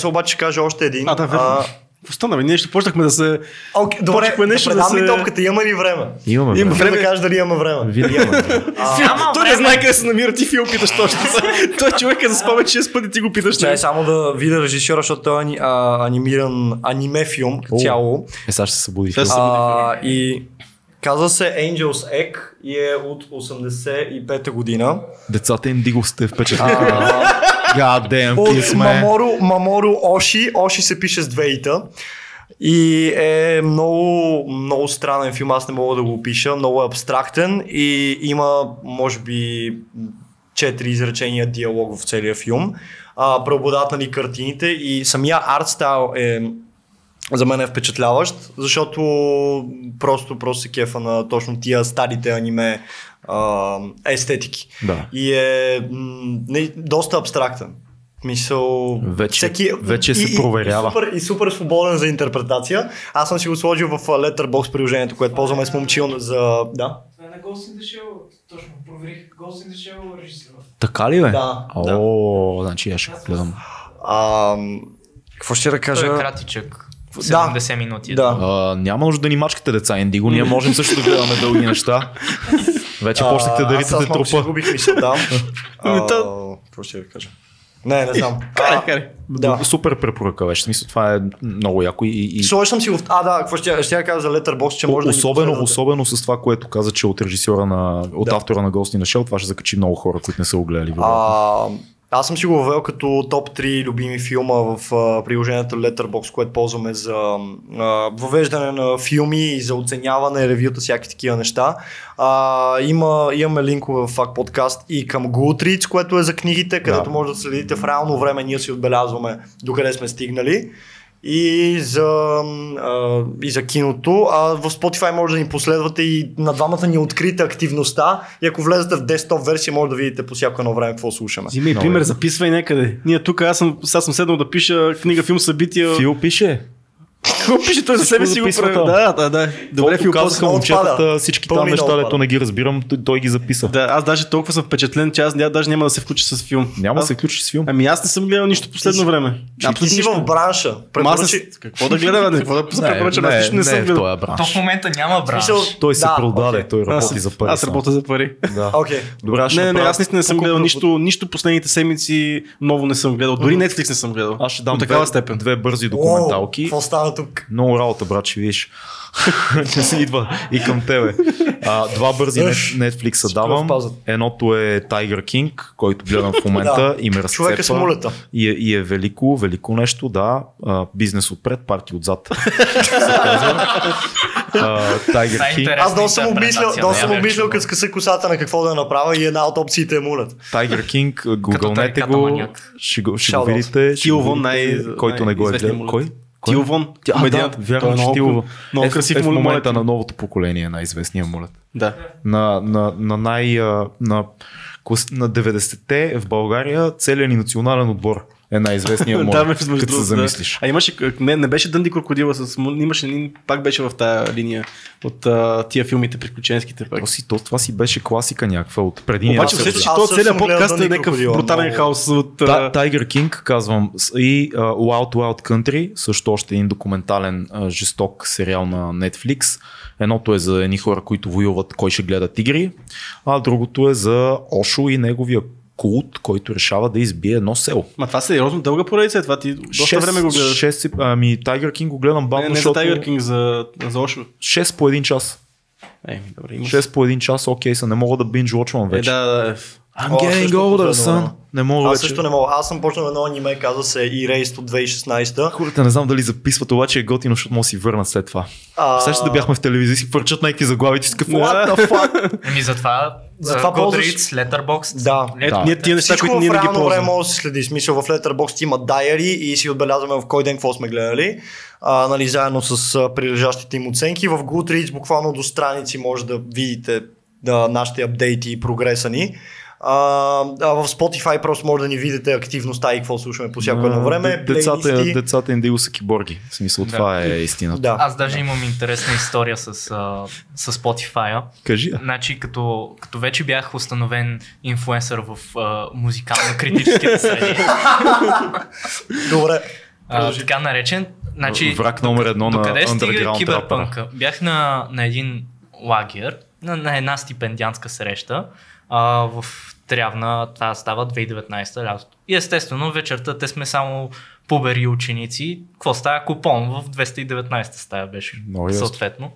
обаче ще кажа още един. А, да, верно. Остана, бе, ние ще почнахме да се... окей, добре, Почнахме да нещо да ли се- топката, има ли време? Имаме Има време. Време време. да кажеш дали имаме време. Винаги имаме. Няма Той не знае къде се намира ти филм, питаш точно. Той човек е заспава 6 пъти, ти го питаш. Чай само да видя режисьора, защото той е ани, а, анимиран аниме филм цяло. Е, сега ще се събуди. А, и казва се Angels Egg и е от 85-та година. Децата им диго сте впечатлени. God damn, от. Мамору, Мамору Оши. Оши се пише с две ита. И е много, много странен филм, аз не мога да го опиша, много е абстрактен и има, може би, четири изречения диалог в целия филм. А, преобладават нали, картините и самия арт стайл е за мен е впечатляващ, защото просто, просто се кефа на точно тия старите аниме а, естетики. Да. И е м, не, доста абстрактен. Мисъл, Вече- вече се и, проверява. И, супер, и супер свободен за интерпретация. Аз съм си го сложил в Letterbox приложението, което ползваме с момчил за... Да. Това е на Ghost in the Shell, точно проверих Ghost in the Shell режисьор. Така ли бе? Да, О, значи аз ще го гледам. А, какво ще да Той кажа? е кратичък. Да. 70 минути. е Да. А, няма нужда да ни мачкате деца Индиго, ние можем също да гледаме дълги неща. Вече почнахте да А, аз- ритате Аз малко си трупа. загубих мисълта. Ами А, то- Какво ще да кажа? Не, не знам. Карай, А, карай. Да. Супер препоръка беше. Смисъл това е много яко и, и, съм си в... А, да, какво ще, ще я кажа за Letterbox, че може да особено, последвате. особено с това, което каза, че от режисьора на, от Да. автора на Ghost in the Shell, това ще закачи много хора, които не са го гледали. вероятно. А, Аз съм си го въвел като топ 3 любими филма в а, приложението Letterboxd, което ползваме за а, въвеждане на филми и за оценяване, ревюта, всякакви такива неща. А, има, имаме линкове в Факт подкаст и към Goodreads, което е за книгите, където Да. може да следите в реално време, ние си отбелязваме докъде сме стигнали и за, а, и за киното. А в Spotify може да ни последвате и на двамата ни е открита активността и ако влезете в десктоп версия, може да видите по всяко едно време какво слушаме. Много пример, е. записвай някъде. Ние тук, аз съм, сега съм седнал да пиша книга, филм, събития. Фил пише. Какво пише той за себе си го прави? Да, да, да. Добре, Фил, казаха момчетата, всички там неща, дето не ги разбирам, той, ги записа. Да, аз даже толкова съм впечатлен, че аз даже няма да се включа с филм. Няма да се включи с филм. Ами аз не съм гледал нищо последно време. Ти си в бранша. Какво да гледам? Какво да препоръчам? Аз нищо не съм е в гледал. този То в момента няма бранш. Той се да, продаде, той работи за пари. аз работя за пари. Добре, Не, не, аз наистина не съм гледал нищо, нищо последните седмици ново не съм гледал. Дори Netflix не съм гледал. Аз ще дам такава степен. две бързи документалки. Какво стана тук? Много работа, брат, ще видиш. че се идва и към тебе. А, два бързи Netflix давам. Едното е Tiger King, който гледам в момента и ме разцепва. Човека с мулета. И е, и е велико, велико нещо, да. А, бизнес отпред, парти отзад. Това е King. интересна Аз доста съм обмислял, доста съм не обмислял като скъса косата на какво да направя и една от опциите е мулет. Tiger King, гугълнете го, ще го, ще го видите. ще Тил го Вон, видите, най- който не го е гледал. Кой? Лет. Кой? Тил Вон, Тя- а, комедиант. да, вярно, е че много, Тил Вон. много е, красив е в момента на новото поколение е най-известният мулет. Да. на, на, на, най, на, на 90-те в България целият ни национален отбор е най-известният мулет, да, като се другото, замислиш. Да. А имаше, не, не беше Дънди крокодила, с, имаше един, пак беше в тая линия от а, тия филмите приключенските пак. То си, то, това си беше класика някаква от преди Обаче усещаш, че този целият подкаст е някакъв брутален много. хаос от... Та, а, Tiger King, казвам, и uh, Wild Wild Country, също още един документален uh, жесток сериал на Netflix. Едното е за едни хора, които воюват кой ще гледа тигри, а другото е за Ошо и неговия култ, който решава да избие едно село. Ма това сериозно дълга поредица, е това ти доста време го гледаш. 6, ами Tiger King го гледам бавно, не, не за защото Tiger King, за, за Ошо. 6 по един час. Е, добре, има 6 по един час, окей са, не мога да binge watchвам Е, вече. да, да. I'm О, getting older, son. да. Не мога Аз вече. също не мога. Аз съм почнал едно аниме, казва се Erased от 2016. Хората не знам дали записват, обаче е готино, защото може да си върнат след това. А, Сега да бяхме в телевизия, си върчат някакви заглави, ти си такъв, Да. what the fuck? Ами затова, Затова затова ползваш- Goodreads, Letterboxd. Да. Ето, Да. ние тия неща, Всичко които ние не ги реално време ползваме. може да се следи. Смисъл в Letterboxd има дайари и си отбелязваме в кой ден какво сме гледали. А, нали, заедно с а, прилежащите им оценки. В Goodreads буквално до страници може да видите да, нашите апдейти и прогреса ни. А, а в Spotify просто може да ни видите активността и какво слушаме по всяко едно време. Децата, децата им да са киборги. В смисъл, Да. това е истината. Да. Аз даже имам интересна история с, а, с Spotify. Кажи. Значи, като, като вече бях установен инфлуенсър в а, музикално-критическите среди, Добре. а, така наречен, значи, Враг номер едно на докъде стига underground киберпънка? Бях на, на един лагер, на, на една стипендиантска среща а, в Трявна, това става 2019 лятото. И естествено вечерта те сме само пубери ученици. Какво става? Купон в 219 стая беше Много съответно.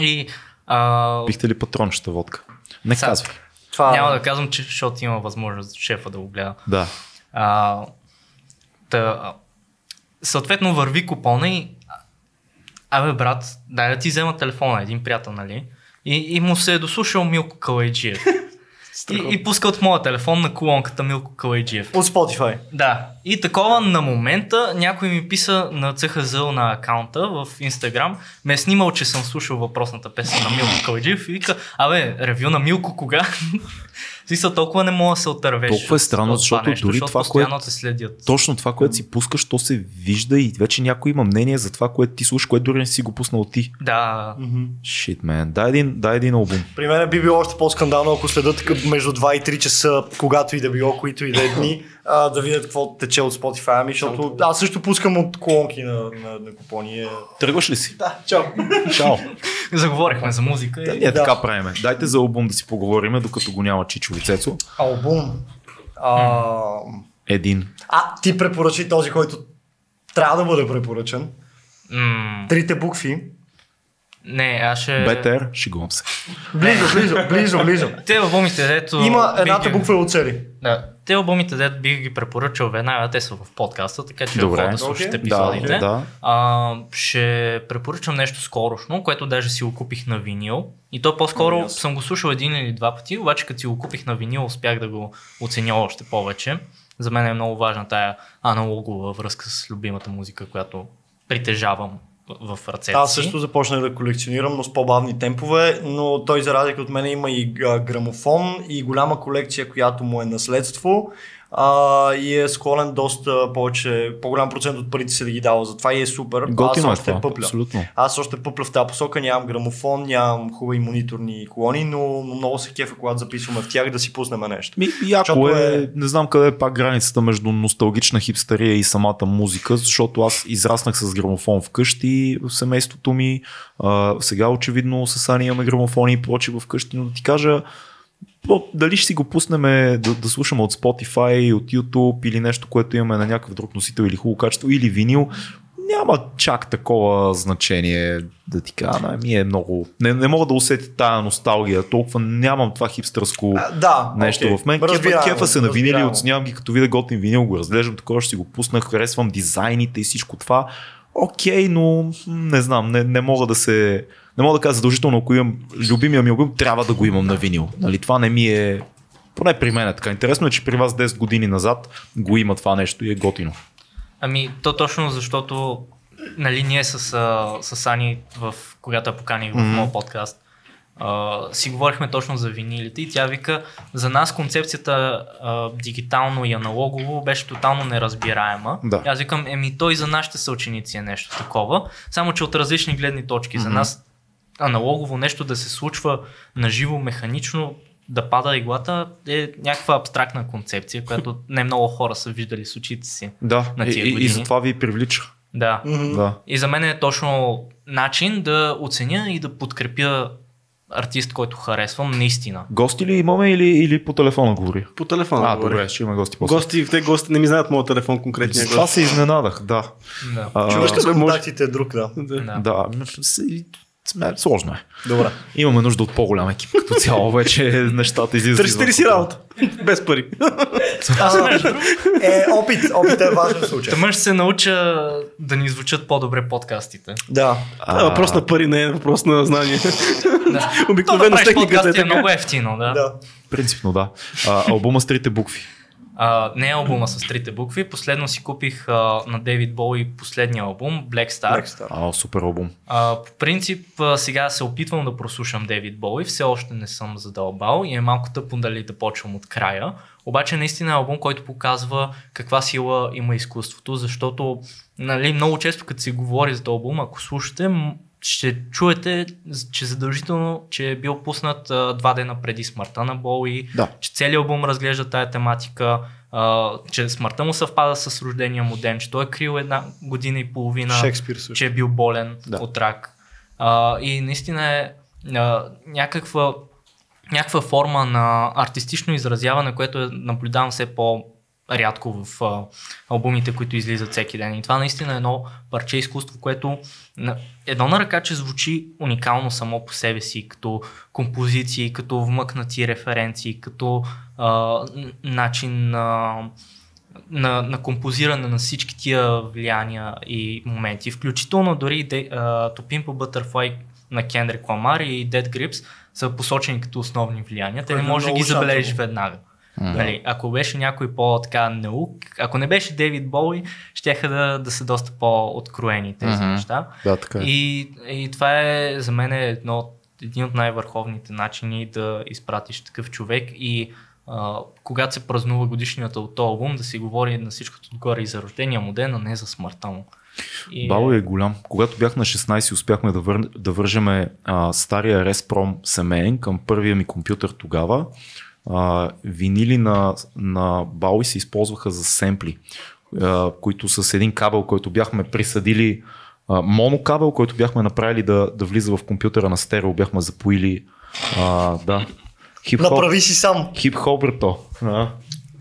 И а, Пихте ли патрончета водка? Не Сега- казвай. Това няма да казвам, че защото има възможност шефа да го гледа. Да. А, та, съответно върви купона и Абе, брат, дай да ти взема телефона, един приятел, нали? И, и му се е дослушал Милко Калайджиев. и, и пуска от моя телефон на колонката Милко Калайджиев. От Spotify. Да. И такова на момента някой ми писа на CHZL на акаунта в Инстаграм, ме е снимал, че съм слушал въпросната песен на Милко Калайджиев и вика, абе, ревю на Милко кога? В Смисъл, толкова не мога да се отървеш. Толкова е странно, от защото нещо, дори защото това, което- те следят. Точно това, което си пускаш, то се вижда и вече някой има мнение за това, което ти слушаш, което дори не си го пуснал ти. Да, Shit, man. Дай един, дай един албум. При мен би било още по-скандално, ако следят между 2 и 3 часа, когато и да било, които и да е дни, а, да видят какво тече от Spotify, ами, защото аз също пускам от колонки на, на, на купони. Тръгваш ли си? Да, чао. Чао. заговорихме за музика. Да, И... ние Да. така правиме. Дайте за албум да си поговорим, докато го няма Чичо лицецо. Албум. А, Един. а, ти препоръчи този, който трябва да бъде препоръчен. Трите букви. Не, аз ще... Бетер, шегувам се. Близо, близо, близо, близо. Те албумите, дето... Има едната буква е от цели. Да, те албумите, дето бих ги препоръчал веднага, те са в подкаста, така че Добре. да слушате епизодите. Да, да. А, ще препоръчам нещо скорошно, което даже си го купих на винил. И то по-скоро аз. съм го слушал един или два пъти, обаче като си го купих на винил, успях да го оценя още повече. За мен е много важна тая аналогова връзка с любимата музика, която притежавам в ръцете Аз също започнах да колекционирам, но с по-бавни темпове, но той за разлика от мен има и грамофон и голяма колекция, която му е наследство а, и е склонен доста повече, по-голям процент от парите си да ги дава. Затова и е супер. Готино е Аз още това, пъпля. абсолютно. Аз още пъпля в тази посока, нямам грамофон, нямам хубави мониторни колони, но, но много се кефа, когато записваме в тях да си пуснем нещо. Ми, яко е, е- не знам къде е пак границата между носталгична хипстерия и самата музика, защото аз израснах с грамофон вкъщи в семейството ми. А, сега очевидно с Ани имаме грамофони и прочи вкъщи, но да ти кажа, дали ще си го пуснем да, да слушаме от Spotify, от YouTube или нещо, което имаме на някакъв друг носител или хубаво качество, или винил, няма чак такова значение да ти кажа. Не, ми е много... Не, не мога да усетя тая носталгия. Толкова нямам това хипстърско А, да, нещо окей. в мен. Кефа, кефа се на винили, оценявам ги като видя готин винил, го разглеждам, такова ще си го пуснах, харесвам дизайните и всичко това. Окей, но м, не знам, не, не мога да се... Не мога да кажа задължително, ако имам любимия ми албум, трябва да го имам на винил. Нали, това не ми е... Поне при мен е така. Интересно е, че при вас 10 години назад го има това нещо и е готино. Ами, то точно защото нали, ние с, с Ани, в, когато я поканих в Мгм. моят подкаст, а, си говорихме точно за винилите и тя вика, за нас концепцията а, дигитално и аналогово беше тотално неразбираема. Да. И аз викам, еми той за нашите съученици е нещо такова, само че от различни гледни точки. За Мгм. нас аналогово нещо да се случва наживо, механично, да пада иглата е някаква абстрактна концепция, която не много хора са виждали с очите си. Да, На и, тия и, и години. затова ви привлича. Да. Мгм. Да. И за мен е точно начин да оценя и да подкрепя артист, който харесвам, наистина. Гости ли имаме или, или по телефона говори? По телефона. А, говори. добре, ще има гости после. Гости, те гости не ми знаят моят телефон конкретния Това гост. се изненадах, да. Да. А, да може- контактите друг, да. Да. да. Да, сме- сложно е. Добре. Имаме нужда от по-голям екип. Като цяло вече нещата излизат. Търсите ли си работа? Без пари. А, е, опит, опит е важен случай. Та мъж се науча да ни звучат по-добре подкастите. Да. А, въпрос на пари не е въпрос на знание. Да. Обикновено То да правиш техниката подкасти е е много ефтино, да. Да. Принципно да. А, албума с трите букви. А, не е албума с трите букви. Последно си купих а, на Дейвид Боуи последния албум, Black Star. Black Star. А, супер албум. А, по принцип, а, сега се опитвам да прослушам Дейвид Боуи, все още не съм задълбал и е малко тъпо дали да почвам от края. Обаче наистина е албум, който показва каква сила има изкуството, защото нали, много често като се говори за този албум, ако слушате, ще чуете, че задължително, че е бил пуснат а, два дена преди смъртта на Боуи, Да. че целият албум разглежда тая тематика, а, че смъртта му съвпада с рождения му ден, че той е крил една година и половина Шекспир също. че е бил болен Да. от рак. А, и наистина е а, някаква, някаква форма на артистично изразяване, което е, наблюдавам все по рядко в а, албумите, които излизат всеки ден. И това наистина е едно парче изкуство, което на, едно на ръка, че звучи уникално само по себе си, като композиции, като вмъкнати референции, като а, начин на на, на композиране на всички тия влияния и моменти, включително дори Pimp a Butterfly на Kendrick Lamar и Dead Grips са посочени като основни влияния. Те не е можеш да ги забележиш шантаво. Веднага. Нали, ако беше някой по-така наук, ако не беше Дейвид Боуи, щяха да, да са доста по-откроени тези Мгм. неща. Да, така е. И, и това е за мен е едно, от- един от най-върховните начини да изпратиш такъв човек и а, когато се празнува годишнията от този албум, да си говори на всичкото отгоре и за рождения му ден, а не за смъртта му. И, Бао е голям. Когато бях на 16, успяхме да, вър... да вържеме а, стария Resprом семейен към първия ми компютър тогава. А, винили на, на Бауи се използваха за семпли, а, които с един кабел, който бяхме присъдили, а, монокабел, който бяхме направили да, да влиза в компютъра на стерео, бяхме запоили. А, да. Хип-хоп, Направи си сам. хип-хоп, брато.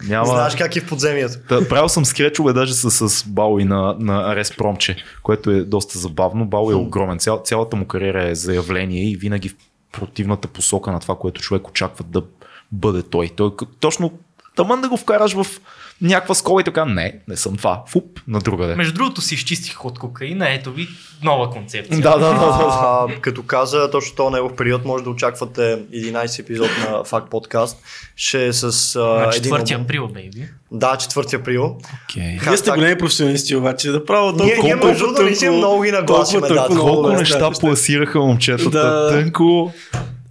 Няма... Знаеш как е в подземието. Та, правил съм скречове даже с, с Бауи на, на Арес Промче, което е доста забавно. Бауи е огромен. Цял, цялата му кариера е заявление и винаги в противната посока на това, което човек очаква да бъде той. Той е точно тъмън да го вкараш в някаква скола и така, не, не съм това. Фуп, на другаде. Между другото си изчистих от кокаина, ето ви нова концепция. Да, да, да, да. А, като каза точно този негов период, може да очаквате 11 епизод на Факт подкаст. Ще е с а, На един 4 албум. април, бейби. Да, 4 април. Okay. Вие сте големи професионалисти, обаче да право Ние, ние толкова, между другото наистина много ги нагласиме. толкова, Да, толкова много неща неща. пласираха момчетата. Да. Тънко.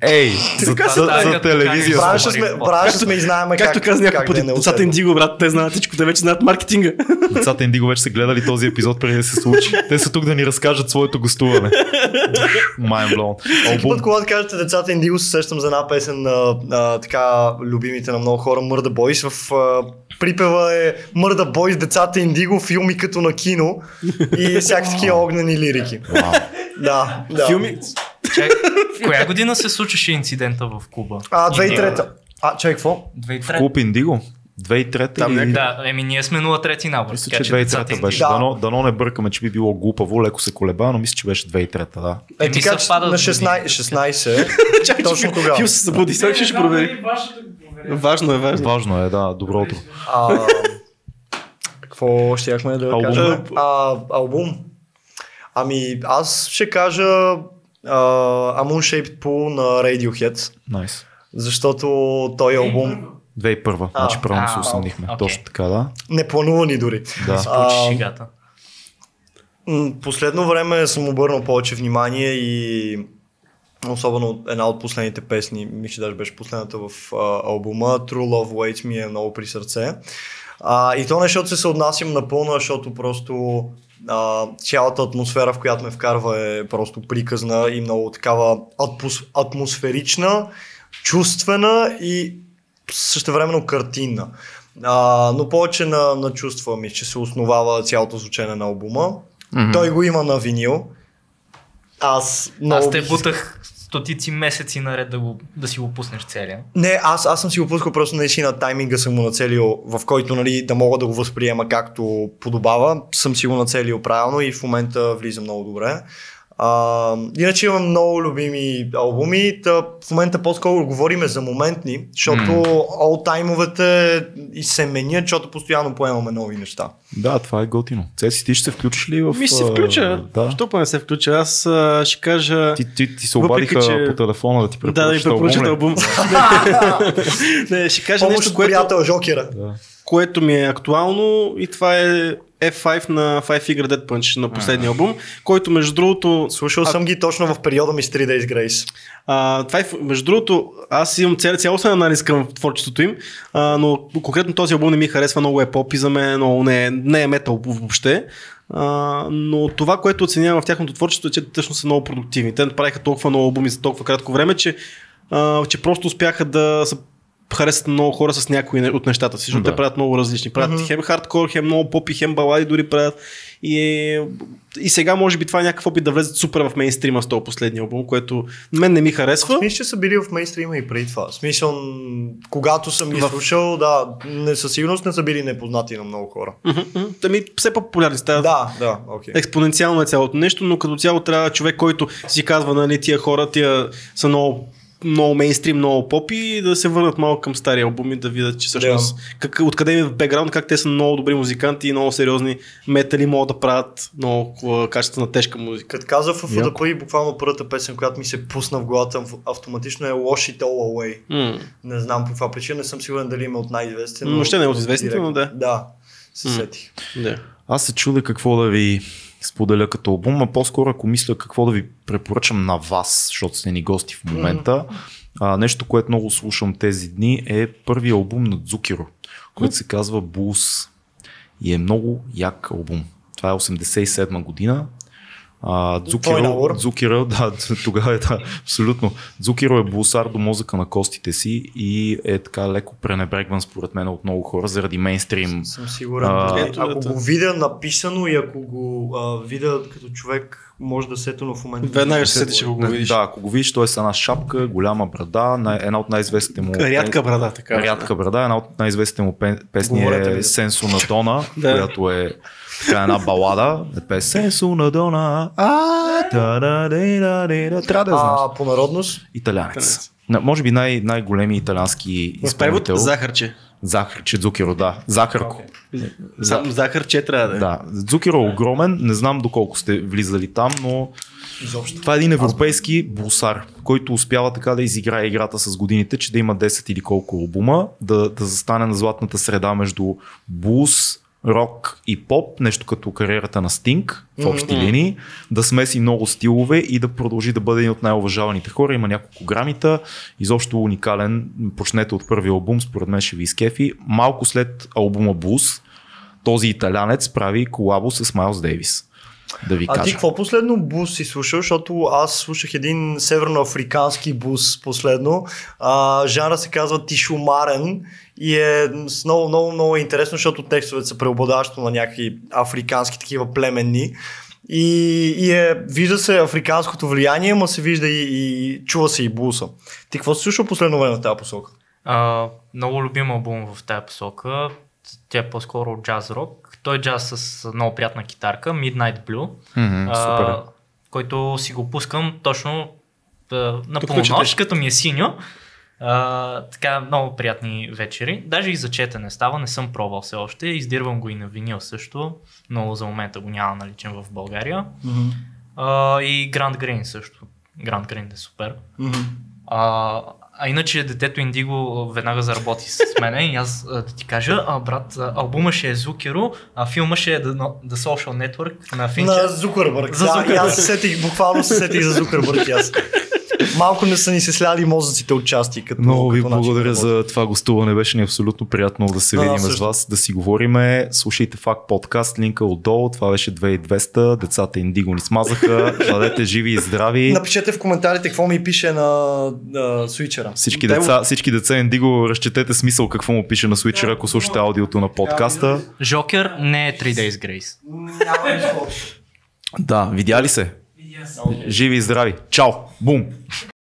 Ей, за, за, за телевизия. Бранша сме, бранша сме и знаем как, Както каза някой път, е децата. Индиго, брат, те знаят всичко, те вече знаят маркетинга. Децата Индиго вече са гледали този епизод преди да се случи. Те са тук да ни разкажат своето гостуване. Mind blown. Всеки път, когато кажете децата Индиго, се сещам за една песен на така любимите на много хора, Мърда Бойс. В а, припева е Мърда Бойс, децата Индиго, филми като на кино и всякакви огнени лирики. Да, да. Филми. Чак, коя година се случваше инцидента в Куба? А, 2003-та. А, чай, какво? 2003. Клуб Индиго. 2003 Там или... някъде. Да, еми ние сме 03 набор. Мисля, че децата 2003 Индиго- беше. Да. Дано, дано не бъркаме, че би било глупаво, леко се колеба, но мисля, че беше 2003 да. Е, Еми, така, че на 16, годините. 16 Чакай, точно тогава. Фил се събуди, сега ще провери. го проверя? Важно е, важно. Важно е, да, добро утро. Какво щяхме да кажем? Албум. Ами, аз ще кажа а, A Moon Shaped Pool на Radiohead, Найс. защото той албум 2001, значи А, правилно а, се усъмнихме. окей. Точно така, да. не планувани дори. Да. А, шегата. Последно време съм обърнал повече внимание и особено една от последните песни, мисля, че даже беше последната в а, албума, True Love Waits ми е много при сърце. А, и то не защото се съотнасям напълно, защото просто а, цялата атмосфера, в която ме вкарва е просто приказна и много такава атмос, атмосферична, чувствена и същевременно картинна. А, но повече на, на чувства ми, че се основава цялото звучене на албума. Мгм. Той го има на винил. Аз много Аз те бутах стотици месеци наред да, го, да си го пуснеш целия. Не, аз, аз съм си го пускал просто наистина тайминга съм му нацелил, в който нали, да мога да го възприема както подобава. Съм си го нацелил правилно и в момента влиза много добре. А, иначе имам много любими албуми. Та, в момента по-скоро говориме за моментни, защото М. олтаймовете и се менят, защото постоянно поемаме нови неща. Да, това е готино. Цеци, ти ще се включиш ли в... Ми ще се включа. Да. Що па не се включа? Аз а, ще кажа... Ти, ти, ти се Въпреки, обадиха че- по телефона да ти Да, да ми препоръчат албум. не, ще кажа Помощ нещо, което, приятел Жокера. Да. което ми е актуално и това е F5 на Five Finger Dead Punch на последния албум, който между другото Слушал съм ги точно в периода ми с 3 Days Grace. А, това е, между другото, аз имам цял, цялостен анализ към творчеството им, а, но конкретно този албум не ми харесва, много е поп и за мен, много не е, не е метал въобще. А, но това, което оценявам в тяхното творчество е, че всъщност са много продуктивни. Те направиха толкова много албуми за толкова кратко време, че, а, че просто успяха да се харесат на много хора с някои от нещата си, защото Да. те правят много различни. Правят хем хардкор, хем много попи, хем балади дори правят. И, и сега може би това е някакъв опит да влезат супер в мейнстрима с този последния албум, което мен не ми харесва. Мисля, че са били в мейнстрима и преди това. В Смисъл, когато съм ги В- слушал, да, не, със сигурност не са били непознати на много хора. Мгм. Ами все по-популярни стават. Да, да, окей. Експоненциално е цялото нещо, но като цяло трябва човек, който си казва, нали, тия хора, тия са много много мейнстрим, много попи и да се върнат малко към стари албуми, да видят, че всъщност как, откъде им е в бекграунд, как те са много добри музиканти и много сериозни метали, могат да правят много качествена тежка музика. Като каза в. ФДП и буквално първата песен, която ми се пусна в главата автоматично е Wash It All Away. М. Не знам по каква причина, не съм сигурен дали има от най-известните. Но въобще не е от известните, но да. Да, се М. сетих. Да. Аз се чудя какво да ви споделя като албум, а по-скоро ако мисля какво да ви препоръчам на вас, защото сте ни гости в момента. А, нещо, което много слушам тези дни е първият албум на Дзукиро, който се казва Blues и е много як албум. Това е 87 година. А, Дзукиро. Дзукиро, да, тогава е да, абсолютно. Дзукиро е блусар до мозъка на костите си и е така леко пренебрегван според мен от много хора заради мейнстрим. Съм сигурен. А, А, Ето, ако го видя написано и ако го а, видя като човек, може да сето, но в момента... Веднага ще се сетиш, ако го видиш. Да, ако го видиш, той е с една шапка, голяма брада, една от най-известните му... Рядка брада, така. Рядка брада, една от най-известните му пе- песни Говорете е. Сенсо на Дона, Да. която е така една балада. Е пе Сенсо на Дона. А, да, да, да, да, да, да. Трябва да я знаеш. А по народност? Италянец. Може би най- най-големи италиански изпълнител. захарче. Захар Чедзукиро, да. Захарко. Сам захарче трябва да е. Да. Дзукиро е огромен. Не знам доколко сте влизали там, но Изобщо. това е един европейски бусар, който успява така да изиграе играта с годините, че да има 10 или колко албума, да, да застане на златната среда между блуз, рок и поп, нещо като кариерата на Стинг в общи Мгм. линии, да смеси много стилове и да продължи да бъде един от най-уважаваните хора. Има няколко грамита, изобщо уникален. Почнете от първия албум, според мен ще ви изкефи. Малко след албума Блуз, този италянец прави колабо с Майлз Дейвис. Да ви А ти кажа. какво последно бус си слушал? Защото аз слушах един северноафрикански бус последно. А, жанра се казва Тишумарен и е с много, много, много интересно, защото текстовете са преобладаващо на някакви африкански такива племенни. И, и е, вижда се африканското влияние, ма се вижда и, и чува се и буса. Ти какво си слушал последно време в тази посока? А, много любим албум в тази посока. Тя е по-скоро джаз рок. Той джаз с много приятна китарка, Midnight Blue, супер. а, който си го пускам точно а, на полунощ, като ми е синьо. А, така много приятни вечери. Даже и за четене става, не съм пробвал все още. Издирвам го и на винил също, но за момента го няма наличен в България. А, и Grand Grain също. Grand Grain е супер. А, а иначе детето Индиго веднага заработи с мене и аз а, да ти кажа, а, брат, албума ще е Зукеро, а филма ще е The, The Social Network на Финчер. На Зукърбърг. За да, Зукърбърг. аз се сетих, буквално се сетих за Зукърбърг аз. Малко не са ни се сляли мозъците от части. Като, Много ви като благодаря за това гостуване. Беше ни абсолютно приятно да се Да, видим с също. вас, да си говориме. Слушайте Факт подкаст, линка отдолу. Това беше 2200. Децата Индиго ни смазаха. Бъдете живи и здрави. Напишете в коментарите какво ми пише на, на свичера. Всички му- деца, всички деца Индиго, разчетете смисъл какво му пише на свичера, ако слушате аудиото на подкаста. Жокер не е 3 Days Grace. Да, видя ли се? Живи и здрави. Чао! Бум!